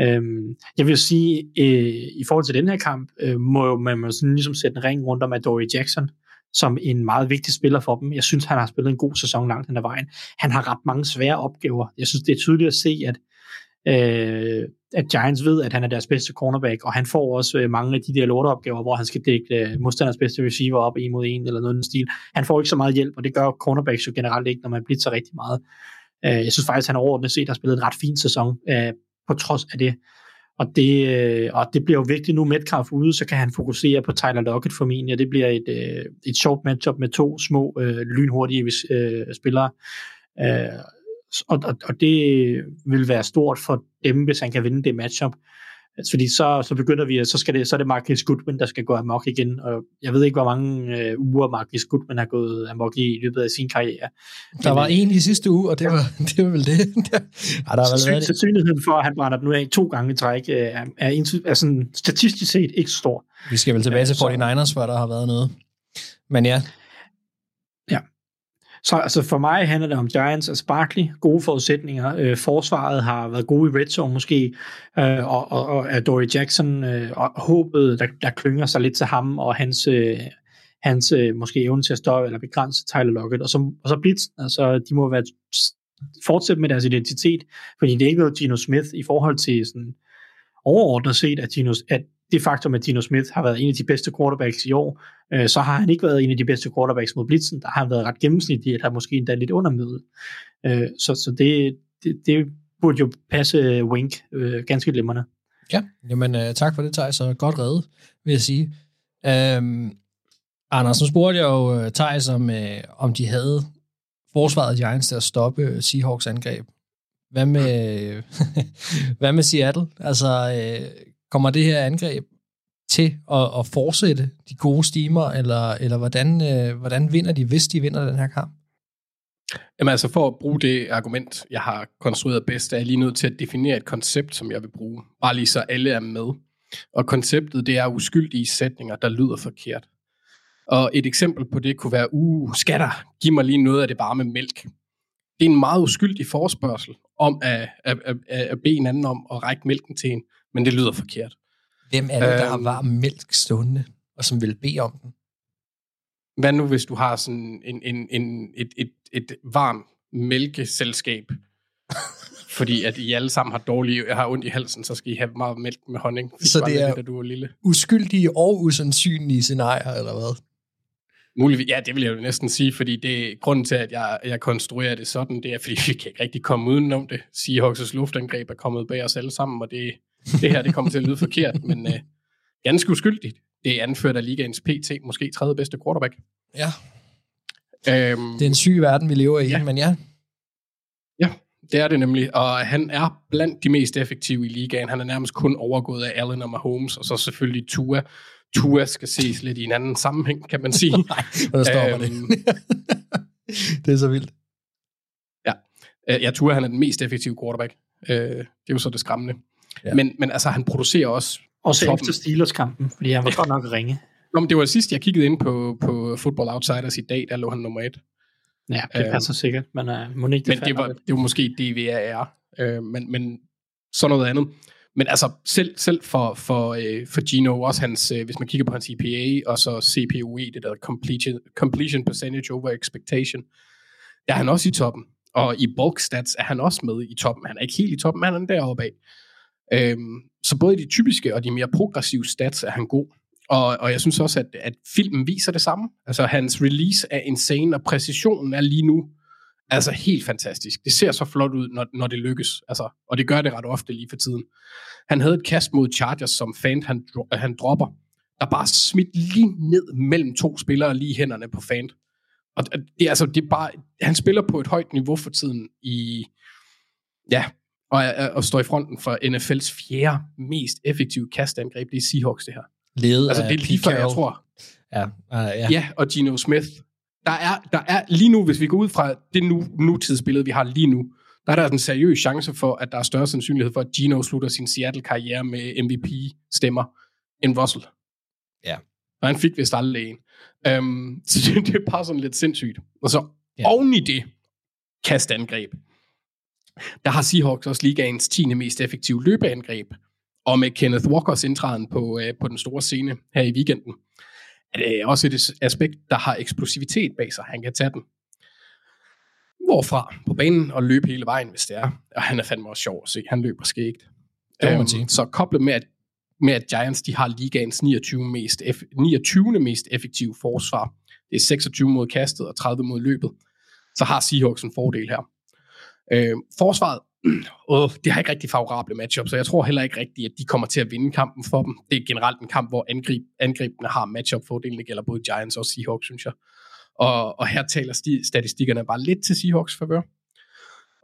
Øhm, jeg vil sige, øh, i forhold til den her kamp, øh, må man må sådan ligesom sætte en ring rundt om Adoree Jackson, som en meget vigtig spiller for dem. Jeg synes, han har spillet en god sæson langt hen ad vejen. Han har ret mange svære opgaver. Jeg synes, det er tydeligt at se, at, øh, at Giants ved, at han er deres bedste cornerback, og han får også øh, mange af de der lorteopgaver, hvor han skal dække øh, modstanders bedste receiver op en mod en eller noget den stil. Han får ikke så meget hjælp, og det gør cornerbacks jo generelt ikke, når man blitzer rigtig meget. Øh, jeg synes faktisk, han overordnet set har spillet en ret fin sæson, øh, på trods af det. Og det, øh, og det bliver jo vigtigt nu, med Metcalf ude, så kan han fokusere på Tyler Lockett formentlig, og det bliver et, øh, et sjovt matchup med to små, øh, lynhurtige øh, spillere. Øh, og, og, og det vil være stort for dem, hvis han kan vinde det matchup. Fordi så, så begynder vi, så, skal det, så er det Marcus Goodwin, der skal gå amok igen. Og jeg ved ikke, hvor mange øh, uger Marcus Goodwin har gået amok i, i løbet af sin karriere. Der var en i sidste uge, og det var, det var vel det. ja, der vel Sandsyn-. Sandsynligheden for, at han brænder den ud af to gange i træk, øh, er, er, er sådan, statistisk set ikke stor. Vi skal vel tilbage til 49ers, hvor der har været noget. Men ja, så altså for mig handler det om Giants, og Barkley, gode forudsætninger. Øh, forsvaret har været gode i red zone måske, øh, og, og, og er Dory Jackson, øh, og håbet, der, der klynger sig lidt til ham, og hans, øh, hans øh, måske evne til at stoppe eller begrænse Tyler Lockett. Og så, og så Blitz, altså de må være fortsætte med deres identitet, fordi det er ikke noget Gino Smith i forhold til sådan overordnet set, at, Gino, at det faktum, at Gino Smith har været en af de bedste quarterbacks i år, øh, så har han ikke været en af de bedste quarterbacks mod blitzen. Der har han været ret gennemsnitlig, eller måske endda lidt undermiddel. Øh, så så det, det, det burde jo passe Wink øh, ganske glimrende. Ja, jamen uh, tak for det, Thijs, og godt reddet, vil jeg sige. Um, Anders, nu spurgte jeg jo uh, Thijs, om, om de havde forsvaret Giants til at stoppe Seahawks angreb. Hvad med, hvad med Seattle? Altså, uh, kommer det her angreb til at, at fortsætte de gode stimer, eller, eller hvordan, øh, hvordan vinder de, hvis de vinder den her kamp? Jamen altså, for at bruge det argument, jeg har konstrueret bedst, er jeg lige nødt til at definere et koncept, som jeg vil bruge. Bare lige så alle er med. Og konceptet, det er uskyldige sætninger, der lyder forkert. Og et eksempel på det kunne være, uh, skatter, giv mig lige noget af det varme mælk. Det er en meget uskyldig forespørgsel om at, at, at, at bede en anden om at række mælken til en, men det lyder forkert. Hvem er det, der har Øhm. varm mælk stående, og som vil bede om den? Hvad nu, hvis du har sådan en, en, en, et, et, et varmt mælkeselskab, fordi at I alle sammen har dårlige, jeg har ondt i halsen, så skal I have meget mælk med honning. Så det er- da du var lille. Uskyldige og usandsynlige scenarier, eller hvad? Muligvis, ja, det vil jeg jo næsten sige, fordi det er grunden til, at jeg, jeg konstruerer det sådan, det er, fordi vi kan ikke rigtig komme udenom det. Seahawks' luftangreb er kommet bag os alle sammen, og det, det her, det kommer til at lyde forkert, men øh, ganske uskyldigt. Det er anført af ligaens PT, måske tredje bedste quarterback. Ja. Øhm, Det er en syg verden, vi lever i, ja. Ja. men ja. Ja, det er det nemlig. Og han er blandt de mest effektive i ligaen. Han er nærmest kun overgået af Allen og Mahomes, og så selvfølgelig Tua. Tua skal ses lidt i en anden sammenhæng, kan man sige. Nej, der stopper det. Øhm, det er så vildt. Øh, Ja, Tua han er den mest effektive quarterback. Øh, Det er jo så det skræmmende. Ja. Men, men altså, han producerer også... Også toppen. efter Steelers-kampen, fordi han var godt nok ringe. Nå, men det var sidst, jeg kiggede ind på, på Football Outsiders i dag, der lå han nummer et. Ja, det Øhm, passer sikkert, men uh, må ikke Men det var, det var måske DVR, øh, men, men så noget andet. men altså, selv, selv for, for, øh, for Gino, også hans, øh, hvis man kigger på hans EPA, og så CPOE, det der completion, completion percentage over expectation, der er han også i toppen. Og i bulk stats er han også med i toppen. Han er ikke helt i toppen, men han er deroppe af. Øhm, så både de typiske og de mere progressive stats er han god. Og, og jeg synes også, at, at filmen viser det samme. Altså hans release er insane, og præcisionen er lige nu altså helt fantastisk. Det ser så flot ud, når, når det lykkes. Altså, og det gør det ret ofte lige for tiden. Han havde et kast mod Chargers, som fan han, han dropper, der bare smidt lige ned mellem to spillere lige i hænderne på fan. Og det, altså, det er bare, han spiller på et højt niveau for tiden i, ja, og, og står i fronten for NFL's fjerde mest effektive kastangreb. Det er Seahawks, det her. Ledet Altså, det er lige før, jeg tror. Ja, uh, ja. Ja, og Gino Smith. Der er, der er lige nu, hvis vi går ud fra det nu, nutidsbillede, vi har lige nu, der er der en seriøs chance for, at der er større sandsynlighed for, at Gino slutter sin Seattle-karriere med MVP-stemmer end Russell. Ja. Og han fik vist aldrig en. Um, så det, det er bare sådan lidt sindssygt. Og så ja. oven i det, kastangreb. Der har Seahawks også ligaens 10. mest effektive løbeangreb. Og med Kenneth Walkers indtræden på, øh, på den store scene her i weekenden, er det også et aspekt, der har eksplosivitet bag sig. Han kan tage den hvorfra på banen og løbe hele vejen, hvis det er. Og han er fandme også sjov at se. Han løber skægt. Det må man Øhm, sige. Så koblet med, at, med at Giants de har ligaens 29. mest, eff, 29. mest effektive forsvar. Det er 26 mod kastet og 30 mod løbet. Så har Seahawks en fordel her. Øh, forsvaret, åh, det har ikke rigtig favorable matchup, så jeg tror heller ikke rigtigt, at de kommer til at vinde kampen for dem. Det er generelt en kamp, hvor angreb, angrebene har matchup-fordelen. Det gælder både Giants og Seahawks, synes jeg. Og, og her taler sti, statistikkerne bare lidt til Seahawks favør.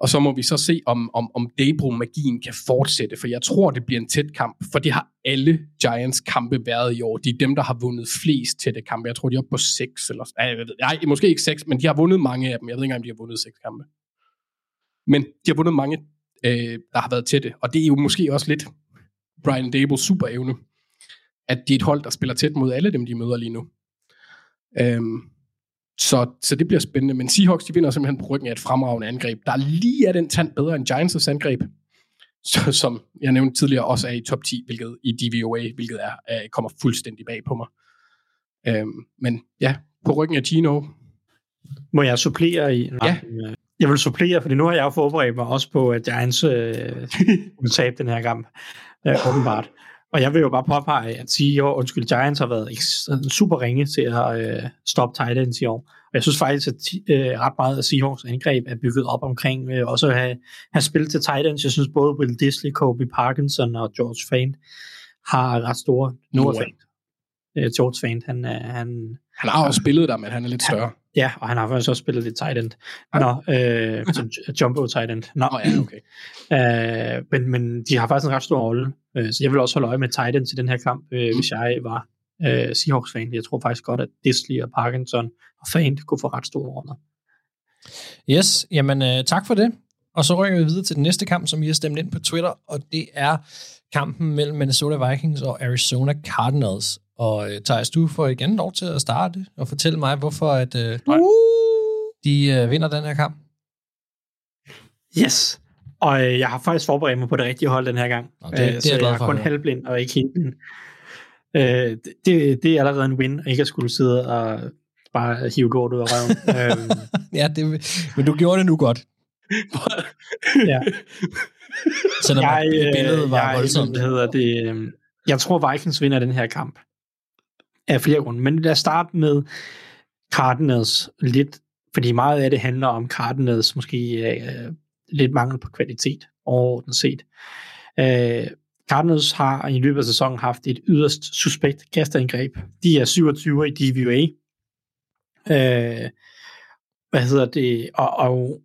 Og så må vi så se, om, om, om Daybro-magien kan fortsætte, for jeg tror, det bliver en tæt kamp, for det har alle Giants kampe været i år. De er dem, der har vundet flest tætte kampe. Jeg tror, de er oppe på seks, eller, nej, jeg ved, nej, måske ikke seks, men de har vundet mange af dem. Jeg ved ikke engang, om de har vundet seks kampe. Men de har vundet mange, øh, der har været tætte, og det er jo måske også lidt Brian Dables superevne, at de er et hold, der spiller tæt mod alle dem, de møder lige nu. Øhm, så, så det bliver spændende. Men Seahawks, de vinder simpelthen på ryggen af et fremragende angreb, der lige er den tand bedre end Giants' angreb, så, som jeg nævnte tidligere, også er i top 10, hvilket i DVOA, hvilket er, er kommer fuldstændig bag på mig. Øhm, men ja, på ryggen af Gino. Må jeg supplere i? Ja. Jeg vil supplere, fordi nu har jeg jo forberedt mig også på, at Giants øh, vil tabe den her kamp, øh, åbenbart. Og jeg vil jo bare påpege, at Seahawks, undskyld, Giants har været super ringe til at øh, stoppe tight ends i år. Og jeg synes faktisk, at øh, ret meget af Seahawks angreb er bygget op omkring øh, også at have, have spillet til tight ends. Jeg synes både Will Disley, Kobe Parkinson og George Fant har ret store... Fant. Øh, George Fant, han, er- han, Han har også spillet der, men han er lidt større. Ja, og han har faktisk også spillet lidt tight end. Nå, øh, som jumbo tight end. Nå, Nå ja, okay. øh, men, men de har faktisk en ret stor rolle. Øh, så jeg vil også holde øje med tight end til den her kamp, øh, hvis jeg var øh, Seahawks-fan. Jeg tror faktisk godt, at Disley og Parkinson og Fant kunne få ret store roller. Yes, jamen øh, tak for det. Og så rykker vi videre til den næste kamp, som I har stemt ind på Twitter, og det er kampen mellem Minnesota Vikings og Arizona Cardinals. Og øh, Thijs, du får igen lov til at starte og fortælle mig, hvorfor at, øh, de øh, vinder den her kamp. Yes. Og øh, jeg har faktisk forberedt mig på det rigtige hold den her gang. Nå, det- det er så jeg er kun høre. halvblind og ikke helt blind. Øh, det, det, er allerede en win, ikke at skulle sidde og bare hive lort ud af røven. øhm, Ja, det, men du gjorde det nu godt. ja. Selvom jeg, øh, billedet var jeg, voldsomt. Hvad hedder det, øh, jeg tror, Vikings vinder den her kamp. Af flere grunde. Men lad os starte med Cardinals lidt, fordi meget af det handler om Cardinals måske øh, lidt mangel på kvalitet overordnet set. Øh, Cardinals har i løbet af sæsonen haft et yderst suspekt kastangreb. De er 27 i DVA. Øh, hvad hedder det? Og, og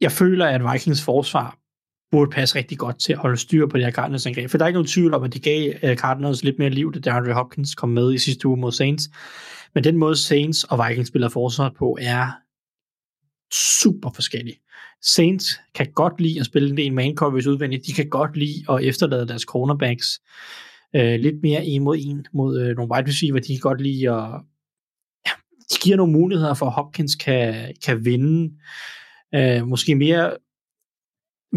jeg føler, at Vikings forsvar burde passe rigtig godt til at holde styr på det her Cardinals angreb. For der er ikke nogen tvivl om, at de gav øh, Cardinals lidt mere liv, da DeAndre Hopkins kom med i sidste uge mod Saints. Men den måde Saints og Vikings spiller forsvar på er super forskellig. Saints kan godt lide at spille en del man coverage udvendigt. De kan godt lide at efterlade deres cornerbacks øh, lidt mere en mod en mod øh, nogle wide receiver. De kan godt lide at ja, de giver nogle muligheder for, at Hopkins kan, kan vinde. Øh, måske mere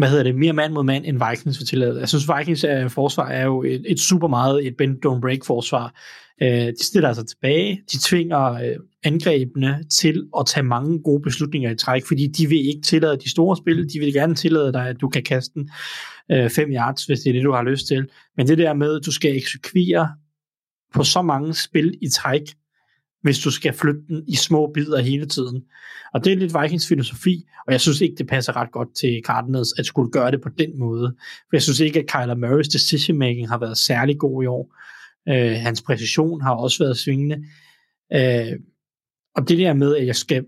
hvad hedder det, mere mand mod mand, end Vikings vil tillade. Jeg synes, Vikings er, forsvar er jo et, et super meget et bend don't break forsvar. Øh, de stiller altså tilbage, de tvinger øh, angrebene til at tage mange gode beslutninger i træk, fordi de vil ikke tillade de store spil, de vil gerne tillade dig, at du kan kaste den øh, yards, hvis det er det, du har lyst til. Men det der med, at du skal eksekvere på så mange spil i træk, hvis du skal flytte den i små bidder hele tiden. Og det er lidt Vikings filosofi, og jeg synes ikke, det passer ret godt til Cardinals, at skulle gøre det på den måde. For jeg synes ikke, at Kyler Murray's decision making har været særlig god i år. Øh, hans præcision har også været svingende. Øh, og det der med, at jeg skal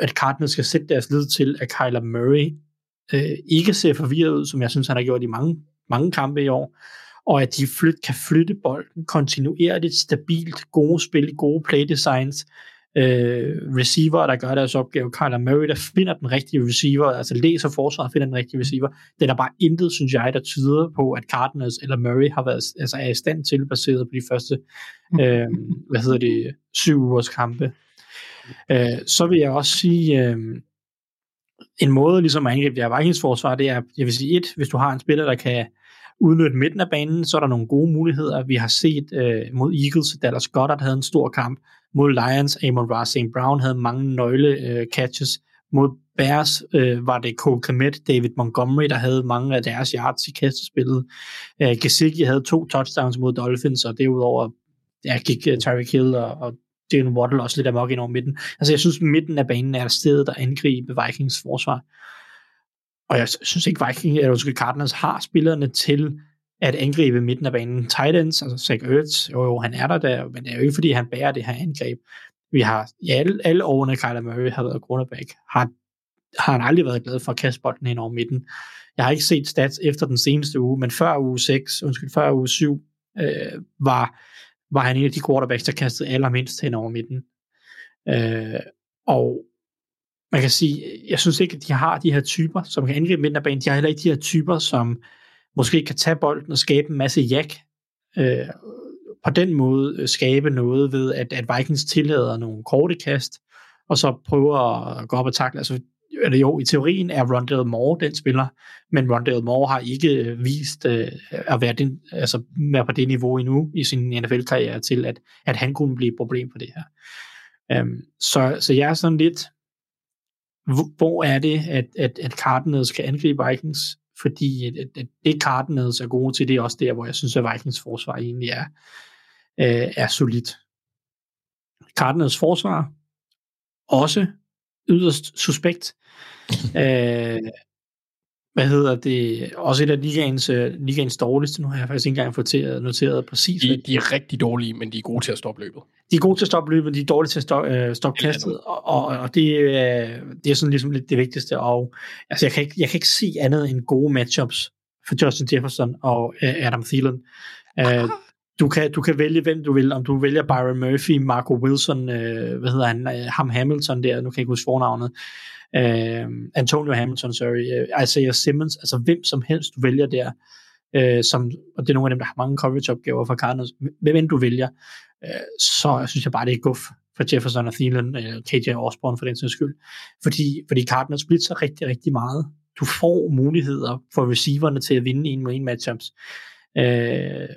at Cardinals skal sætte deres lid til, at Kyler Murray øh, ikke ser forvirret ud, som jeg synes, han har gjort i mange, mange kampe i år, og at de flyt, kan flytte bolden kontinuerligt, stabilt, gode spil, gode playdesigns, øh, receiver, der gør deres opgave, Kyler Murray, der finder den rigtige receiver, altså læser forsvaret, finder den rigtige receiver. Det er der bare intet, synes jeg, der tyder på, at Cardinals eller Murray har været, altså er i stand til, baseret på de første, øh, hvad hedder det, syv ugers kampe. Øh, så vil jeg også sige, øh, en måde ligesom at angribe det her Vikings forsvar, det er, jeg vil sige et, hvis du har en spiller, der kan udnytte midten af banen, så er der nogle gode muligheder. Vi har set øh, mod Eagles, Dallas Goddard havde en stor kamp. Mod Lions, Amon Ross St. Brown havde mange nøgle øh, catches. Mod Bears øh, var det Cole Kmet, David Montgomery, der havde mange af deres yards i kastespillet. Øh, Gesicki havde to touchdowns mod Dolphins, og derudover ja, gik uh, Tyreek Hill og, og Jalen Waddle også lidt amok ind over midten. Altså jeg synes, midten af banen er stedet, der angriber Vikings forsvar. Og jeg synes ikke, Viking, eller undskyld, Cardinals har spillerne til at angribe midten af banen. Titans, altså Zach Ertz, jo, jo, han er der der, men det er jo ikke, fordi han bærer det her angreb. Vi har, ja, alle, alle årene, Kyler Murray har været cornerback, har, har han aldrig været glad for at kaste bolden hen over midten. Jeg har ikke set stats efter den seneste uge, men før uge 6, undskyld, før uge 7, øh, var, var han en af de quarterbacks, der kastede allermindst hen over midten. Øh, og man kan sige, jeg synes ikke, at de har de her typer, som kan angribe midterbanen. De har heller ikke de her typer, som måske kan tage bolden og skabe en masse jak. Øh, på den måde øh, skabe noget ved, at, at Vikings tillader nogle korte kast, og så prøver at gå op og takle. Altså, eller jo, i teorien er Rondell Moore den spiller, men Rondell Moore har ikke øh, vist øh, at være, den, altså, være på det niveau endnu i sin NFL-karriere til, at, at han kunne blive et problem for det her. Øhm, så, så jeg er sådan lidt, hvor er det, at, at, at Cardinals kan angribe Vikings? Fordi at, at det Cardinals er gode til, det er også der, hvor jeg synes, at Vikings forsvar egentlig er, øh, er solidt. Cardinals forsvar også yderst suspekt. øh, hvad hedder det, også et af ligaens, uh, ligaens dårligste. Nu har jeg faktisk ikke engang foteret, noteret præcis. De, de er rigtig dårlige, men de er gode til at stoppe løbet. De er gode til at stoppe løbet, de er dårlige til at stoppe, uh, stoppe kastet, og, og, og det, uh, det er sådan ligesom lidt det vigtigste. Og altså, jeg, kan ikke, jeg kan ikke se andet end gode matchups for Justin Jefferson og uh, Adam Thielen. Uh, du kan, du kan vælge, hvem du vil. Om du vælger Byron Murphy, Marco Wilson, uh, hvad hedder han, uh, Ham Hamilton der, nu kan jeg ikke huske fornavnet øh, Antonio Hamilton, sorry, øh, altså, uh, Isaiah Simmons, altså hvem som helst du vælger der, øh, som, og det er nogle af dem, der har mange coverage-opgaver for Cardinals, hvem end du vælger, øh, så synes jeg bare, det er guf for Jefferson og Thielen, øh, KJ Osborne for den sags skyld, fordi, fordi Cardinals blitzer rigtig, rigtig meget. Du får muligheder for receiverne til at vinde en mod en matchups. Øh,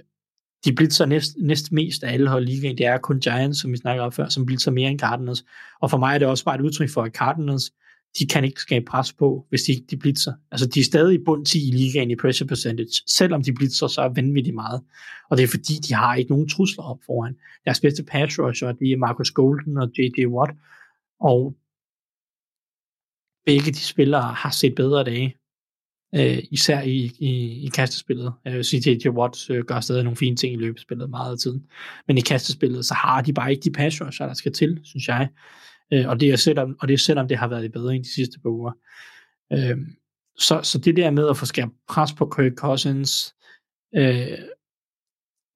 de blitzer næst, næst mest af alle hold i ligaen. Det er kun Giants, som vi snakker om før, som blitzer mere end Cardinals. Og for mig er det også bare et udtryk for, at Cardinals de kan ikke skabe pres på, hvis de ikke de blitzer. Altså, de er stadig i bund 10 i ligaen i pressure percentage. Selvom de blitzer, så vanvittigt meget. Og det er fordi, de har ikke nogen trusler op foran. Deres bedste pass rusher, de er Marcus Golden og J.J. Watt. Og begge de spillere har set bedre dage. Øh, især i, i, i kastespillet. Jeg vil sige, J.J. Watt øh, gør stadig nogle fine ting i løbespillet meget af tiden. Men i kastespillet, så har de bare ikke de pass rusher, der skal til, synes jeg. Øh, og, det er selvom, og det er selvom det har været i bedre de sidste par uger. Øh, så, så det der med at få skabt pres på Kirk Cousins, øh,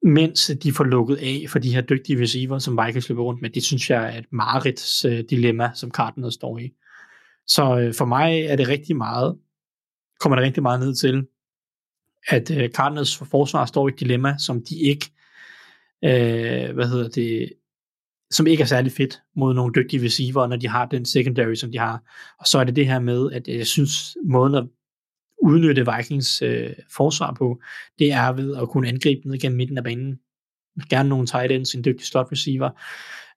mens de får lukket af for de her dygtige receiver, som Vikings løber rundt med, det synes jeg er et mareridt øh, dilemma, som Cardinals står i. Så øh, for mig er det rigtig meget, kommer det rigtig meget ned til, at øh, Cardinals forsvar står i et dilemma, som de ikke, øh, hvad hedder det, som ikke er særlig fedt mod nogle dygtige receiver, når de har den secondary, som de har. Og så er det det her med, at øh, jeg synes, måden at udnytte Vikings øh, forsvar på, det er ved at kunne angribe ned gennem midten af banen. Gerne nogle tight ends, en dygtig slot receiver,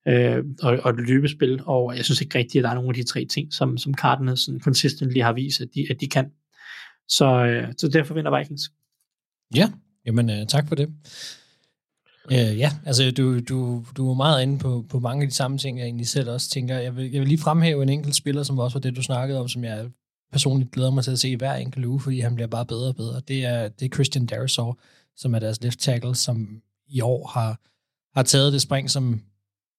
øh, og, og et løbespil, og jeg synes ikke rigtigt, at der er nogle af de tre ting, som, som Cardinals sådan consistently har vist, at de, at de kan. Så, øh, så derfor vinder Vikings. Ja, jamen øh, tak for det. Øh, ja, altså du, du, du er meget inde på, på mange af de samme ting, jeg egentlig selv også tænker. Jeg vil, jeg vil lige fremhæve en enkelt spiller, som også var det, du snakkede om, som jeg personligt glæder mig til at se hver enkelt uge, fordi han bliver bare bedre og bedre. Det er, det er Christian Darisaw, som er deres left tackle, som i år har, har taget det spring, som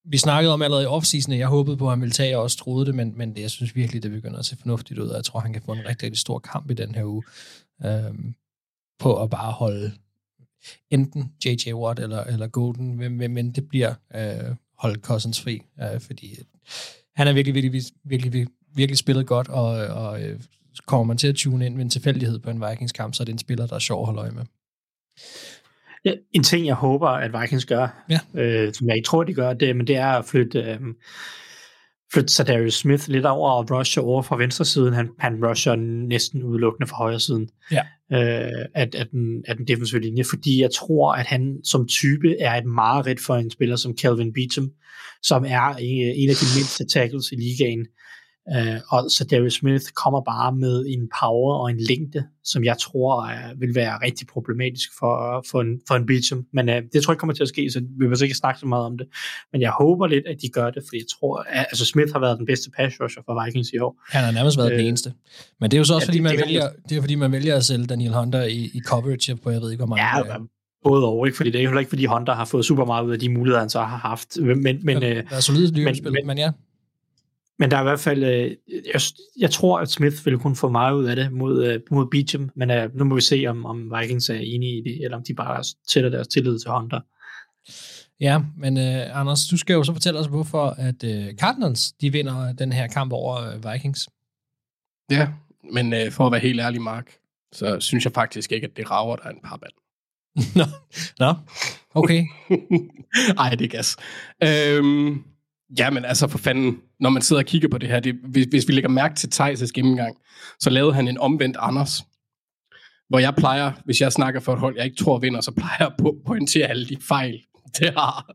vi snakkede om allerede i offseason, jeg håbede på, at han ville tage, og også troede det, men, men det, jeg synes virkelig, det begynder at se fornuftigt ud, og jeg tror, han kan få en rigtig, rigtig stor kamp i den her uge, øhm, på at bare holde enten J.J. Watt eller, eller Golden, men, det bliver øh, holde Cousins fri, øh, fordi han er virkelig, virkelig, virkelig, virkelig, virkelig spillet godt, og, og øh, kommer man til at tune ind med en tilfældighed på en Vikings-kamp, så er det en spiller, der er sjov at holde øje med. Ja, en ting, jeg håber, at Vikings gør, ja. øh, som jeg ikke tror, de gør, det, men det er at flytte, øh, flytte Sadarius Smith lidt over og rusher over fra venstre siden. Han, han rusher næsten udelukkende fra højre siden ja øh, af, af, den, af den defensive linje, fordi jeg tror, at han som type er et mareridt for en spiller som Calvin Beecham, som er øh, en af de mindste tackles i ligaen. Uh, og så Darius Smith kommer bare med en power og en længde, som jeg tror uh, vil være rigtig problematisk for, uh, for, en, for en Beecham. Men uh, det tror jeg ikke kommer til at ske, så vi vil ikke snakke så meget om det. Men jeg håber lidt, at de gør det, fordi jeg tror, at altså Smith har været den bedste pass rusher for Vikings i år. Han har nærmest været uh, den eneste. Men det er jo så også, ja, fordi, det, man det, vælger, det er, fordi man vælger at sælge Daniel Hunter i, i coverage på, jeg ved ikke, hvor mange... Ja, både over, ikke? fordi det er heller ikke, fordi Hunter har fået super meget ud af de muligheder, han så har haft. Men, men, ja, det er solidt men, men, men ja. Men der er i hvert fald, øh, jeg, jeg tror, at Smith vil kunne få meget ud af det mod, øh, mod Beecham, men øh, nu må vi se, om, om Vikings er enige i det, eller om de bare sætter deres tillid til Hunter. Ja, men uh, Anders, du skal jo så fortælle os, hvorfor at uh, Cardinals, de vinder den her kamp over uh, Vikings. Ja, men uh, for at være helt ærlig, Mark, så synes jeg faktisk ikke, at det rager, der er en par band. Nå, Nå. okay. Ej, det er gas. Øhm, Jamen altså for fanden, når man sidder og kigger på det her, det, hvis, hvis vi lægger mærke til Thijs' gennemgang, så lavede han en omvendt Anders. Hvor jeg plejer, hvis jeg snakker for et hold, jeg ikke tror vinder, så plejer jeg på at pointere alle de fejl, det har.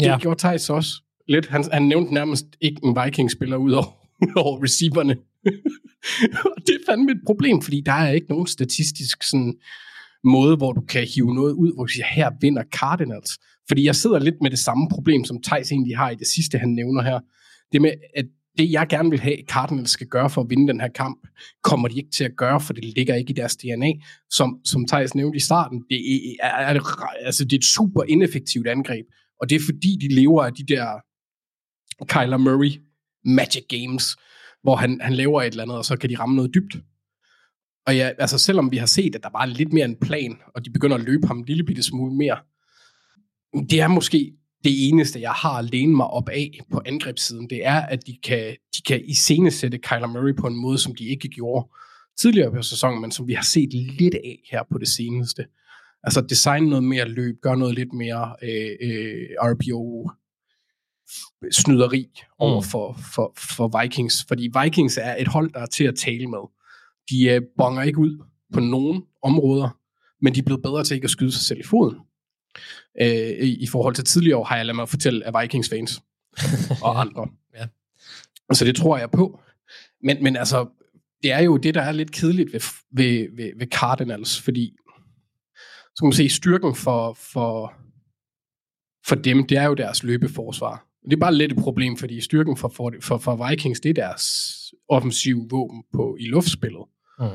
Det ja. gjorde Thijs også lidt. Han, han nævnte nærmest ikke en Viking-spiller ud over, over receiverne. det er fandme et problem, fordi der er ikke nogen statistisk sådan, måde, hvor du kan hive noget ud, hvor du siger, her vinder Cardinals. Fordi jeg sidder lidt med det samme problem, som Thijs egentlig har i det sidste, han nævner her. Det med, at det jeg gerne vil have, Cardinals skal gøre for at vinde den her kamp, kommer de ikke til at gøre, for det ligger ikke i deres DNA. Som, som Thijs nævnte i starten, det er, er, er, altså det er et super ineffektivt angreb, og det er fordi, de lever af de der Kyler Murray Magic Games, hvor han, han laver et eller andet, og så kan de ramme noget dybt. Og ja, altså selvom vi har set, at der var lidt mere en plan, og de begynder at løbe ham en lille bitte smule mere, det er måske det eneste, jeg har at læne mig op af på angrebssiden, det er, at de kan, de kan iscenesætte Kyler Murray på en måde, som de ikke gjorde tidligere på sæsonen, men som vi har set lidt af her på det seneste. Altså designe noget mere løb, gøre noget lidt mere øh, øh, RPO snyderi over mm. for, for, for Vikings, fordi Vikings er et hold, der er til at tale med. De øh, bonger ikke ud på nogen områder, men de er blevet bedre til ikke at skyde sig selv i foden øh, i, i forhold til tidligere år, har jeg ladet mig fortælle af Vikings fans og andre. Ja. Så det tror jeg på. Men, men altså, det er jo det, der er lidt kedeligt ved, ved, ved, ved Cardinals, fordi så kan man se, styrken for, for, for dem, det er jo deres løbeforsvar. Det er bare lidt et problem, fordi styrken for, for, for, for Vikings, det er deres offensive våben på, i luftspillet. Mm.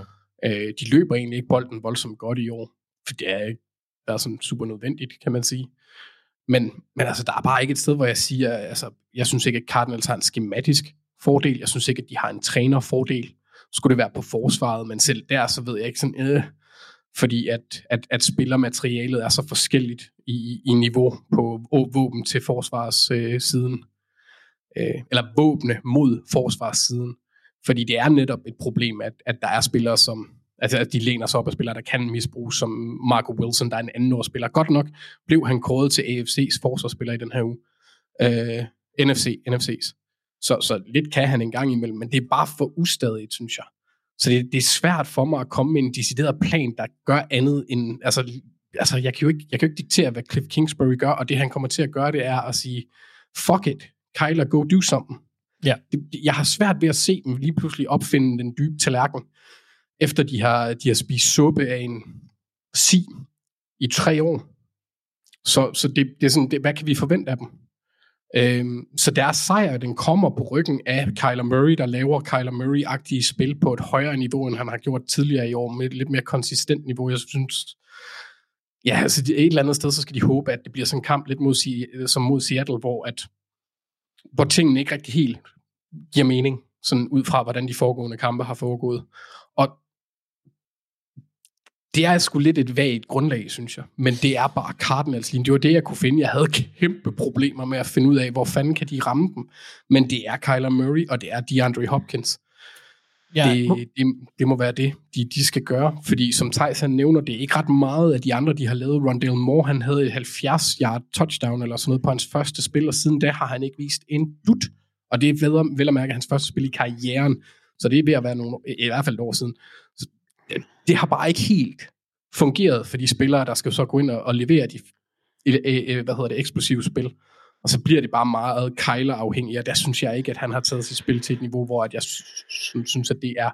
Øh, de løber egentlig ikke bolden voldsomt godt i år, for det er ikke der er sådan super nødvendigt, kan man sige. Men, men altså, der er bare ikke et sted, hvor jeg siger, altså, jeg synes ikke, at Cardinals har en skematisk fordel. Jeg synes ikke, at de har en trænerfordel. Skulle det være på forsvaret, men selv der, så ved jeg ikke sådan, øh, fordi at, at, at spillermaterialet er så forskelligt i, i niveau på våben til forsvarssiden. Øh, øh, eller våbne mod forsvarssiden. Fordi det er netop et problem, at, at der er spillere, som Altså, at de læner sig op af spillere, der kan misbruges, som Marco Wilson, der er en anden årsspiller. Godt nok blev han kåret til AFC's forsvarsspiller i den her uge. Øh, NFC, NFC's. Så, så lidt kan han en gang imellem, men det er bare for ustadigt, synes jeg. Så det, det er svært for mig at komme med en decideret plan, der gør andet end... Altså, altså jeg, kan jo ikke, jeg kan jo ikke diktere, hvad Cliff Kingsbury gør, og det han kommer til at gøre, det er at sige, fuck it, Kyler, go do something. Ja. Det, jeg har svært ved at se dem lige pludselig opfinde den dybe tallerken, efter de har, de har spist suppe af en si i tre år. Så, så det, det er sådan, det, hvad kan vi forvente af dem? Øhm, så deres sejr, den kommer på ryggen af Kyler Murray, der laver Kyler Murray-agtige spil på et højere niveau, end han har gjort tidligere i år, med et lidt mere konsistent niveau. Jeg synes, ja, altså et eller andet sted, så skal de håbe, at det bliver sådan en kamp lidt mod, som mod Seattle, hvor, at, hvor tingene ikke rigtig helt giver mening, sådan ud fra, hvordan de foregående kampe har foregået. Og det er sgu lidt et vagt grundlag, synes jeg. Men det er bare Cardinals linje. Det var det, jeg kunne finde. Jeg havde kæmpe problemer med at finde ud af, hvor fanden kan de ramme dem. Men det er Kyler Murray, og det er DeAndre Hopkins. Ja. Det, det, det må være det, de, de skal gøre. Fordi som Thijs han nævner, det er ikke ret meget af de andre, de har lavet. Rondale Moore, han havde et 70-yard touchdown eller sådan noget på hans første spil, og siden da har han ikke vist en dut. Og det er ved, vel at mærke hans første spil i karrieren. Så det er ved at være nogle, i hvert fald et år siden. Så det, det har bare ikke helt fungeret for de spillere, der skal så gå ind og, og levere de øh, øh, hvad hedder det, eksplosive spil. Og så bliver det bare meget kejlerafhængigt, afhængig, og der synes jeg ikke, at han har taget sit spil til et niveau, hvor at jeg synes, at det er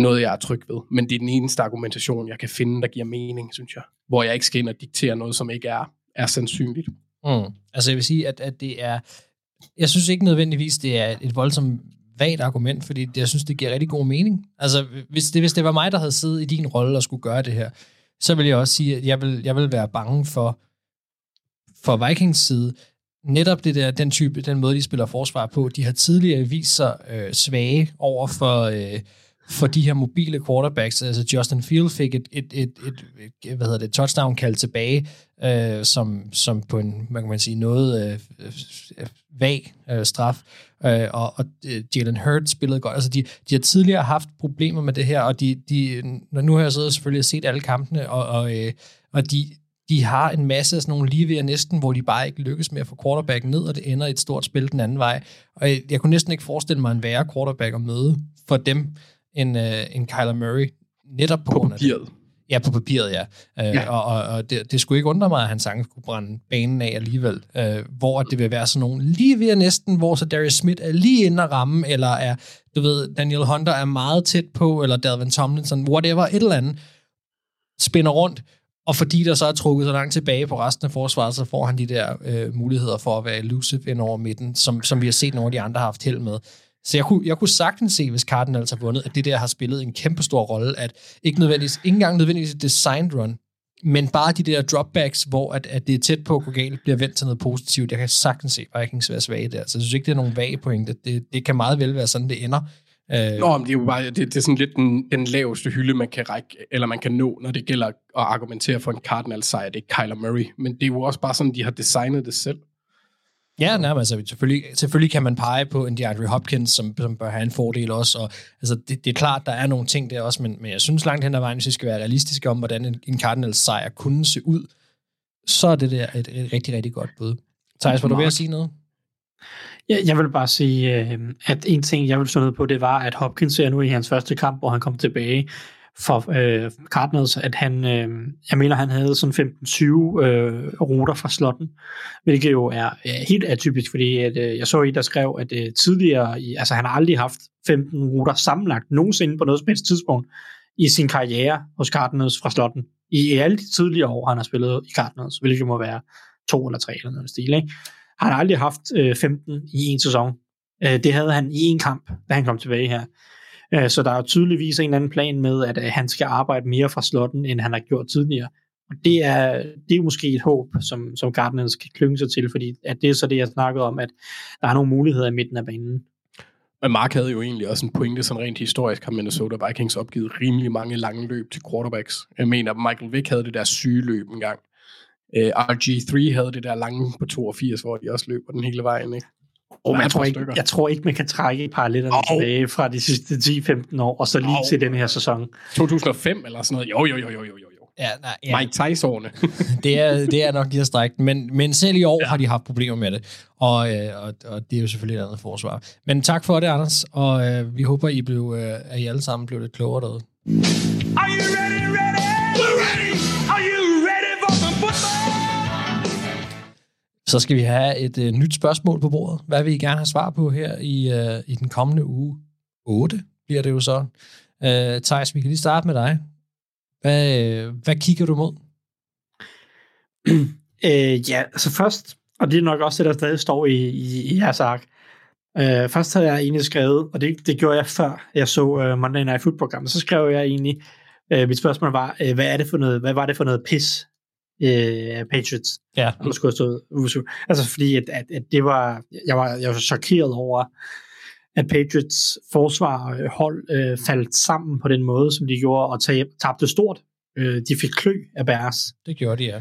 noget, jeg er tryg ved. Men det er den eneste argumentation, jeg kan finde, der giver mening, synes jeg. Hvor jeg ikke skal ind og diktere noget, som ikke er, er sandsynligt. Mm. Altså jeg vil sige, at, at det er... Jeg synes ikke nødvendigvis, det er et voldsomt vagt argument, fordi det, jeg synes, det giver rigtig god mening. Altså, hvis det, hvis det var mig, der havde siddet i din rolle og skulle gøre det her, så vil jeg også sige, at jeg vil, jeg vil være bange for, for Vikings side, netop det der, den type, den måde, de spiller forsvar på. De har tidligere vist sig øh, svage over for, øh, for de her mobile quarterbacks. Altså Justin Field fik et, et, et, et, et hvad hedder det, touchdown kald tilbage, øh, som, som på en, man kan man sige, noget øh, øh, vag øh, straf. Øh, og og øh, Jalen Hurts spillede godt. Altså de, de har tidligere haft problemer med det her, og de, de, når nu har jeg siddet selvfølgelig set alle kampene, og, og, øh, og de, de har en masse af sådan nogle lige ved at næsten, hvor de bare ikke lykkes med at få quarterback ned, og det ender i et stort spil den anden vej. Og jeg, jeg kunne næsten ikke forestille mig en værre quarterback at møde for dem, end, øh, end Kyler Murray. Netop på, På grund af det. papiret. Ja, på papiret, ja. Øh, Ja. Og, og, og det, det skulle ikke undre mig, at han sagtens kunne brænde banen af alligevel. Øh, hvor det vil være sådan nogle lige ved at næsten, hvor så Darius Smith er lige inde at ramme, eller er, du ved, Daniel Hunter er meget tæt på, eller Dalvin Tomlinson, whatever, et eller andet, spænder rundt, og fordi der så er trukket så langt tilbage på resten af forsvaret, så får han de der øh, muligheder for at være elusive ind over midten, som, som vi har set nogle af de andre har haft held med. Så jeg kunne, jeg kunne sagtens se, hvis Cardinals har vundet, at det der har spillet en kæmpe stor rolle, at ikke, nødvendigvis, ikke engang nødvendigvis et designed run, men bare de der dropbacks, hvor at, at det er tæt på at gå galt, bliver vendt til noget positivt. Jeg kan sagtens se Vikings være svage der. Så jeg synes ikke, det er nogen vage pointe. Det, det kan meget vel være sådan, det ender. Øh, Nå, men det er jo bare, det, det er sådan lidt den, den laveste hylde, man kan række, eller man kan nå, når det gælder at argumentere for en Cardinals sejr. Det er Kyler Murray. Men det er jo også bare sådan, de har designet det selv. Ja, nærmest. Altså, selvfølgelig, selvfølgelig kan man pege på en DeAndre Hopkins, som, som bør have en fordel også. Og, altså, det, det er klart, der er nogle ting der også, men, men jeg synes langt hen ad vejen, hvis vi skal være realistiske om, hvordan en, en Cardinals sejr kunne se ud, så er det der et, et rigtig, rigtig godt bud. Thijs, var du ved at sige noget? Jeg, jeg vil bare sige, øh, at en ting, jeg vil stå ned på, det var, at Hopkins ser nu i hans første kamp, hvor han kom tilbage for øh, Cardinals, at han, øh, jeg mener, han havde sådan 15-20 øh, ruter fra slotten, hvilket jo er øh, helt atypisk, fordi at, øh, jeg så i, der skrev, at øh, tidligere, i, altså han har aldrig haft 15 ruter sammenlagt nogensinde på noget som helst tidspunkt i sin karriere hos Cardinals fra slotten. I, i alle de tidligere år, han har spillet i Cardinals, hvilket må være to eller tre eller noget stil, ikke? Har han aldrig haft øh, 15 i en sæson. Øh, det havde han i en kamp, da han kom tilbage her. Øh, så der er tydeligvis en eller anden plan med, at øh, han skal arbejde mere fra slotten, end han har gjort tidligere. Og det er, det er måske et håb, som, som Gardner kan klynge sig til, fordi at det er så det, jeg snakkede om, at der er nogle muligheder i midten af banen. Men Mark havde jo egentlig også en pointe, sådan rent historisk har Minnesota Vikings opgivet rimelig mange lange løb til quarterbacks. Jeg mener, Michael Vick havde det der syge løb engang. Uh, RG3 havde det der lange på 82, hvor de også løber den hele vejen, ikke? Er jeg, tror ikke, stykker. jeg tror ikke, man kan trække paralletterne Au. tilbage fra de sidste 10-15 år, og så lige Au. til den her sæson. 2005 eller sådan noget. Jo, jo, jo, jo, jo, jo. jo. Ja, nej, ja. Mike Tyson-årene. det, er, det er nok lige at strække. Men, men selv i år ja. har de haft problemer med det. Og, øh, og, og det er jo selvfølgelig et andet forsvar. Men tak for det, Anders. Og øh, vi håber, I blev, øh, at I alle sammen blev lidt klogere derude. Are you ready, ready? Så skal vi have et øh, nyt spørgsmål på bordet. Hvad vil I gerne have svar på her i, øh, i den kommende uge? 8 bliver det jo så. Øh, Thijs, vi kan lige starte med dig. Hvad, øh, hvad kigger du mod? Øh, ja, altså først, og det er nok også det, der stadig står i, i, i jeres ark. Øh, først havde jeg egentlig skrevet, og det, det gjorde jeg før jeg så øh, Monday Night Football-programmet, så skrev jeg egentlig, øh, mit spørgsmål var, øh, hvad, er det for noget, hvad var det for noget pis, øh, Patriots? Ja. Der skulle have stået USU. Altså fordi, at, at, at det var, jeg var, jeg var chokeret over, at Patriots forsvar og hold øh, faldt sammen på den måde, som de gjorde, og tab, tabte stort. Øh, de fik klø af Bears. Det gjorde de, ja.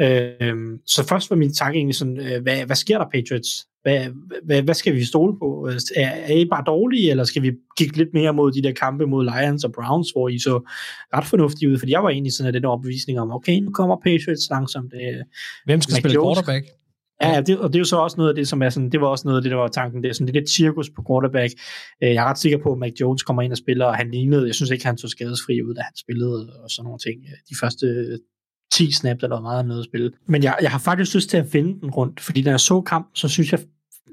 Øh, så først var min tanke egentlig sådan, øh, hvad, hvad sker der Patriots? Hvad, hvad, hvad skal vi stole på? Er, er I bare dårlige, eller skal vi kigge lidt mere mod de der kampe mod Lions og Browns, hvor I så ret fornuftige ud? Fordi jeg var egentlig sådan af den overbevisning om, okay, nu kommer Patriots langsomt. Øh, Hvem skal Mac spille Jones- quarterback? Ja, det, og det er jo så også noget af det, som er sådan, det var også noget af det, der var tanken, det er sådan det er lidt cirkus på quarterback. Øh, Jeg er ret sikker på, at Mac Jones kommer ind og spiller, og han lignede, jeg synes ikke, han så skadesfri ud, da han spillede, og sådan nogle ting. Øh, De første 10 snaps, der var meget noget at spille. Men jeg, jeg har faktisk lyst til at vende den rundt, fordi når jeg så kampen, så synes jeg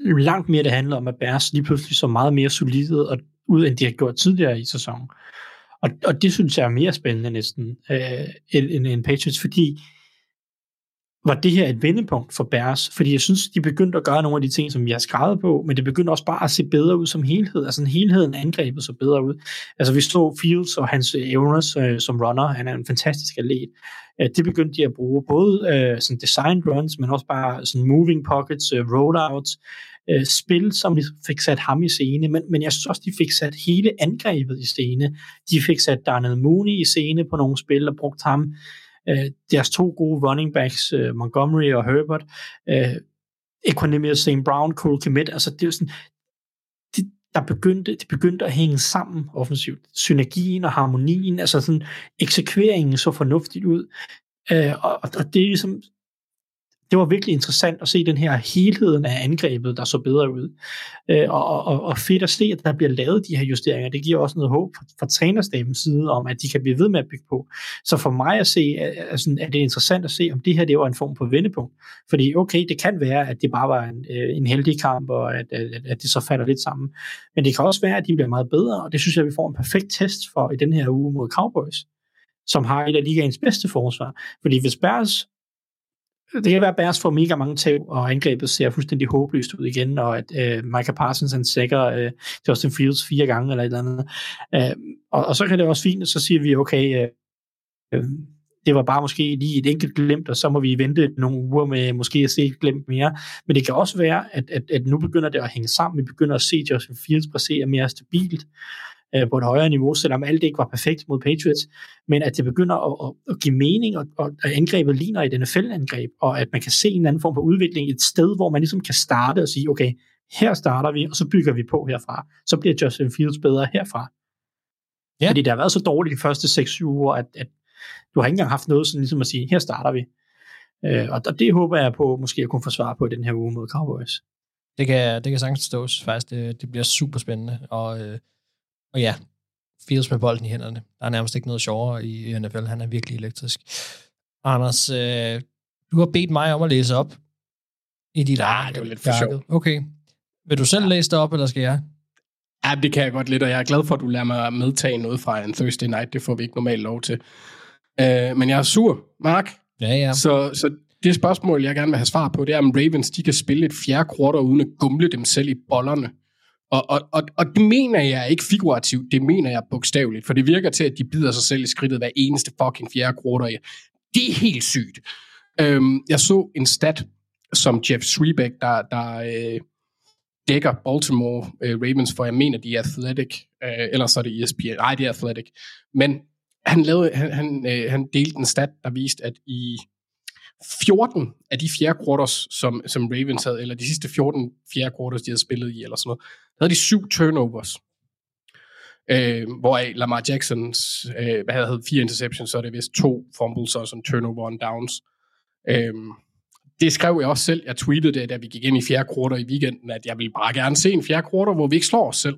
langt mere, det handler om, at Bears lige pludselig så meget mere solide og ud, end de har gjort tidligere i sæsonen. Og, og det synes jeg er mere spændende næsten, øh, end, end, end Patriots, fordi var det her et vendepunkt for Bears, fordi jeg synes, de begyndte at gøre nogle af de ting, som vi har skrevet på, men det begyndte også bare at se bedre ud som helhed. Altså en helheden angrebet så bedre ud. Altså vi så Fields og hans øh, evner øh, som runner, han er en fantastisk atlet. Øh, det begyndte de at bruge, både øh, sådan design runs, men også bare sådan moving pockets, øh, rollouts, øh, spil, som de fik sat ham i scene, men, men jeg synes også, de fik sat hele angrebet i scene. De fik sat Darnell Mooney i scene på nogle spil og brugt ham øh, deres to gode running backs, øh, Montgomery og Herbert, øh, Equanimous St. Brown, Cole Kmet, altså det er jo sådan, de, der begyndte, det begyndte at hænge sammen offensivt. Synergien og harmonien, altså sådan, eksekveringen så fornuftigt ud. Øh, og, og det er ligesom, det var virkelig interessant at se den her helheden af angrebet, der så bedre ud. Øh, og, og, og fedt at se, at der bliver lavet de her justeringer. Det giver også noget håb fra, fra trænerstabens side om, at de kan blive ved med at bygge på. Så for mig at se, er, er, er det interessant at se, om det her det var en form for vendepunkt. Fordi okay, det kan være, at det bare var en, øh, en heldig kamp, og at, at, at det så falder lidt sammen. Men det kan også være, at de bliver meget bedre, og det synes jeg, vi får en perfekt test for i den her uge mod Cowboys som har et af ligaens bedste forsvar. Fordi hvis Bears det kan være, at Bears får mega mange tab, og angrebet ser fuldstændig håbløst ud igen, og at øh, Micah Parsons han sækker øh, Justin Fields fire gange eller et eller andet. Øh, og, og så kan det også fint, så siger vi, okay, øh, øh, det var bare måske lige et enkelt glemt, og så må vi vente nogle uger med måske at se et glemt mere. Men det kan også være, at, at, at nu begynder det at hænge sammen. Vi begynder at se Justin Fields præstere mere stabilt øh, på et højere niveau, selvom alt ikke var perfekt mod Patriots, men at det begynder at, at, at give mening, og, og at angrebet ligner et NFL-angreb, og at man kan se en anden form for udvikling et sted, hvor man ligesom kan starte og sige, okay, her starter vi, og så bygger vi på herfra. Så bliver Justin Fields bedre herfra. Ja. Fordi det har været så dårligt de første 6-7 uger, at, at du har ikke engang haft noget sådan ligesom at sige, her starter vi. Øh, og, og det håber jeg på, måske at kunne få svar på i den her uge mod Cowboys. Det kan, det kan sagtens forstås, faktisk. Det, det bliver super spændende. Og, øh, og ja, Fields med bolden i hænderne. Der er nærmest ikke noget sjovere i NFL. Han er virkelig elektrisk. Anders, øh, du har bedt mig om at læse op i dit ark. det var lidt for sjovt. Okay. Vil du selv ja. læse det op, eller skal jeg? Ja, det kan jeg godt lidt, og jeg er glad for, at du lader mig medtage noget fra en Thursday night. Det får vi ikke normalt lov til. Uh, men jeg er sur, Mark. Ja, ja. Så, så det spørgsmål, jeg gerne vil have svar på, det er, om Ravens de kan spille et fjerde quarter uden at gumle dem selv i bollerne. Og, og, og, og det mener jeg ikke figurativt, det mener jeg bogstaveligt, for det virker til, at de bider sig selv i skridtet hver eneste fucking fjerde kroner. Det er helt sygt. Øhm, jeg så en stat, som Jeff Srebeck, der, der øh, dækker Baltimore øh, Ravens for, jeg mener, de er Athletic, øh, eller så er det ESPN, nej, det er Athletic. Men han, lavede, han, han, øh, han delte en stat, der viste, at i 14 af de fjerde quarters, som, som Ravens havde, eller de sidste 14 fjerde quarters, de havde spillet i, eller sådan noget, havde de syv turnovers. øh, hvoraf Lamar Jacksons, øh, hvad havde fire interceptions, så er det vist to fumbles og sådan turnover on downs. Øh, det skrev jeg også selv. Jeg tweetede det, da vi gik ind i fjerde kvartal i weekenden, at jeg ville bare gerne se en fjerde kvartal, hvor vi ikke slår os selv.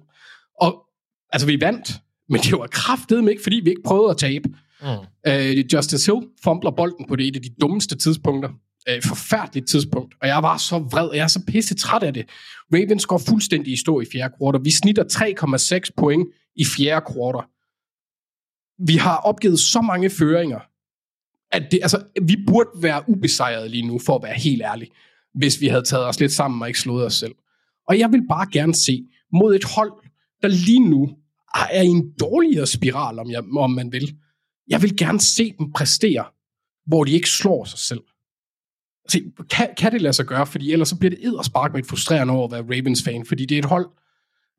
Og altså, vi vandt, men det var kraftedeme ikke, fordi vi ikke prøvede at tabe. Mm. Øh, Justice Hill fumbler bolden på det et af de dummeste tidspunkter. Øh, forfærdeligt tidspunkt. Og jeg var så vred, og jeg er så pisse træt af det. Ravens går fuldstændig i stå i fjerde kvartal. Vi snitter 3,6 point i fjerde kvartal. Vi har opgivet så mange føringer, at det, altså, vi burde være ubesejret lige nu, for at være helt ærlig, hvis vi havde taget os lidt sammen og ikke slået os selv. Og jeg vil bare gerne se mod et hold, der lige nu er i en dårligere spiral, om, jeg, om man vil. Jeg vil gerne se dem præstere, hvor de ikke slår sig selv. Se, kan, kan det lade sig gøre? Fordi ellers så bliver det edderspark med et frustrerende over at være Ravens-fan, fordi det er et hold,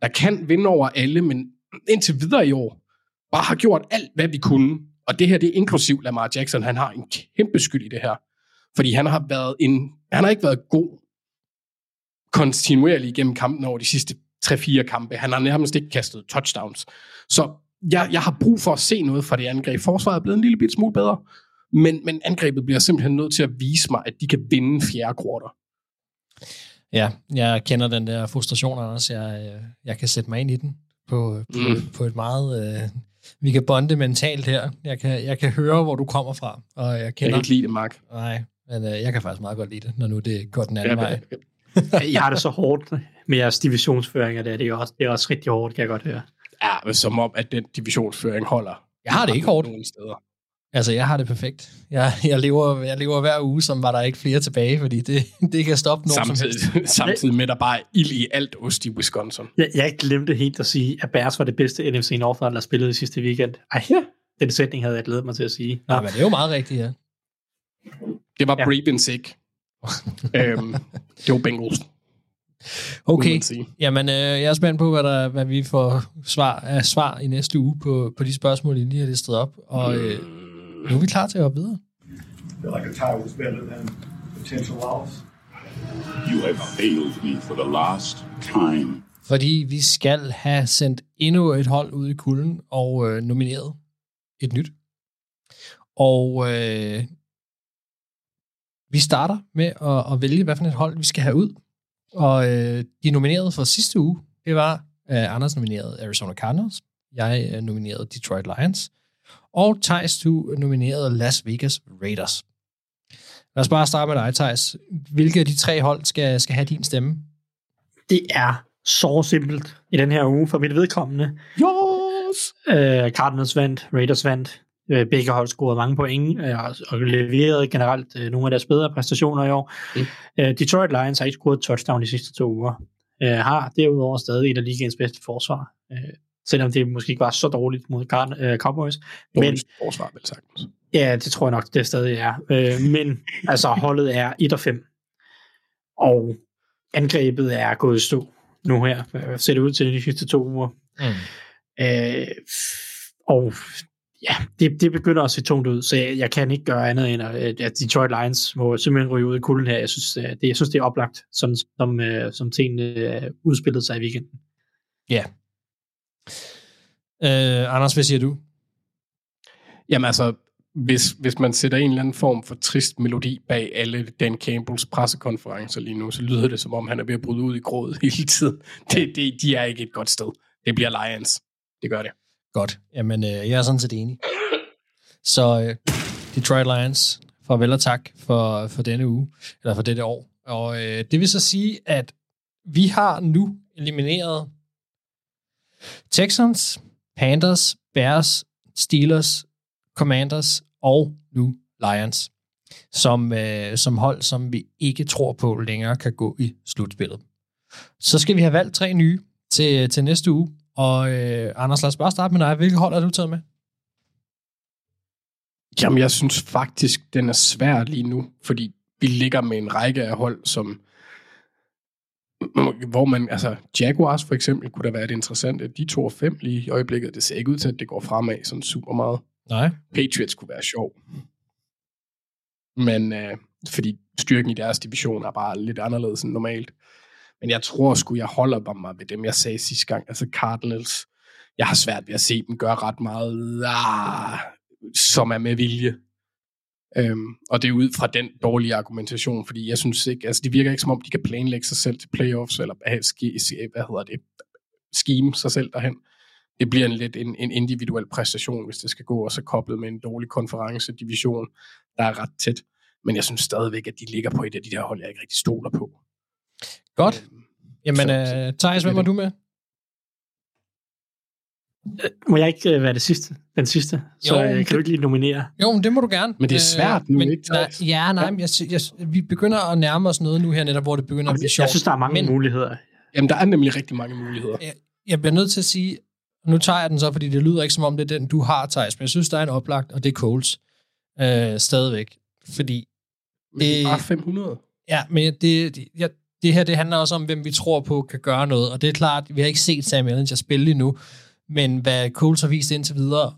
der kan vinde over alle, men indtil videre i år, bare har gjort alt, hvad vi kunne. Og det her, det er inklusiv Lamar Jackson. Han har en kæmpe skyld i det her. Fordi han har været en, han har ikke været god kontinuerligt igennem kampen over de sidste 3-4 kampe. Han har nærmest ikke kastet touchdowns. Så jeg, jeg har brug for at se noget fra det angreb. Forsvaret er blevet en lille bit smule bedre, men, men angrebet bliver simpelthen nødt til at vise mig, at de kan vinde fjerde kvartal. Ja, jeg kender den der frustration, Anders. Jeg, øh, jeg kan sætte mig ind i den på, på, mm. på et meget... Øh, vi kan bonde mentalt her. Jeg kan, jeg kan høre, hvor du kommer fra. Og jeg, kender, jeg kan ikke lide det, Mark. Nej, men øh, jeg kan faktisk meget godt lide det, når nu det går den anden ja, vej. jeg har det så hårdt med jeres divisionsføringer der. Det er også, det er også rigtig hårdt, kan jeg godt høre. Ja, men som om, at den divisionsføring holder. Jeg har det ikke hårdt. Nogle steder. Altså, jeg har det perfekt. Jeg, jeg, lever, jeg lever hver uge, som var der ikke flere tilbage, fordi det, det kan stoppe nogen samtidig, som helst. Samtidig med, der bare ild i alt ost i Wisconsin. Jeg, jeg glemte helt at sige, at Bears var det bedste NFC North, der spillede i sidste weekend. Ej, ja. den sætning havde jeg glædet mig til at sige. Nej, men det er jo meget rigtigt, ja. Det var ja. Ravens ikke. øhm, det var Bengals. Okay, jamen øh, jeg er spændt på, hvad, der, hvad vi får svar, af svar i næste uge på, på de spørgsmål, I lige har listet op. Og øh, nu er vi klar til at hoppe videre. like a tie was better than potential loss. You have failed me for the last time. Fordi vi skal have sendt endnu et hold ud i kulden og øh, nomineret et nyt. Og øh, vi starter med at, at vælge, hvad for et hold vi skal have ud. Og øh, de nominerede for sidste uge, det var øh, Anders nomineret Arizona Cardinals, jeg øh, nominerede Detroit Lions, og Thijs, du nominerede Las Vegas Raiders. Lad os bare starte med dig, Thijs. Hvilke af de tre hold skal, skal have din stemme? Det er så simpelt i den her uge for mit vedkommende. Yes! Uh, Cardinals vandt, Raiders vandt. Uh, begge hold scorede mange point uh, og leverede generelt uh, nogle af deres bedre præstationer i år. Mm. Uh, Detroit Lions har ikke scoret touchdown de sidste to uger. Uh, har derudover stadig et af ligaens bedste forsvar. Uh, selvom det måske ikke var så dårligt mod Card- uh, Cowboys. Men, forsvar, vel sagt. Ja, det tror jeg nok, det stadig er. Øh, men altså, holdet er 1 og 5. Og angrebet er gået i stå nu her. Ser det ud til de sidste to uger. Mm. Øh, og ja, det, det begynder at se tungt ud, så jeg, jeg kan ikke gøre andet end, at, at Detroit Lions må simpelthen ryge ud i kulden her. Jeg synes, det, jeg synes, det er oplagt, sådan, som, som tingene udspillede sig i weekenden. Ja. Øh, Anders, hvad siger du? Jamen altså, hvis, hvis man sætter en eller anden form for trist melodi bag alle Dan Campbells pressekonferencer lige nu, så lyder det som om, han er ved at bryde ud i grådet hele tiden. Det, det, de er ikke et godt sted. Det bliver Lions. Det gør det. Godt. Jamen, øh, jeg er sådan set enig. Så øh, Detroit Lions, farvel og tak for, for denne uge, eller for dette år. Og øh, det vil så sige, at vi har nu elimineret Texans, Panthers, Bears, Steelers, Commanders og nu Lions, som, øh, som hold, som vi ikke tror på længere kan gå i slutspillet. Så skal vi have valgt tre nye til, til næste uge. Og øh, Anders, lad os bare starte med dig. Hvilke hold har du taget med? Jamen, jeg synes faktisk, den er svær lige nu, fordi vi ligger med en række af hold, som hvor man, altså Jaguars for eksempel, kunne da være et interessant, de to og fem lige i øjeblikket, det ser ikke ud til, at det går fremad sådan super meget. Nej. Patriots kunne være sjov. Men øh, fordi styrken i deres division er bare lidt anderledes end normalt. Men jeg tror sgu, jeg holder mig ved dem, jeg sagde sidste gang. Altså Cardinals. jeg har svært ved at se dem gøre ret meget, ah, som er med vilje. Øhm, og det er ud fra den dårlige argumentation, fordi jeg synes ikke, altså det virker ikke som om, de kan planlægge sig selv til playoffs, eller hvad hedder det, scheme sig selv derhen. Det bliver en lidt en, en individuel præstation, hvis det skal gå, og så koblet med en dårlig konferencedivision, der er ret tæt. Men jeg synes stadigvæk, at de ligger på et af de der hold, jeg ikke rigtig stoler på. Godt. Jamen, øh, Thijs, hvem er du med? Må jeg ikke øh, være det sidste? Den sidste? Så Jo, jo, kan det- du ikke lige nominere? Jo, men det må du gerne. Men det er svært nu, men, ikke, nej? Ja, nej, men jeg, jeg, vi begynder at nærme os noget nu her, netop hvor det begynder at blive sjovt. Jeg synes, der er mange men, muligheder. Jamen, der er nemlig rigtig mange muligheder. Jeg, jeg bliver nødt til at sige, nu tager jeg den så, fordi det lyder ikke som om, det er den, du har, Thijs, men jeg synes, der er en oplagt, og det er Coles. Øh, stadigvæk. Fordi Men det er bare 500. Ja, men det, det, ja, det her det handler også om, hvem vi tror på kan gøre noget. Og det er klart, vi har ikke set Sam Ellinger spille endnu, men hvad Coles har vist indtil videre,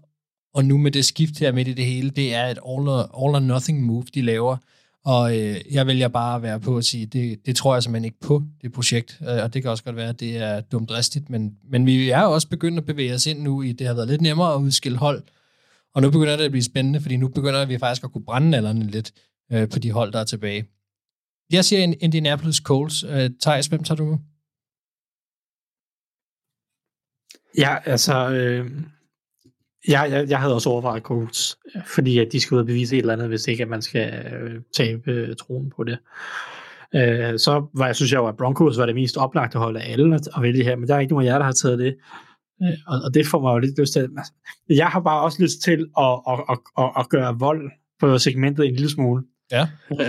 og nu med det skift her midt i det hele, det er et all or, all or nothing move, de laver. Og øh, jeg vælger bare at være på at sige, det, det tror jeg simpelthen ikke på, det projekt. Øh, og det kan også godt være, at det er dumt dristigt, men, men vi er også begyndt at bevæge os ind nu i, det har været lidt nemmere at udskille hold. Og nu begynder det at blive spændende, fordi nu begynder vi faktisk at kunne brænde alderne lidt øh, på de hold, der er tilbage. Jeg siger en Indianapolis Colts. Øh, Thijs, hvem tager du med? Ja, altså... Øh, jeg, jeg, jeg havde også overvejet Colts, fordi at de skal ud og bevise et eller andet, hvis ikke at man skal øh, tabe øh, troen på det. Øh, så var jeg synes jeg jo, at Broncos var det mest oplagte hold af alle at, at vælge her, men der er ikke nogen af jer, der har taget det. Øh, og, og det får mig jo lidt lyst til. altså, Jeg har bare også lyst til at, at, at, at, at gøre vold på segmentet en lille smule. Ja.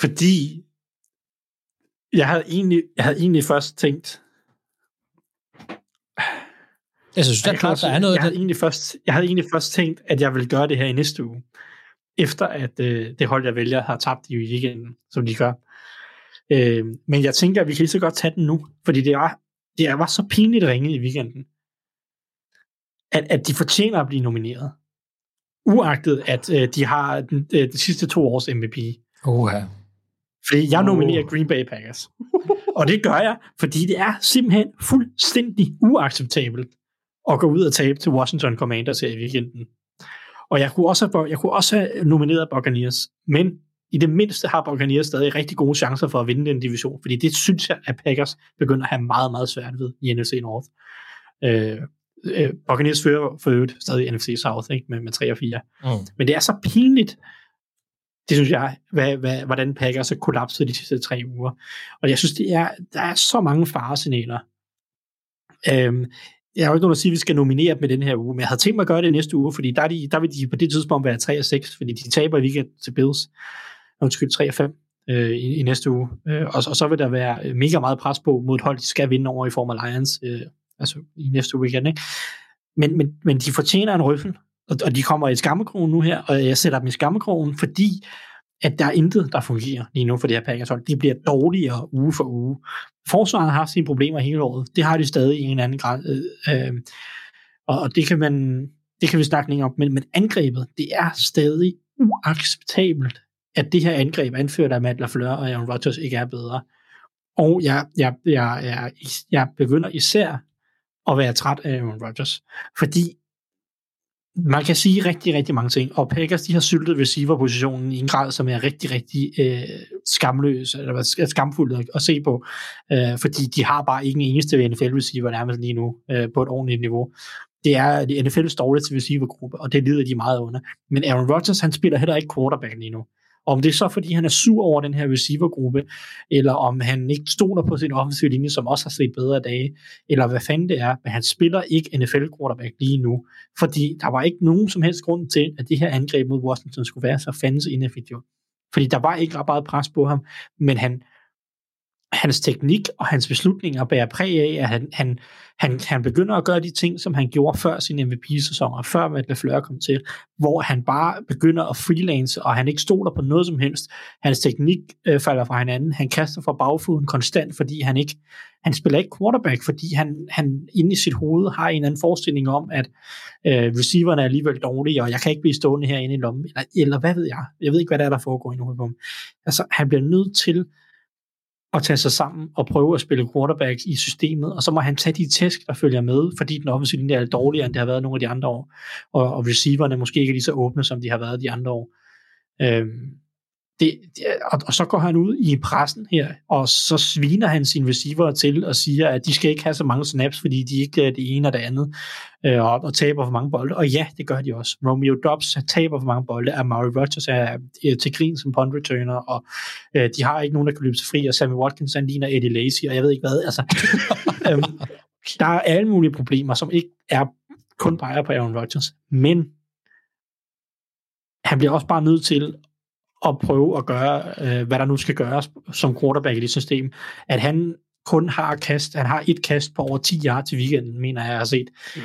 Fordi jeg havde egentlig, jeg havde egentlig først tænkt, Jeg synes, det er Jeg klart, der er noget... Jeg havde, egentlig først, jeg havde egentlig først tænkt, at jeg ville gøre det her i næste uge. Efter at øh, det hold, jeg vælger, har tabt i weekenden, som de gør. Øh, men jeg tænker, at vi kan lige så godt tage den nu. Fordi det var, det var så pinligt ringe i weekenden. At, at de fortjener at blive nomineret. Uagtet, at øh, de har den, øh, de sidste to års MVP. Oha. Fordi jeg nominerer Green Bay Packers. og det gør jeg, fordi det er simpelthen fuldstændig uacceptabelt at gå ud og tabe til Washington Commanders her i weekenden. Og jeg kunne også have, jeg kunne også have nomineret Buccaneers, men i det mindste har Buccaneers stadig rigtig gode chancer for at vinde den division, fordi det synes jeg, at Packers begynder at have meget, meget svært ved i NFC North. Øh, øh, Buccaneers fører for øvrigt stadig NFC South ikke? Med, med 3 og 4. Mm. Men det er så pinligt, det synes jeg, hvad, hvad, hvordan Packers er kollapset de sidste tre uger. Og jeg synes, det er, der er så mange faresignaler. Øhm, jeg har jo ikke nogen at sige, at vi skal nominere dem i den her uge, men jeg havde tænkt mig at gøre det næste uge, fordi der, er de, der vil de på det tidspunkt være 3 og 6, fordi de taber i weekend til Bills. Undskyld, 3 og 5 øh, i, i næste uge. Øh, og, og så vil der være mega meget pres på mod et hold, de skal vinde over i form af Lions, øh, altså i næste weekend. Ikke? Men, men, men de fortjener en røffel, og, og de kommer i skammekrogen nu her, og jeg sætter dem i skammekrogen, fordi at der er intet, der fungerer lige nu for det her Packers hold. Det bliver dårligere uge for uge. Forsvaret har haft sine problemer hele året. Det har de stadig i en anden grad. Øh, øh, og, og det kan man det kan vi snakke længere om, men, men angrebet, det er stadig uacceptabelt, at det her angreb anført af Matt LaFleur og Aaron Rodgers ikke er bedre. Og jeg, jeg, jeg, jeg, jeg begynder især at være træt af Aaron Rodgers, fordi man kan sige rigtig, rigtig mange ting, og Packers de har syltet receiver-positionen i en grad, som er rigtig, rigtig øh, skamløs, eller skamfuld at, at se på, øh, fordi de har bare ikke en eneste NFL-receiver nærmest lige nu øh, på et ordentligt niveau. Det er det NFL's dårligste receivergruppe, og det lider de meget under. Men Aaron Rodgers, han spiller heller ikke quarterback lige nu. Om det er så, fordi han er sur over den her receivergruppe, eller om han ikke stoler på sin offensive linje, som også har set bedre dage, eller hvad fanden det er, men han spiller ikke NFL quarterback lige nu, fordi der var ikke nogen som helst grund til, at det her angreb mod Washington skulle være så fandens ineffektivt. Fordi der var ikke ret meget pres på ham, men han, hans teknik og hans beslutninger bærer præg af, at han, han, han, han begynder at gøre de ting, som han gjorde før sin MVP-sæson, og før Matt LaFleur kom til, hvor han bare begynder at freelance, og han ikke stoler på noget som helst. Hans teknik øh, falder fra hinanden. Han kaster fra bagfoden konstant, fordi han ikke han spiller ikke quarterback, fordi han, han inde i sit hoved har en eller anden forestilling om, at øh, receiverne er alligevel dårlige, og jeg kan ikke blive stående herinde i lommen, eller, eller hvad ved jeg. Jeg ved ikke, hvad der er, der foregår inde i hovedet på ham. Altså, han bliver nødt til at tage sig sammen og prøve at spille quarterback i systemet, og så må han tage de tæsk, der følger med, fordi den offensive linje er dårligere, end det har været nogle af de andre år, og, og receiverne måske ikke er lige så åbne, som de har været de andre år. Øhm, det, det, og, og så går han ud i pressen her, og så sviner han sine receiver til og siger, at de skal ikke have så mange snaps, fordi de ikke er det ene og det andet, øh, og, og taber for mange bolde. Og ja, det gør de også. Romeo Dobbs taber for mange bolde, er Maury Rodgers er, er til grin som punt returner, og øh, de har ikke nogen, der kan løbe sig fri, og Sammy Watkins han ligner Eddie Lacy, og jeg ved ikke hvad. Altså, øhm, der er alle mulige problemer, som ikke er kun peger på Aaron Rodgers, men han bliver også bare nødt til at prøve at gøre, øh, hvad der nu skal gøres som quarterback i det system. At han kun har kast, han har et kast på over 10 yards til weekenden, mener jeg, jeg har set. Mm.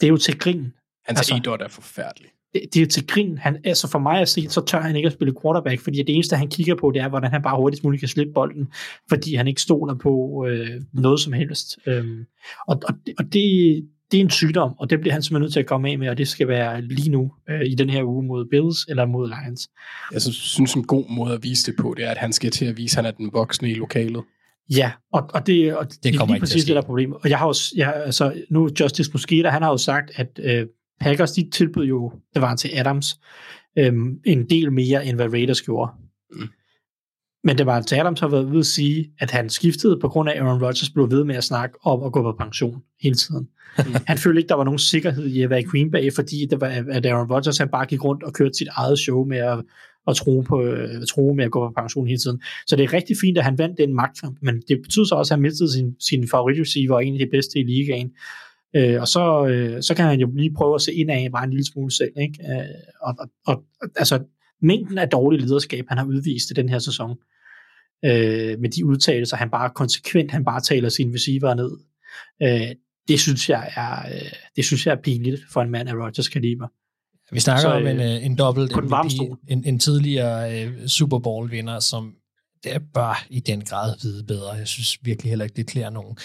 Det er jo til grin. Hans altså, idot er forfærdelig. Det, det er til grin. Han, altså for mig at se, så tør han ikke at spille quarterback, fordi det eneste, han kigger på, det er, hvordan han bare hurtigst muligt kan slippe bolden, fordi han ikke stoler på øh, noget som helst. Øhm, og, og, og det, det er en sygdom, og det bliver han simpelthen nødt til at komme af med, og det skal være lige nu øh, i den her uge mod Bills eller mod Lions. Jeg synes, en god måde at vise det på, det er, at han skal til at vise, at han er den voksne i lokalet. Ja, og, og det, og det, det er lige præcis det, der er problemet. Og jeg har også, jeg, altså, nu Justice Mosqueda, han har jo sagt, at øh, Packers, de tilbød jo, det var til Adams, øh, en del mere, end hvad Raiders gjorde. Mm. Men det var til Adams har været ude at sige, at han skiftede på grund af, Aaron Rodgers blev ved med at snakke om at gå på pension hele tiden. Mm. han følte ikke, der var nogen sikkerhed i at være i Green Bay, fordi det var, at Aaron Rodgers han bare gik rundt og kørte sit eget show med at, at tro, på, at tro med at gå på pension hele tiden. Så det er rigtig fint, at han vandt den magtkamp, men det betyder så også, at han mistede sin, sin favoritreceiver og en af de bedste i ligaen. Øh, og så, øh, så kan han jo lige prøve at se ind af bare en lille smule selv. Ikke? Øh, og, og, og, altså, mængden af dårlig lederskab, han har udvist i den her sæson, øh, med de udtalelser, han bare konsekvent, han bare taler sine receiver ned, øh, det synes jeg er, øh, det synes jeg er pinligt for en mand af Rodgers kaliber. Vi snakker så, om en, øh, en dobbelt MVP, en, en tidligere uh, Super Bowl vinder, som det er bare i den grad vide bedre. Jeg synes virkelig heller ikke, det klæder nogen.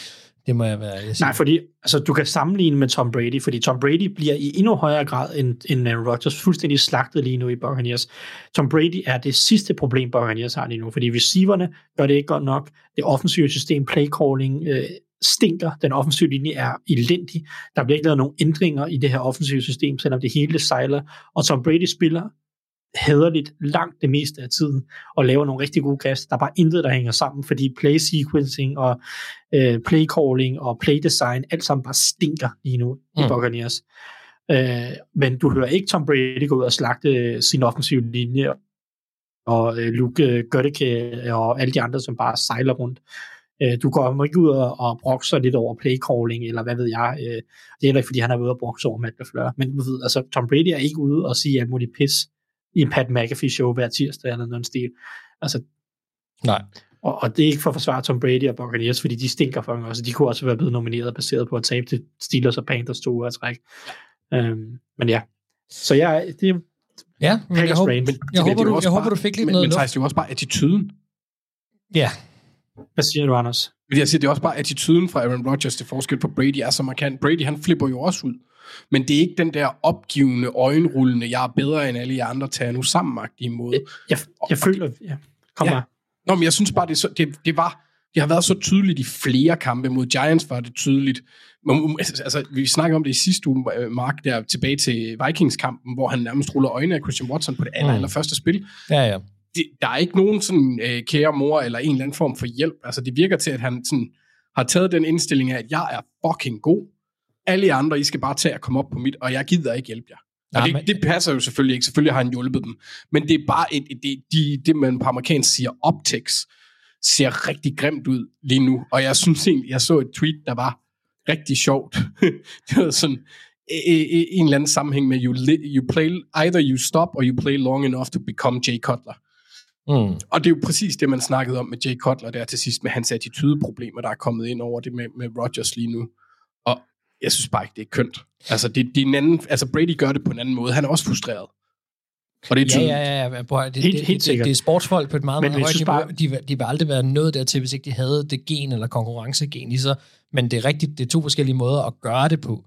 Det må jeg være. Jeg Nej, fordi altså, du kan sammenligne med Tom Brady, fordi Tom Brady bliver i endnu højere grad end, end Aaron Rodgers fuldstændig slagtet lige nu i Buccaneers. Tom Brady er det sidste problem, Buccaneers har lige nu, fordi receiverne gør det ikke godt nok. Det offensive system, play calling, øh, stinker. Den offensive linje er elendig. Der bliver ikke lavet nogen ændringer i det her offensive system, selvom det hele sejler. Og Tom Brady spiller hederligt langt det meste af tiden, og laver nogle rigtig gode kast. Der er bare intet, der hænger sammen, fordi play sequencing og øh, play calling og play design, alt sammen bare stinker lige nu mm. i Buccaneers. Øh, men du hører ikke Tom Brady gå ud og slagte sin offensive linje, og øh, Luke Götteke og alle de andre, som bare sejler rundt. Øh, du går ikke ud og, og brokser lidt over play calling, eller hvad ved jeg. Øh, det er heller ikke, fordi han er ude og brokse over Matt LaFleur. Men du ved, altså, Tom Brady er ikke ude og sige alt muligt pis i en Pat McAfee show hver tirsdag eller noget stil. Altså, Nej. Og, og det er ikke for at forsvare Tom Brady og Buccaneers, fordi de stinker for også. De kunne også være blevet nomineret baseret på at tabe til Steelers og Panthers to uger træk. Øhm, men ja, så jeg, det er Ja, men jeg, håber, men, jeg, håber, du, jeg bare, håber, du fik lidt men, noget Men Thijs, det er jo også bare attituden. Ja. Hvad siger du, Anders? Men jeg siger, det er også bare attituden fra Aaron Rodgers til forskel på Brady er så markant. Brady, han flipper jo også ud. Men det er ikke den der opgivende, øjenrullende, jeg er bedre end alle jer andre, tager nu sammenmagtige måde. Jeg, jeg, jeg føler, ja, kom ja. bare. Nå, men jeg synes bare, det, så, det, det var, det har været så tydeligt i flere kampe. Mod Giants var det tydeligt. Altså, vi snakker om det i sidste uge, øh, Mark, der tilbage til Vikings-kampen, hvor han nærmest ruller øjnene af Christian Watson på det aller, mm. aller første spil. Ja, ja. Det, der er ikke nogen sådan øh, kære mor eller en eller anden form for hjælp. Altså, det virker til, at han sådan, har taget den indstilling af, at jeg er fucking god. Alle andre, I skal bare tage og komme op på mit, og jeg gider ikke hjælpe jer. Og det, det passer jo selvfølgelig ikke. Selvfølgelig har han hjulpet dem. Men det er bare et, et, det, de, det, man på amerikansk siger optics, ser rigtig grimt ud lige nu. Og jeg synes egentlig, jeg så et tweet, der var rigtig sjovt. det var sådan en eller anden sammenhæng med, you, you play, either you stop or you play long enough to become Jay Cutler. Mm. Og det er jo præcis det, man snakkede om med Jay Cutler der til sidst, med hans attitudeproblemer, der er kommet ind over det med, med Rodgers lige nu. Og jeg synes bare ikke, det er kønt. Altså, det, det er en anden, altså Brady gør det på en anden måde. Han er også frustreret. Og det er tydeligt. Ja, ja, ja. Prøv, det, helt, det, helt det, det, er sportsfolk på et meget, meget højt niveau. Bare... De, de vil aldrig være nået dertil, hvis ikke de havde det gen eller konkurrencegen i sig. Men det er rigtigt, det er to forskellige måder at gøre det på.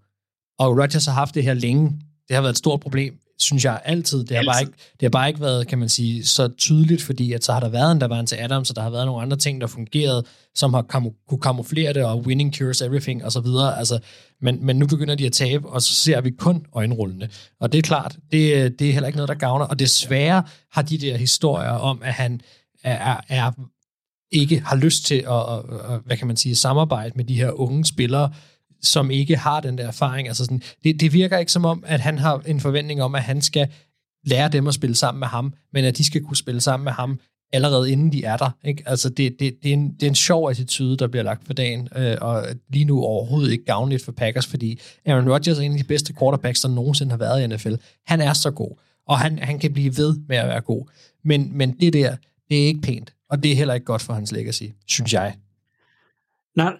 Og Rodgers har haft det her længe. Det har været et stort problem synes jeg altid. Det har, bare ikke, det har bare ikke været, kan man sige, så tydeligt, fordi at så har der været en, der var en til Adams, og der har været nogle andre ting, der fungerede, som har kamu- kunne kamuflere det, og winning cures everything, og så videre. Altså, men, men nu begynder de at tabe, og så ser vi kun øjenrullende. Og det er klart, det, det er heller ikke noget, der gavner. Og desværre har de der historier om, at han er, er, er ikke har lyst til at, at, at, hvad kan man sige, samarbejde med de her unge spillere, som ikke har den der erfaring. Altså sådan, det, det virker ikke som om, at han har en forventning om, at han skal lære dem at spille sammen med ham, men at de skal kunne spille sammen med ham allerede inden de er der. Ikke? Altså det, det, det, er en, det er en sjov attitude, der bliver lagt for dagen, øh, og lige nu overhovedet ikke gavnligt for Packers, fordi Aaron Rodgers er en af de bedste quarterbacks, der nogensinde har været i NFL. Han er så god, og han, han kan blive ved med at være god. Men, men det der, det er ikke pænt, og det er heller ikke godt for hans legacy, synes jeg. Nej,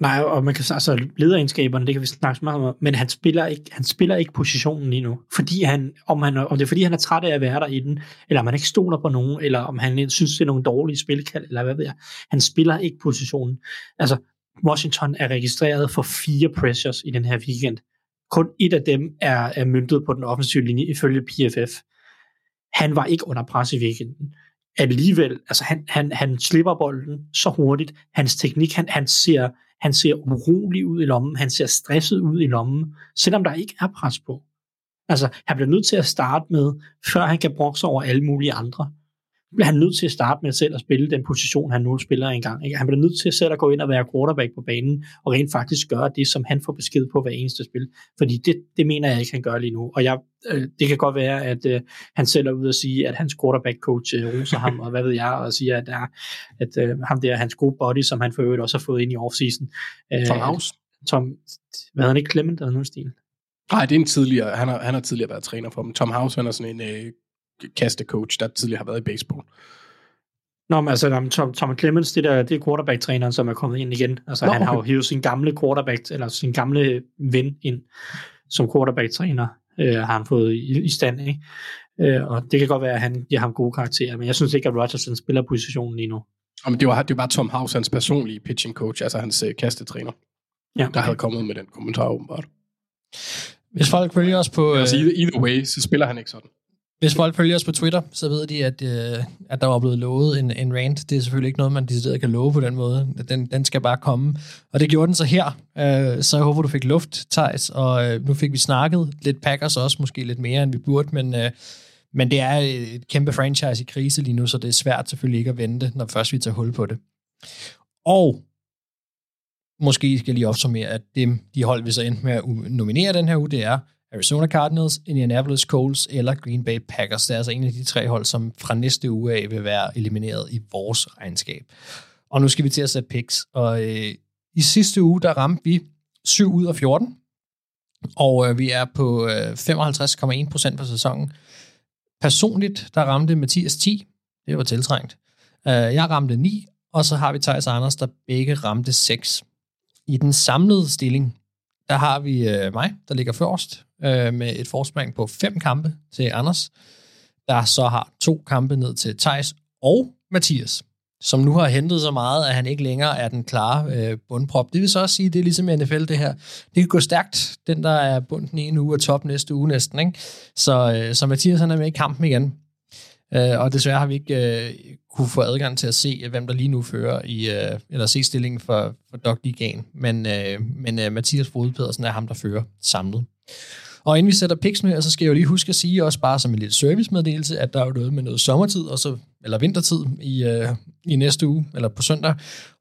nej, og man kan altså lederegenskaberne, det kan vi snakke meget om, men han spiller ikke, han spiller ikke positionen lige nu, fordi han, om, han, om det er fordi han er træt af at være der i den, eller om han ikke stoler på nogen, eller om han synes, det er nogle dårlige spilkald, eller hvad ved jeg. Han spiller ikke positionen. Altså, Washington er registreret for fire pressures i den her weekend. Kun et af dem er, er myntet på den offensive linje ifølge PFF. Han var ikke under pres i weekenden alligevel, altså han, han, han slipper bolden så hurtigt, hans teknik, han, han, ser, han ser urolig ud i lommen, han ser stresset ud i lommen, selvom der ikke er pres på. Altså, han bliver nødt til at starte med, før han kan brokse over alle mulige andre bliver han nødt til at starte med selv at spille den position, han nu spiller engang. Ikke? Han bliver nødt til at selv at gå ind og være quarterback på banen, og rent faktisk gøre det, som han får besked på hver eneste spil. Fordi det, det mener jeg ikke, han gør lige nu. Og jeg, øh, det kan godt være, at øh, han selv er ude og sige, at hans quarterback-coach øh, roser ham, og hvad ved jeg, og siger, at, er, at øh, ham der, hans gode body, som han for øvrigt også har fået ind i offseason. Øh, Tom House? Tom, hvad hedder han ikke, Clement eller noget stil? Nej, det er en tidligere, han har, han har tidligere været træner for dem. Tom House, han er sådan en øh, kastecoach, der tidligere har været i baseball. Nå, men altså, Tom, Tom Clemens, det, der, det er quarterback-træneren, som er kommet ind igen. Altså, Nå, han okay. har jo hivet sin gamle quarterback, eller sin gamle ven ind som quarterback-træner, øh, har han fået i, i stand, ikke? Øh, og det kan godt være, at han giver ham gode karakterer, men jeg synes ikke, at Rodgers spiller positionen lige nu. Og men det var, det var bare Tom House, hans personlige pitching coach, altså hans øh, kastetræner, ja, okay. der havde kommet med den kommentar åbenbart. Hvis folk følger os på... Øh... Altså, either, either way, så spiller han ikke sådan. Hvis folk følger os på Twitter, så ved de, at, øh, at der var blevet lovet en, en rant. Det er selvfølgelig ikke noget, man decideret kan love på den måde. Den, den skal bare komme. Og det gjorde den så her. Øh, så jeg håber, du fik luft, Thijs. Og øh, nu fik vi snakket lidt Packers også, måske lidt mere, end vi burde. Men, øh, men det er et kæmpe franchise i krise lige nu, så det er svært selvfølgelig ikke at vente, når først vi tager hul på det. Og måske skal jeg lige opsummere, at dem, de hold, vi så endte med at nominere den her uge, det er Arizona Cardinals, Indianapolis Colts eller Green Bay Packers. Det er altså en af de tre hold, som fra næste uge af vil være elimineret i vores regnskab. Og nu skal vi til at sætte picks. Og øh, i sidste uge, der ramte vi 7 ud af 14. Og øh, vi er på øh, 55,1 procent på sæsonen. Personligt, der ramte Mathias 10. Det var tiltrængt. Øh, jeg ramte 9, og så har vi Thijs Anders, der begge ramte 6. I den samlede stilling, der har vi øh, mig, der ligger først, øh, med et forspring på fem kampe til Anders, der så har to kampe ned til Tejs og Mathias, som nu har hentet så meget, at han ikke længere er den klare øh, bundprop. Det vil så også sige, det er ligesom i NFL det her. Det kan gå stærkt. Den, der er bunden en uge, og top næste uge næsten. Ikke? Så, øh, så Mathias han er med i kampen igen. Øh, og desværre har vi ikke øh, kunne få adgang til at se, øh, hvem der lige nu fører i, øh, eller se stillingen for, for Dog Ligaen. Men, øh, men øh, Mathias Frode Pedersen er ham, der fører samlet. Og inden vi sætter piksene, nu så skal jeg jo lige huske at sige, også bare som en lille servicemeddelelse, at der er jo noget med noget sommertid, og så, eller vintertid i, øh, i næste uge, eller på søndag.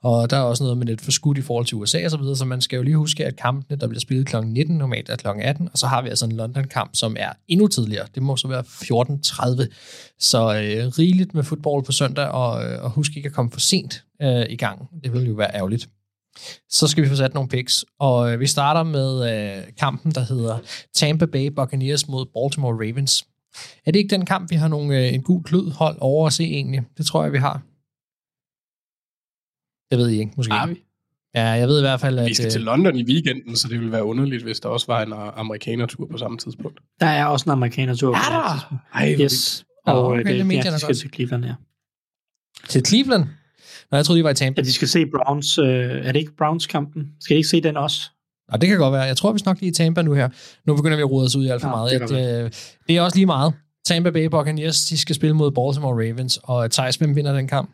Og der er også noget med lidt forskudt i forhold til USA og så videre, så man skal jo lige huske, at kampene, der bliver spillet kl. 19, normalt er kl. 18, og så har vi altså en London-kamp, som er endnu tidligere. Det må så være 14.30. Så øh, rigeligt med fodbold på søndag, og, øh, og husk ikke at komme for sent øh, i gang. Det vil jo være ærgerligt. Så skal vi få sat nogle picks, og øh, vi starter med øh, kampen, der hedder Tampa Bay Buccaneers mod Baltimore Ravens. Er det ikke den kamp, vi har nogle, øh, en god klud hold over at se egentlig? Det tror jeg, vi har. Det ved I ikke, måske. Har vi? Ja, jeg ved i hvert fald, at... Vi skal til London i weekenden, så det ville være underligt, hvis der også var en amerikanertur på samme tidspunkt. Der er også en amerikanertur på samme tidspunkt. Ej, yes. Og okay, det, det, ja, de skal til Cleveland, ja. Til Cleveland? Nå, jeg troede, de var i Tampa. Ja, de skal se Browns. Øh, er det ikke Browns-kampen? Skal de ikke se den også? Og det kan godt være. Jeg tror, vi nok lige i Tampa nu her. Nu begynder vi at rode os ud i alt for Ja, meget. det Det, kan det, er også lige meget. Tampa Bay Buccaneers, de skal spille mod Baltimore Ravens, og Thijs, hvem vinder den kamp?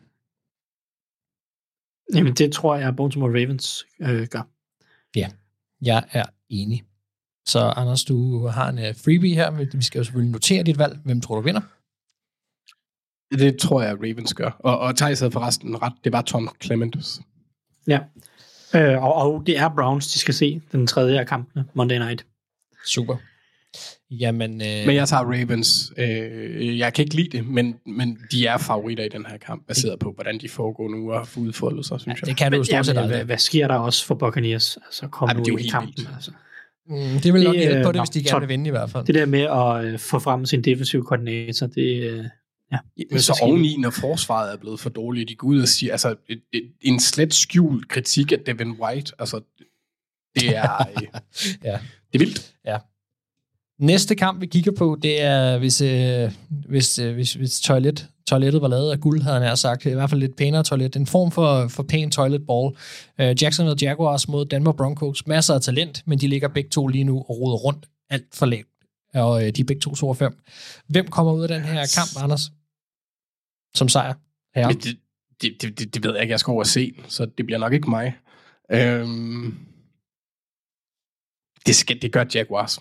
Jamen, det tror jeg, Baltimore Ravens øh, gør. Ja, jeg er enig. Så Anders, du har en uh, freebie her. men Vi skal jo selvfølgelig notere dit valg. Hvem tror du vinder? Det tror jeg, Ravens gør. Og, og Thijs havde forresten ret. Det var Tom Clements. Ja. Øh, og, og det er Browns, de skal se den tredje af kampene, Monday Night. Super. Jamen, øh, Men jeg tager Ravens. Øh, jeg kan ikke lide det, men, men de er favoritter i den her kamp, baseret på, hvordan de foregår nu og har udfoldet sig, synes jeg. det kan du jo stort set aldrig. hvad, hvad sker der også for Buccaneers? Altså, kom Ej, nu det er jo i helt kampen. vildt. Altså. Mm, det vil nok hjælpe på øh, det, hvis de gerne vil vinde i hvert fald. Det der med at øh, få frem sin defensive koordinator, det, øh, ja. Men så oveni, når forsvaret er blevet for dårligt, de går ud og siger, altså et, et, en slet skjult kritik af Devin White, altså det er, øh, Ja. det er vildt. Ja. Næste kamp, vi kigger på, det er, hvis, øh, hvis, øh, hvis, hvis toilet, toilettet var lavet af guld, havde han sagt. I hvert fald lidt pænere toilet. En form for, for pæn toilet ball. Øh, Jacksonville Jaguars mod Denver Broncos. Masser af talent, men de ligger begge to lige nu og roder rundt alt for lavt. Og øh, de er begge to 2 og 5. Hvem kommer ud af den her kamp, Anders? Som sejr? Ja. Men det, det, det, det, det ved jeg ikke, jeg skal over og se, så det bliver nok ikke mig. Øhm, det, skal, det gør Jaguars.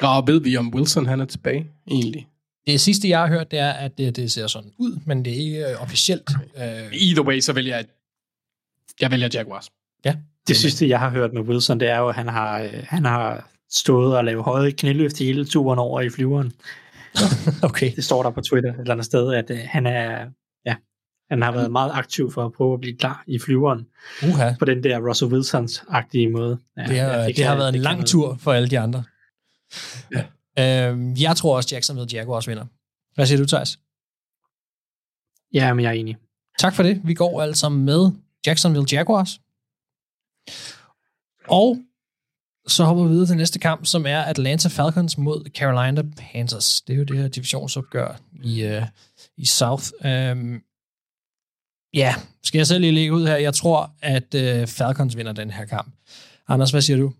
Og ved vi, om Wilson han er tilbage, egentlig? Det sidste, jeg har hørt, det er, at det, det ser sådan ud, men det er ikke øh, officielt. Øh, Either way, så vælger jeg, jeg vælger Jaguars. ja. Det sidste, jeg har hørt med Wilson, det er jo, at han har, øh, han har stået og lavet høje knæløft hele turen over i flyveren. Okay. Det står der på Twitter et eller andet sted, at øh, han er, ja, han har været meget aktiv for at prøve at blive klar i flyveren Uha. på den der Russell Wilsons-agtige måde. Ja, Det har, ja, det, kan- har været en det lang noget. tur for alle de andre. Ja. Øhm, jeg tror også, Jacksonville Jaguars vinder. Hvad siger du, Thijs? Ja, men jeg er enig. Tak for det. Vi går altså med Jacksonville Jaguars. Og så hopper vi videre til næste kamp, som er Atlanta Falcons mod Carolina Panthers. Det er jo det her divisionsopgør i, uh, i South. Um, ja, skal jeg selv lige lægge ud her? Jeg tror, at uh, Falcons vinder den her kamp. Anders, hvad siger du?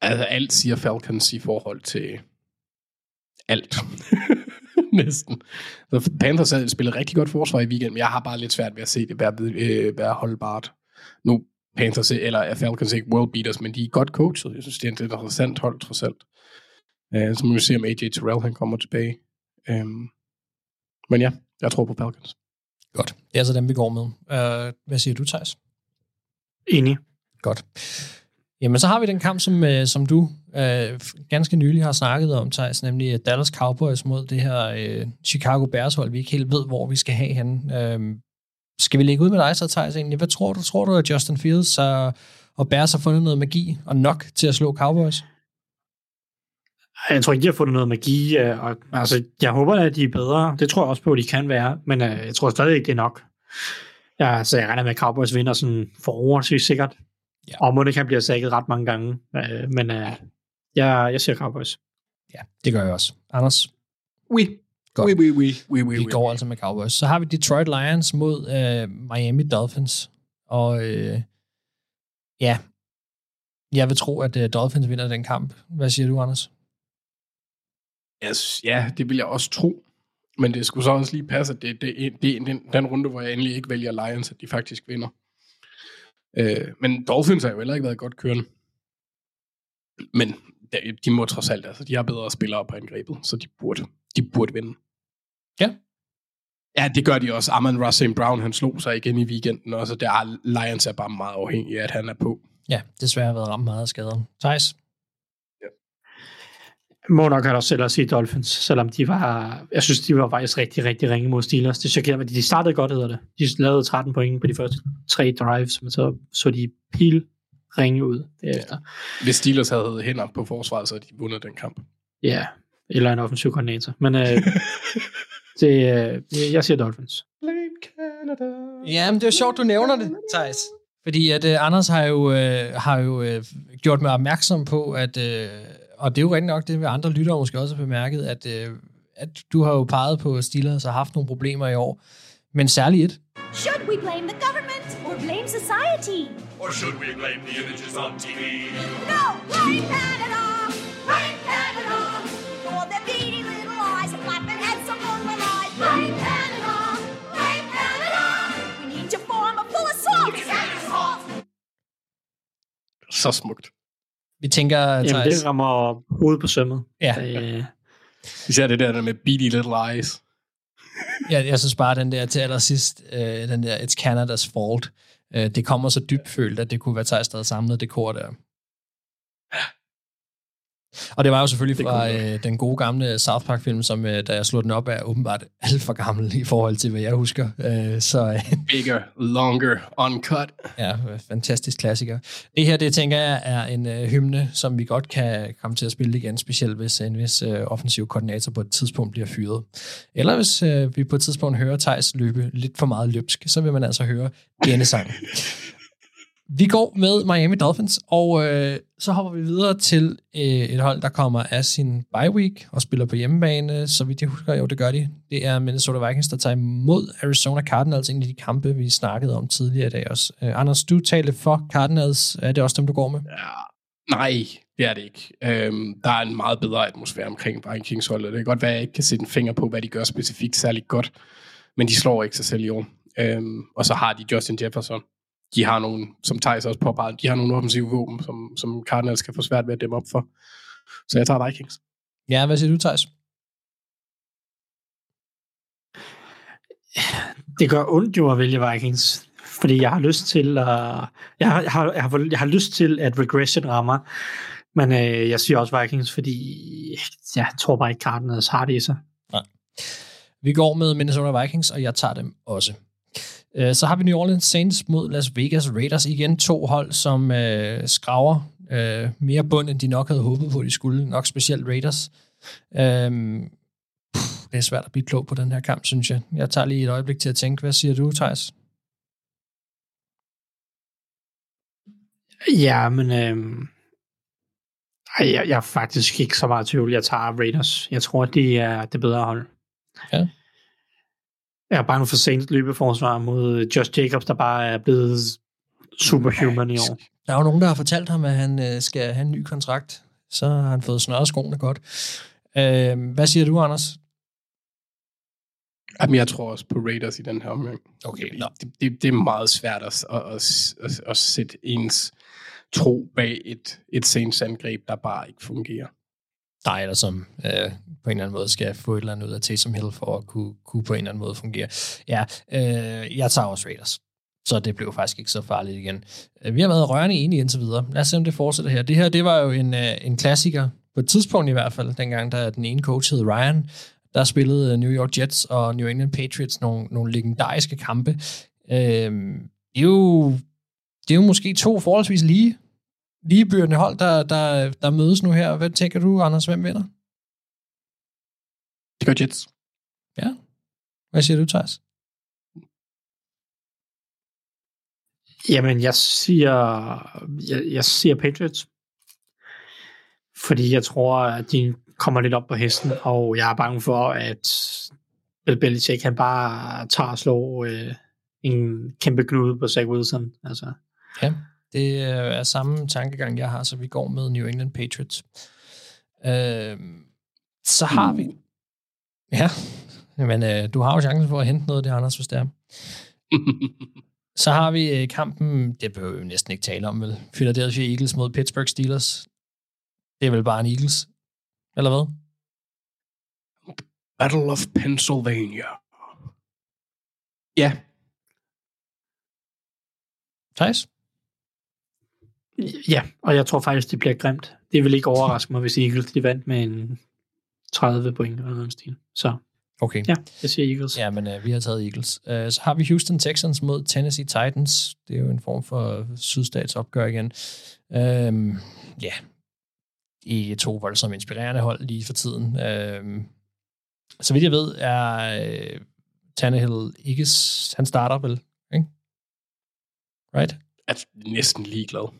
Altså, alt siger Falcons i forhold til alt. Næsten. Så Panthers havde spillet rigtig godt forsvar i weekenden, men jeg har bare lidt svært ved at se det være, øh, være holdbart. Nu Panthers, eller er Falcons ikke world beaters, men de er godt coachet. Jeg synes, det er et interessant hold, trods alt. Uh, så må vi se, om AJ Terrell han kommer tilbage. Um, men ja, jeg tror på Falcons. Godt. Det er altså dem, vi går med. Uh, hvad siger du, Thijs? Enig. Godt. Jamen, så har vi den kamp, som, øh, som du øh, ganske nylig har snakket om, Thijs, nemlig øh, Dallas Cowboys mod det her øh, Chicago Bears hold. Vi ikke helt ved, hvor vi skal have henne. Øh, skal vi lægge ud med dig så, Thijs, egentlig? Hvad tror du? Tror du, at Justin Fields og, og Bears har fundet noget magi og nok til at slå Cowboys? Jeg tror ikke, de har fundet noget magi. øh, Og, altså, jeg håber, at de er bedre. Det tror jeg også på, at de kan være. Men uh, jeg tror stadig ikke, det er nok. Ja, så jeg regner med, at Cowboys vinder sådan forholdsvis sikkert. Ja. Og må det kan blive sækket ret mange gange. Uh, men uh, jeg, jeg siger Cowboys. Ja, det gør jeg også. Anders? Oui. Godt. Oui, oui, oui, oui, oui, Vi oui. går altså med Cowboys. Så har vi Detroit Lions mod øh, Miami Dolphins. Og øh, ja, jeg vil tro, at øh, Dolphins vinder den kamp. Hvad siger du, Anders? Yes, ja, det vil jeg også tro. Men det skulle så også lige passe, at det, det, det er den, den runde, hvor jeg endelig ikke vælger Lions, at de faktisk vinder. Øh, men Dolphins har jo heller ikke været godt kørende. Men de, de må trods alt, altså de har bedre spillere på angrebet, så de burde, de burde vinde. Ja. Ja, det gør de også. Amon Ross St. Brown, han slog sig igen i weekenden også. Der er, Lions er bare meget afhængig af, at han er på. Ja, desværre har været ramt meget af skader. Thijs? Må nok have også selv at sige Dolphins, selvom de var, jeg synes, de var faktisk rigtig, rigtig ringe mod Steelers. Det chokerer mig. De startede godt, hedder det. De lavede 13 point på de første tre drives, men så så de pil ringe ud derefter. Hvis Steelers havde hænder på forsvaret, så havde de vundet den kamp. Ja, eller en offensiv koordinator. Men øh, det, øh, jeg siger Dolphins. Ja, men det er jo sjovt, du nævner det, Thijs. Fordi at uh, Anders har jo, uh, har jo uh, gjort mig opmærksom på, at, uh, og det er jo rigtig nok, det vil andre lyttere måske også have bemærket, at, uh, at du har jo peget på Steelers og haft nogle problemer i år. Men særligt et. Should we blame the government or blame society? Or should we blame the images on TV? No! Blame Canada! Blame Canada! Så smukt. Vi tænker, Jamen, Thijs, det rammer hovedet på sømmet. Ja. Øh, Især det der med beady little eyes. jeg, jeg synes bare, den der til allersidst, øh, den der It's Canada's Fault, øh, det kommer så dybfølt, at det kunne være Thijs, der havde samlet det kor der. Og det var jo selvfølgelig fra øh, den gode gamle South Park-film, som øh, da jeg slog den op, er åbenbart alt for gammel i forhold til, hvad jeg husker. Øh, så øh, Bigger, longer, uncut. ja, øh, fantastisk klassiker. Det her, det tænker jeg, er en øh, hymne, som vi godt kan komme til at spille igen, specielt hvis en vis øh, offensiv koordinator på et tidspunkt bliver fyret. Eller hvis øh, vi på et tidspunkt hører Thijs løbe lidt for meget løbsk, så vil man altså høre denne sang. Vi går med Miami Dolphins, og øh, så hopper vi videre til øh, et hold, der kommer af sin bye week og spiller på hjemmebane. Så vidt jeg husker, jo, det gør de. Det er Minnesota Vikings, der tager imod Arizona Cardinals, en af de kampe, vi snakkede om tidligere i dag også. Øh, Anders, du talte for Cardinals. Er det også dem, du går med? Ja, nej, det er det ikke. Øhm, der er en meget bedre atmosfære omkring Vikings-holdet. Det kan godt være, at jeg ikke kan sætte en finger på, hvad de gør specifikt særligt godt, men de slår ikke sig selv i år. Øhm, og så har de Justin Jefferson. De har nogle, som Thijs også påpeger, de har nogle offensive våben, som, som Cardinals kan få svært ved at dæmme op for. Så jeg tager Vikings. Ja, hvad siger du, Thijs? det gør ondt jo at vælge Vikings, fordi jeg har lyst til at, jeg har, jeg har, jeg har, jeg har lyst til, at regression rammer, men øh, jeg siger også Vikings, fordi jeg tror bare ikke, Cardinals har det i sig. Nej. Vi går med Minnesota Vikings, og jeg tager dem også. Øh, Så har vi New Orleans Saints mod Las Vegas Raiders. Igen to hold, som øh, skraver øh, mere bund, end de nok havde håbet på, de skulle. Nok specielt Raiders. Øh, pff, det er svært at blive klog på den her kamp, synes jeg. Jeg tager lige et øjeblik til at tænke. Hvad siger du, Thijs? Ja, men øh, jeg, jeg er faktisk ikke så meget tvivl. Jeg tager Raiders. Jeg tror, at de er det bedre hold. Ja. Jeg er bange for Saints løbeforsvar mod Josh Jacobs, der bare er blevet superhuman i år. Der er jo nogen, der har fortalt ham, at han øh, skal have en ny kontrakt. Så har han fået snørret skoene godt. Øh, hvad siger du, Anders? Jamen, jeg tror også på Raiders i den her omgang. Okay, nå. Det, det, det er meget svært at, at, at, at, at sætte ens tro bag et, et Saints angreb, der bare ikke fungerer dig, eller som øh, på en eller anden måde skal få et eller andet ud af Taysom Hill for at kunne, kunne på en eller anden måde fungere. Ja, øh, jeg tager også Raiders. Så det blev faktisk ikke så farligt igen. Øh, vi har været rørende enige indtil videre. Lad os se, om det fortsætter her. Det her, det var jo en, øh, en klassiker, på et tidspunkt i hvert fald, dengang der den ene coach hed Ryan, der spillede øh, New York Jets og New England Patriots nogle, nogle legendariske kampe. Øh, det, er jo, det er jo måske to forholdsvis lige ligebyrdende hold, der, der, der mødes nu her. Hvad tænker du, Anders? Hvem vinder? Det gør Jets. Ja. Hvad siger du, Thijs? Jamen, jeg siger, jeg, jeg siger Patriots. Fordi jeg tror, at de kommer lidt op på hesten, og jeg er bange for, at Bill Belichick han bare tager og slår øh, en kæmpe knude på Zach Wilson. Altså. Ja, det er samme tankegang, jeg har, så vi går med New England Patriots. Øh, så har vi... Ja, men øh, du har jo chancen for at hente noget af det, Anders, hvis det er. Så har vi øh, kampen, det behøver vi næsten ikke tale om, vel? Philadelphia Eagles mod Pittsburgh Steelers. Det er vel bare en Eagles, eller hvad? Battle of Pennsylvania. Ja. Thijs? Ja, og jeg tror faktisk, det bliver grimt. Det vil ikke overraske mig, hvis Eagles de vandt med en 30 point eller noget stil. Så Okay. ja, jeg siger Eagles. Ja, men øh, vi har taget Eagles. Øh, så har vi Houston Texans mod Tennessee Titans. Det er jo en form for sydstatsopgør igen. Øh, ja, i to voldsomt inspirerende hold lige for tiden. Øh, så vidt jeg ved, er øh, Tannehill ikke... Han starter vel, ikke? Right? Er næsten ligeglad.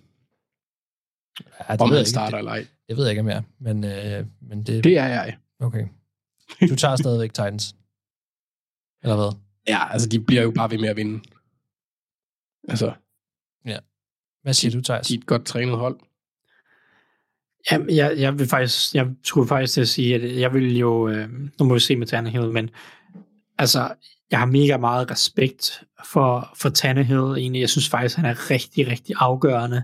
Ja, Om ved han jeg ikke. starter det, eller ej. det ved jeg ikke mere, men, øh, men det... Det er jeg. Okay. Du tager stadigvæk Titans. Eller hvad? Ja, altså de bliver jo bare ved med at vinde. Altså, Ja. Hvad siger du, Thijs? de er et godt trænet hold. Ja, jeg, jeg vil faktisk, jeg skulle faktisk til at sige, at jeg vil jo, øh, nu må vi se med Tannehill, men altså, jeg har mega meget respekt for, for Tannehill egentlig. Jeg synes faktisk, han er rigtig, rigtig afgørende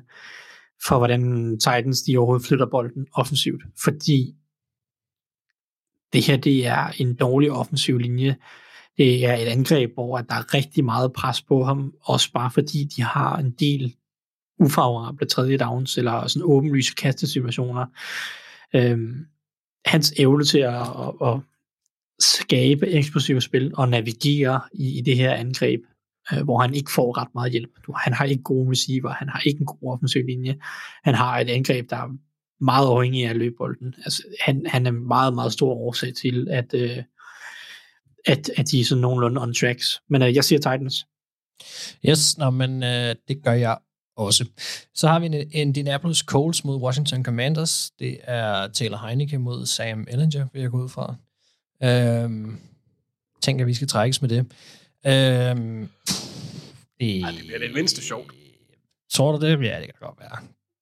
for, hvordan Titans de overhovedet flytter bolden offensivt. Fordi det her, det er en dårlig offensiv linje. Det er et angreb, hvor der er rigtig meget pres på ham, også bare fordi de har en del ufavorable tredje downs, eller sådan åbenlyse kastesituationer. Øhm, hans evne til at, at, at skabe eksplosive spil og navigere i, i det her angreb, øh, hvor han ikke får ret meget hjælp. Du, han har ikke gode receiver, han har ikke en god offensiv linje, han har et angreb, der er meget afhængig af løbbolden. Altså, han, han er meget, meget stor årsag til, at, øh, at, at de er sådan nogenlunde on tracks. Men øh, jeg siger Titans. Yes, nå, men øh, det gør jeg også. Så har vi en Indianapolis Colts mod Washington Commanders. Det er Taylor Heineke mod Sam Ellinger, vil jeg gå ud fra. Øhm, tænker, vi skal trækkes med det. Øhm, det, Ej, det bliver det mindste sjovt. tror du det? Ja, det kan godt være.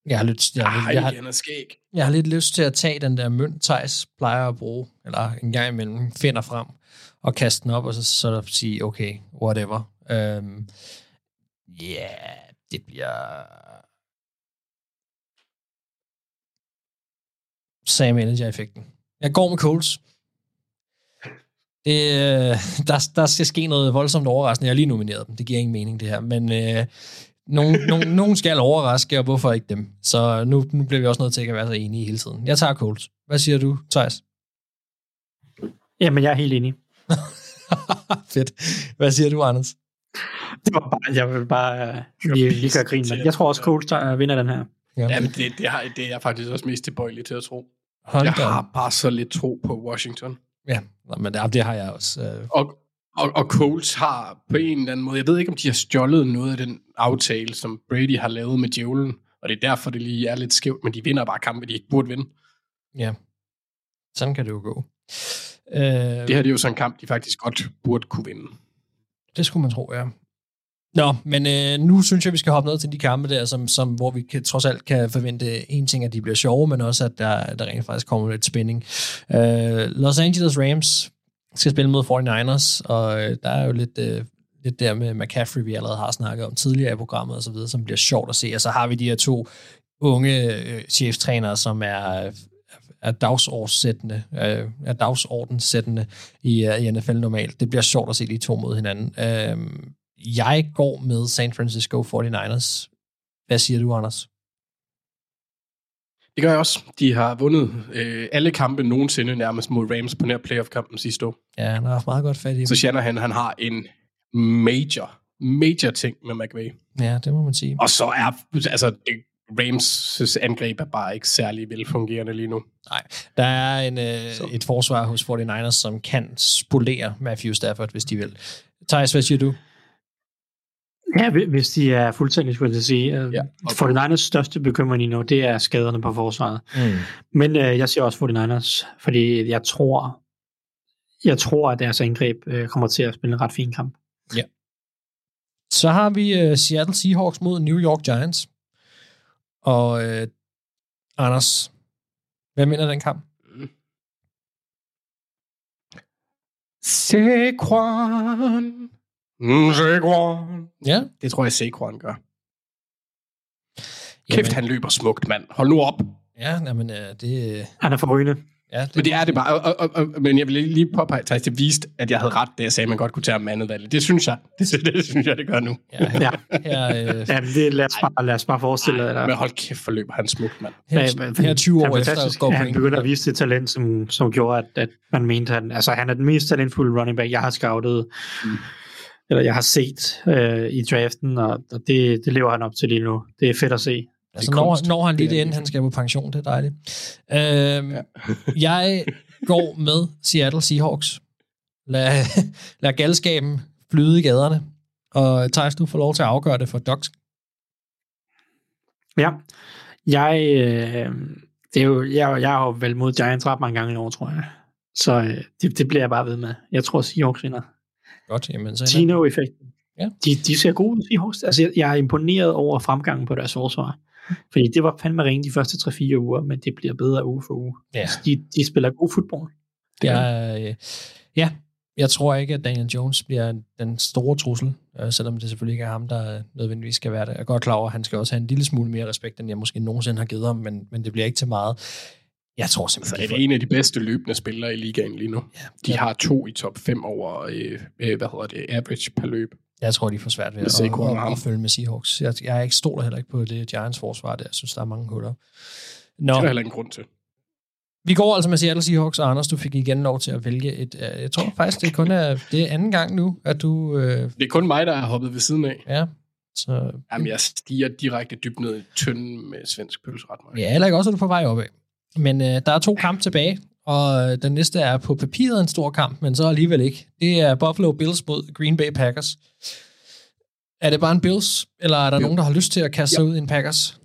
Jeg har, lyst, jeg, har, Ej, jeg, har, han er skæg. jeg har lidt lyst til at tage den der mønt, Thijs plejer at bruge, eller en gang imellem finder frem, og kaste den op, og så, så sige, okay, whatever. Øhm, Ja, yeah, det bliver... Sam Ellinger-effekten. Jeg går med Coles. Det, øh, der, der skal ske noget voldsomt overraskende. Jeg har lige nomineret dem. Det giver ingen mening, det her. Men øh, nogen, nogen, nogen skal overraske, og hvorfor ikke dem? Så nu, nu bliver vi også nødt til ikke at være så enige hele tiden. Jeg tager Coles. Hvad siger du, Thijs? Jamen, jeg er helt enig. Fedt. Hvad siger du, Anders? Det var bare, jeg vil bare lige, lige gøre grin. Jeg tror også, Colts der vinder den her. Ja, Jamen, det, det, har, det er jeg faktisk også mest tilbøjelig til at tro. Hold jeg har bare så lidt tro på Washington. Ja, men det, det har jeg også. Øh. Og, og, og Colts har på en eller anden måde, jeg ved ikke, om de har stjålet noget af den aftale, som Brady har lavet med djævlen, og det er derfor, det lige er lidt skævt, men de vinder bare kampe, de ikke burde vinde. Ja, sådan kan det jo gå. Øh, Det her det er jo sådan en kamp, de faktisk godt burde kunne vinde. Det skulle man tro, ja. Nå, men øh, nu synes jeg, vi skal hoppe ned til de kampe der, som, som, hvor vi kan, trods alt kan forvente en ting, at de bliver sjove, men også, at der, der rent faktisk kommer lidt spænding. Øh, Los Angeles Rams skal spille mod 49ers, og øh, der er jo lidt, øh, lidt der med McCaffrey, vi allerede har snakket om tidligere i programmet og så videre, som bliver sjovt at se. Og så har vi de her to unge øh, cheftrænere, som er er dagsårssættende, øh, er dagsordenssættende i, uh, i NFL normalt. Det bliver sjovt at se de to mod hinanden. Øh, jeg går med San Francisco 49ers. Hvad siger du, Anders? Det gør jeg også. De har vundet øh, alle kampe nogensinde nærmest mod Rams på nær playoff-kampen sidste år. Ja, han har haft meget godt fat i Så Shanahan, han har en major, major ting med McVay. Ja, det må man sige. Og så er, altså, det, Rams' angreb er bare ikke særlig velfungerende lige nu. Nej, der er en, øh, et forsvar hos 49ers, som kan spolere Matthew Stafford, hvis de vil. Thijs, hvad siger du? Ja, hvi- hvis de er fuldstændig, skulle jeg sige. Ja, Ja, 49ers største bekymring lige nu, det er skaderne på forsvaret. Mm. Men øh, jeg siger også 49ers, fordi jeg tror, jeg tror, at deres angreb øh, kommer til at spille en ret fin kamp. Så har vi øh, Seattle Seahawks mod New York Giants. Og øh, Anders, hvem vinder den kamp? Saquon. Mm, Saquon. Ja. Det tror jeg, Saquon gør. Kæft, Jamen. han løber smukt, mand. Hold nu op. Ja, jamen, øh, det... Han er forrygende. Ja, det, Men det er det bare. Og, og, og, men jeg vil lige påpege, Thijs, det viste, at jeg havde ret, da jeg sagde, at man godt kunne tage om andet valg. Det synes jeg. Det, det synes jeg, det gør nu. Ja, her, Ja. her, øh, Ja, det, lad, os bare, lad os bare forestille dig. Men hold kæft, for løber han smukt, mand. her, her 20 han år er efter fantastisk, går han begynder at vise det talent, som, som gjorde, at, at man mente, at han, altså, han er den mest talentfulde running back, jeg har scoutet, mm. Eller jeg har set øh, i draften, og, og det, det lever han op til lige nu. Det er fedt at se. Altså, når, når han lige Det inden han skal på pension, det er dejligt. Øhm, ja. jeg går med Seattle Seahawks. Lad, lad galskaben flyde i gaderne. Og Thijs, du får lov til at afgøre det for Docs. Ja, jeg, øh, det er jo, jeg, jeg har jo valgt mod Giants ret mange gange i år, tror jeg. Så øh, det, det bliver jeg bare ved med. Jeg tror, Seahawks vinder. Godt, jamen så... Tino-effekten. Ja. De, de ser gode ud, Seahawks. Altså, jeg, jeg er imponeret over fremgangen på deres forsvar. Fordi det var fandme rent de første 3-4 uger, men det bliver bedre uge for uge. Ja. Altså, de, de spiller god fodbold. Det er, øh, ja, jeg tror ikke, at Daniel Jones bliver den store trussel, øh, selvom det selvfølgelig ikke er ham, der nødvendigvis skal være det. Jeg er godt klar over, at han skal også have en lille smule mere respekt, end jeg måske nogensinde har givet ham, men, men det bliver ikke til meget. Jeg tror simpelthen, er det en af de bedste løbende spillere i ligaen lige nu. De Ja. har to i top 5 over, øh, øh, hvad hedder det, average per løb. jeg tror, de får svært ved at, at, at, følge med Seahawks. Jeg, jeg er ikke stoler heller ikke på det Giants forsvar der. Jeg synes, der er mange huller. Nå, Det er der heller ingen grund til. vi går altså med Seattle Seahawks, og Anders, du fik igen lov til at vælge et... øh, Jeg tror faktisk, det kun er, det er anden gang nu, at du... Øh, Det er kun mig, der har hoppet ved siden af. ja, så Jamen, jeg stiger direkte dybt ned i tynden med svensk pølseret. Ja, heller ikke også, at du er på vej opad. Men øh, der er to kampe tilbage, og øh, den næste er på papiret en stor kamp, men så alligevel ikke. Det er Buffalo Bills mod Green Bay Packers. Er det bare en Bills, eller er der Jo. nogen, der har lyst til at kaste sig ud i en Packers?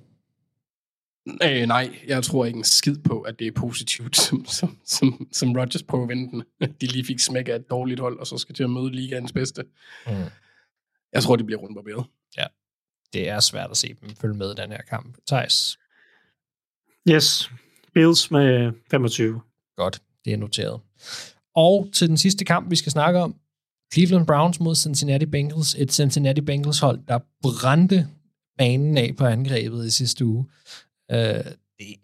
Øh, nej, jeg tror ikke en skid på, at det er positivt, som, som, som, som Rodgers prøver at vente den. De lige fik smæk af et dårligt hold, og så skal til at møde ligaens bedste. Mm. Jeg tror, det bliver rundt barberet. Ja, det er svært at se dem følge med i den her kamp. Thijs, Yes. Bills med 25. godt, det er noteret. Og til den sidste kamp, vi skal snakke om, Cleveland Browns mod Cincinnati Bengals. Et Cincinnati Bengals hold, der brændte banen af på angrebet i sidste uge. Øh, det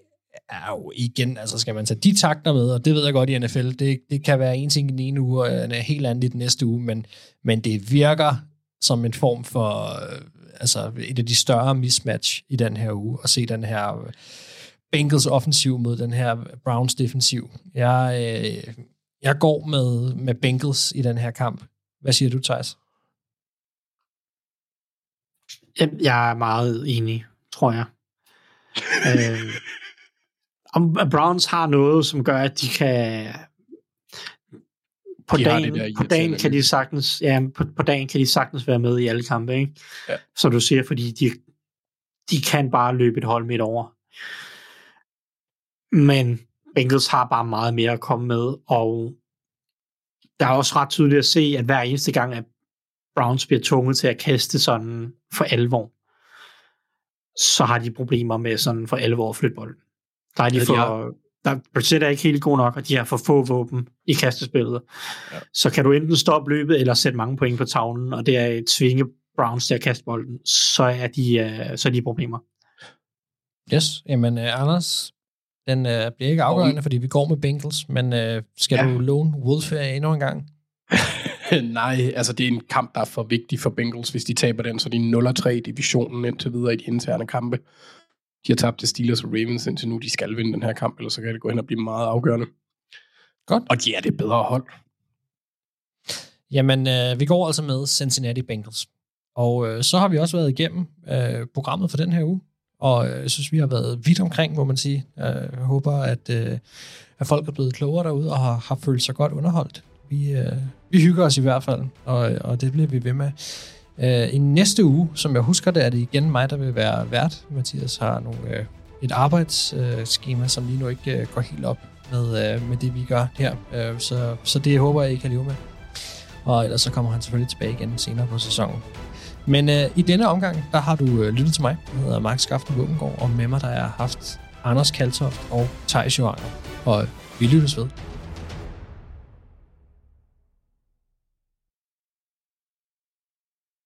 er jo igen, altså skal man tage de takter med, og det ved jeg godt i NFL, det, det kan være en ting i den ene uge, og en helt anden i den næste uge, men, men det virker som en form for øh, altså et af de større mismatch i den her uge, at se den her Bengals offensiv mod den her Browns defensiv. Jeg, øh, jeg går med, med Bengals i den her kamp. Hvad siger du, Thijs? Jeg, jeg er meget enig, tror jeg. øh, om Browns har noget, som gør, at de kan... På De dagen, der på dagen kan de sagtens, ja, på, på dagen kan de sagtens være med i alle kampe, ikke? Ja. Som du siger, fordi de, de kan bare løbe et hold midt over. Men Bengals har bare meget mere at komme med, og der er også ret tydeligt at se, at hver eneste gang, at Browns bliver tvunget til at kaste sådan for alvor, så har de problemer med sådan for alvor at flytte bolden. Der er de Ja, de for, har- der, budget er ikke helt god nok, og de har for få våben i kastespillet. Ja. Så kan du enten stoppe løbet, eller sætte mange point på tavlen, og det er tvinge Browns til at kaste bolden, så er de, uh, så er de problemer. Yes, jamen uh, Anders, den uh, bliver ikke afgørende, fordi vi går med Bengals, men uh, skal Ja. du låne Wolfie endnu en gang? Nej, altså det er en kamp, der er for vigtig for Bengals. Hvis de taber den, så er de 0-3 i divisionen indtil videre i de interne kampe. De har tabt til Steelers og Ravens indtil nu. De skal vinde den her kamp, ellers så kan det gå hen og blive meget afgørende. Godt. Og de er det bedre hold. Jamen, øh, vi går altså med Cincinnati Bengals. Og øh, så har vi også været igennem øh, programmet for den her uge. Og øh, jeg synes, vi har været vidt omkring, må man sige. Jeg håber, at, øh, at folk er blevet klogere derude og har, har følt sig godt underholdt. Vi, øh, vi hygger os i hvert fald, og, og det bliver vi ved med. I næste uge, som jeg husker det, er det igen mig, der vil være vært. Mathias har nogle, et arbejdsskema, som lige nu ikke går helt op med, med det, vi gør her. Så, så det håber jeg, I kan leve med. Og ellers så kommer han selvfølgelig tilbage igen senere på sæsonen. Men øh, i denne omgang, der har du øh, lyttet til mig. Jeg hedder Mark Skaften Våbengård, og med mig der har jeg haft Anders Kaltoft og Thijs Joanger. Og vi lyttes ved.